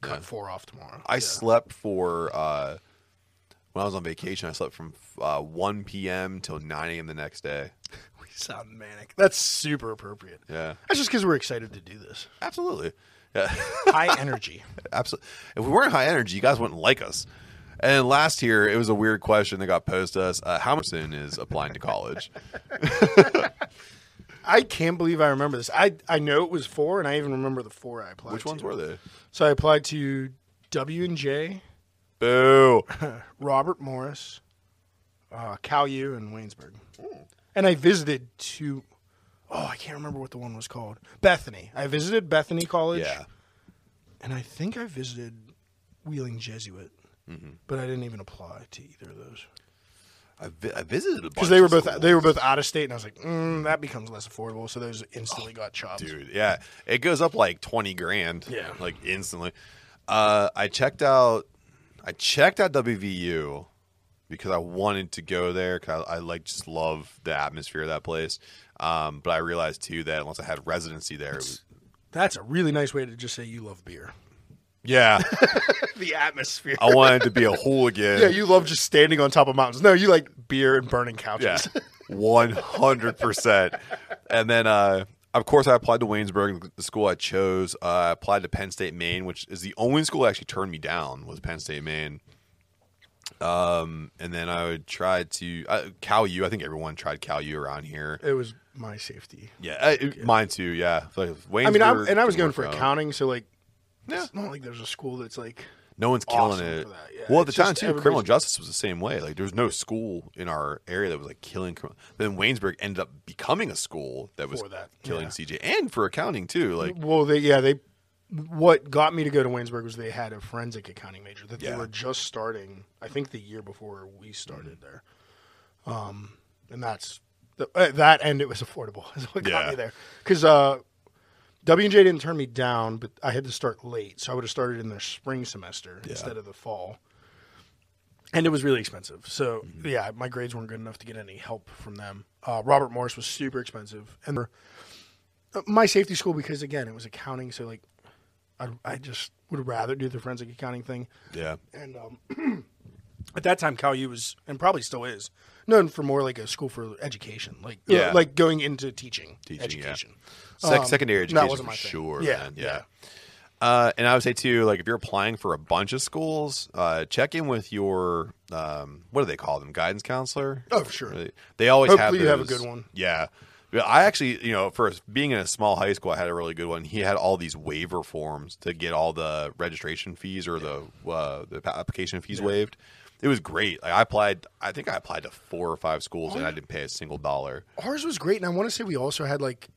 cut four off tomorrow. I slept for uh, when I was on vacation. I slept from uh, 1 p.m. till 9 a.m. the next day. Sound manic. That's super appropriate. Yeah, That's just because we're excited to do this. absolutely. Yeah, (laughs) High energy. absolutely. If we weren't high energy, you guys wouldn't like us. And last year, it was a weird question that got posed to us. Uh, how much in is applying to college? (laughs) I can't believe I remember this. I I know it was four, and I even remember the four I applied. Which ones were they? So I applied to W and J, Boo. (laughs) Robert Morris, uh, Cal U, and Waynesburg. And I visited two oh I can't remember what the one was called. Bethany. I visited Bethany College. Yeah. And I think I visited Wheeling Jesuit, Mm-hmm. but I didn't even apply to either of those I, vi- I visited because they were both schools. they were both out of state, and I was like, mm, that becomes less affordable. So those instantly got chopped. dude yeah it goes up like 20 grand Yeah. like instantly uh i checked out i checked out wvu because i wanted to go there because I, I like just love the atmosphere of that place um but i realized too that once i had residency there it was, That's a really nice way to just say you love beer. yeah (laughs) the atmosphere. i wanted to be a hooligan yeah, you love just standing on top of mountains. No, you like beer and burning couches. Yeah, one hundred percent. And then, uh, of course, I applied to Waynesburg, the school I chose. Uh, I applied to Penn State, Main, which is the only school that actually turned me down. Was Penn State, Main. Um, and then I would try to uh, Cal U. I think everyone tried Cal U around here. It was my safety. Yeah, uh, mine too. Yeah, like I mean, I, and I was going for accounting, so like, Yeah. it's not like there's a school that's like No one's killing it. for that, yeah. Well, at the time too, criminal justice was the same way. Like there was no school in our area that was like killing. Criminal. Then Waynesburg ended up becoming a school that was that, killing yeah. CJ and for accounting too. Like Well, they yeah they. What got me to go to Waynesburg was they had a forensic accounting major that Yeah. they were just starting. I think the year before we started there, um, and that's the, uh, that and it was affordable (laughs) is what got me there because uh, W and J didn't turn me down, but I had to start late, so I would have started in their spring semester instead of the fall, and it was really expensive. So Mm-hmm. yeah, my grades weren't good enough to get any help from them. Uh, Robert Morris was super expensive, and uh, my safety school because again it was accounting, so like I, I just would rather do the forensic accounting thing. yeah, And um, (clears throat) at that time, Cal U was, and probably still is, known for more like a school for education, like uh, like going into teaching, Teaching, yeah. education. Sec- Um, secondary that education wasn't for my thing. sure. Yeah, man. yeah. yeah. Uh, and I would say too, like if you're applying for a bunch of schools, uh, check in with your um, what do they call them? Guidance counselor. Oh, for sure. They, they always Hopefully have. you have a good one. Yeah. Yeah, I actually, you know, first being in a small high school, I had a really good one. He had all these waiver forms to get all the registration fees or the uh, the application fees waived. It was great. Like I applied, I think I applied to four or five schools, and I didn't pay a single dollar. Ours was great, and I want to say we also had like.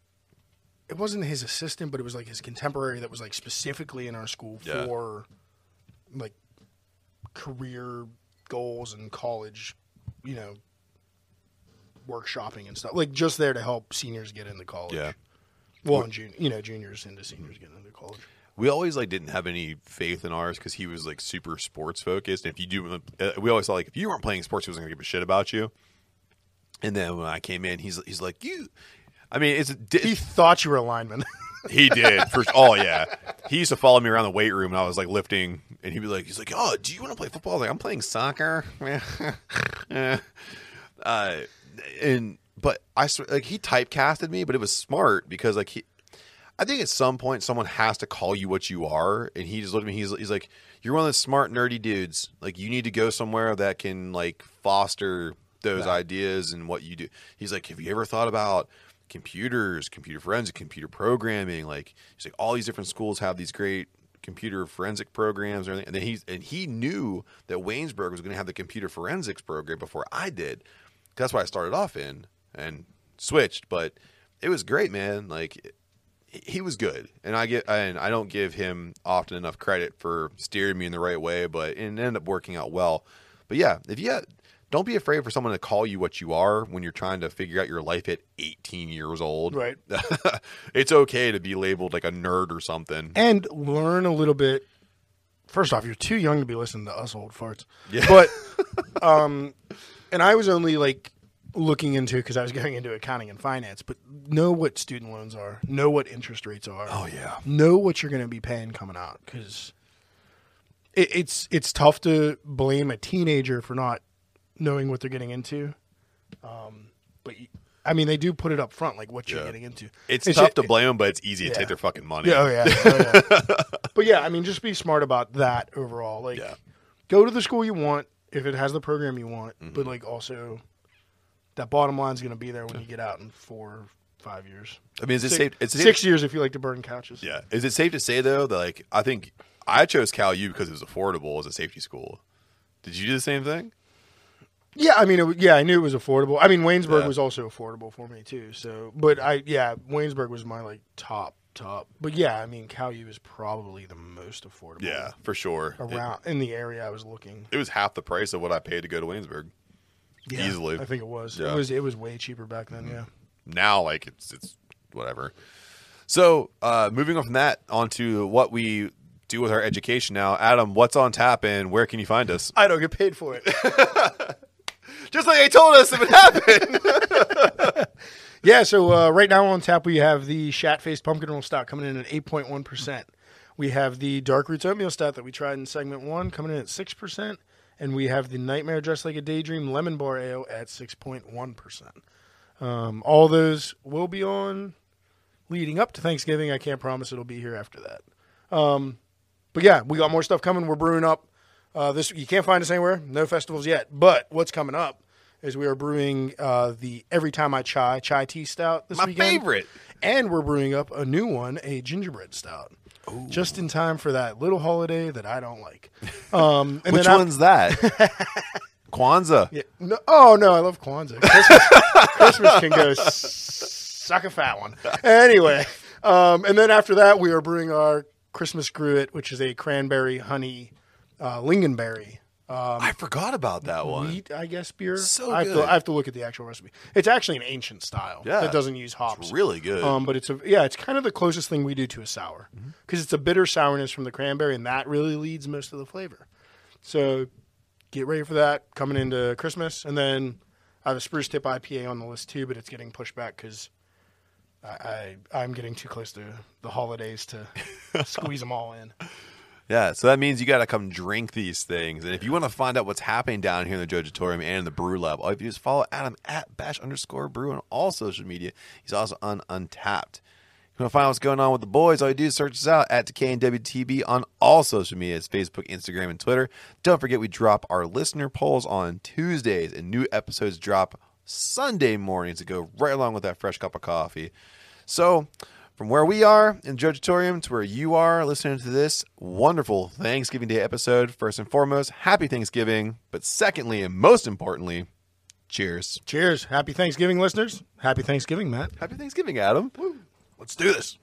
It wasn't his assistant, but it was like his contemporary that was like specifically in our school Yeah. for like career goals and college, you know, workshopping and stuff. Like just there to help seniors get into college. Yeah. Well, and jun- you know, juniors into seniors getting into college. We always like didn't have any faith in ours because he was like super sports focused. And if you do, uh, we always thought like if you weren't playing sports, he wasn't gonna give a shit about you. And then when I came in, he's he's like you. I mean, it's He thought you were a lineman. (laughs) He did. For, oh yeah, he used to follow me around the weight room, and I was like lifting, and he'd be like, "He's like, oh, do you want to play football?" I was like, I'm playing soccer. (laughs) Uh, and but I like he typecasted me, but it was smart because like he, I think at some point someone has to call you what you are, and he just looked at me. He's he's like, "You're one of those smart nerdy dudes. Like you need to go somewhere that can like foster those ideas and what you do." He's like, "Have you ever thought about?" computers, computer forensic, computer programming. Like he's like all these different schools have these great computer forensic programs and everything. And then he's and he knew that Waynesburg was going to have the computer forensics program before I did. That's why I started off in and switched. But it was great, man. Like he- he was good, and I get and I don't give him often enough credit for steering me in the right way, but it ended up working out well. But yeah, if you don't be afraid for someone to call you what you are when you're trying to figure out your life at 18 years old. Right. (laughs) it's okay to be labeled like a nerd or something. and learn a little bit. First off, you're too young to be listening to us old farts. Yeah. But, (laughs) um, and I was only like looking into because I was (laughs) going into accounting and finance, but know what student loans are, know what interest rates are. Oh, yeah. know what you're going to be paying coming out because it, it's it's tough to blame a teenager for not knowing what they're getting into. Um, but you, I mean, they do put it up front, like what you're Yeah. getting into. It's, It's tough ju- to blame them, but it's easy to Yeah. take their fucking money. Yeah, oh yeah. oh, yeah. (laughs) but yeah, I mean, just be smart about that overall. Like, go to the school you want if it has the program you want, Mm-hmm. but like also that bottom line is going to be there when you get out in four, five years. I mean, is it Six, safe? It's six years if you like to burn couches. Yeah. Is it safe to say though that like I think I chose Cal U because it was affordable as a safety school. Did you do the same thing? Yeah, I mean, it, yeah, I knew it was affordable. I mean, Waynesburg Yeah. was also affordable for me too. So, but I, yeah, Waynesburg was my like top, top. But yeah, I mean, Cal U is probably the most affordable. Yeah, for sure. It, around in the area I was looking. it was half the price of what I paid to go to Waynesburg. Easily. I think it was. Yeah. It was. It was way cheaper back then. Yeah. now like it's it's whatever so uh moving on from that onto what we do with our education now adam what's on tap and where can you find us I don't get paid for it. (laughs) just like they told us it would happen (laughs) yeah. So uh, right now on tap we have the Shat Faced Pumpkin Roll Stout coming in at eight point one percent. We have the Dark Roots Oatmeal Stout that we tried in segment one coming in at six percent, and we have the Nightmare Dressed Like a Daydream Lemon Bar Ale at six point one percent. Um, all those will be on leading up to Thanksgiving. I can't promise it'll be here after that. Um, but yeah, we got more stuff coming. We're brewing up Uh, this you can't find us anywhere. No festivals yet. But what's coming up is we are brewing uh, the Every Time I Chai Chai Tea Stout this My weekend. favorite. And we're brewing up a new one, a gingerbread stout. Just in time for that little holiday that I don't like. Um, (laughs) and Which then af- one's that? (laughs) Kwanzaa. Yeah, no, oh no, I love Kwanzaa. Christmas, (laughs) Christmas can go s- suck a fat one. Anyway, um, and then after that, we are brewing our Christmas gruit, which is a cranberry honey uh, lingonberry I forgot about that one. wheat, I guess beer. So I have, good. to, I have to look at the actual recipe. It's actually an ancient style Yeah. that doesn't use hops. Really good. Um, but it's a yeah, it's kind of the closest thing we do to a sour Mm-hmm. because it's a bitter sourness from the cranberry, and that really leads most of the flavor. So get ready for that coming into Christmas, and then I have a spruce tip IPA on the list too, but it's getting pushed back because I, I I'm getting too close to the holidays to (laughs) squeeze them all in. Yeah, so that means you got to come drink these things. And if you want to find out what's happening down here in the Jojatorium and in the Brew Lab, all you to do is follow Adam at bash underscore brew on all social media. He's also on Untappd. If you want to find out what's going on with the boys, all you do is search us out at Decay and WTB on all social media. Facebook, Instagram, and Twitter. Don't forget we drop our listener polls on Tuesdays, and new episodes drop Sunday mornings to go right along with that fresh cup of coffee. So, from where we are in Jojatorium to where you are listening to this wonderful Thanksgiving Day episode, first and foremost, happy Thanksgiving. But secondly, and most importantly, cheers. Cheers! Happy Thanksgiving, listeners. Happy Thanksgiving, Matt. Happy Thanksgiving, Adam. Let's do this.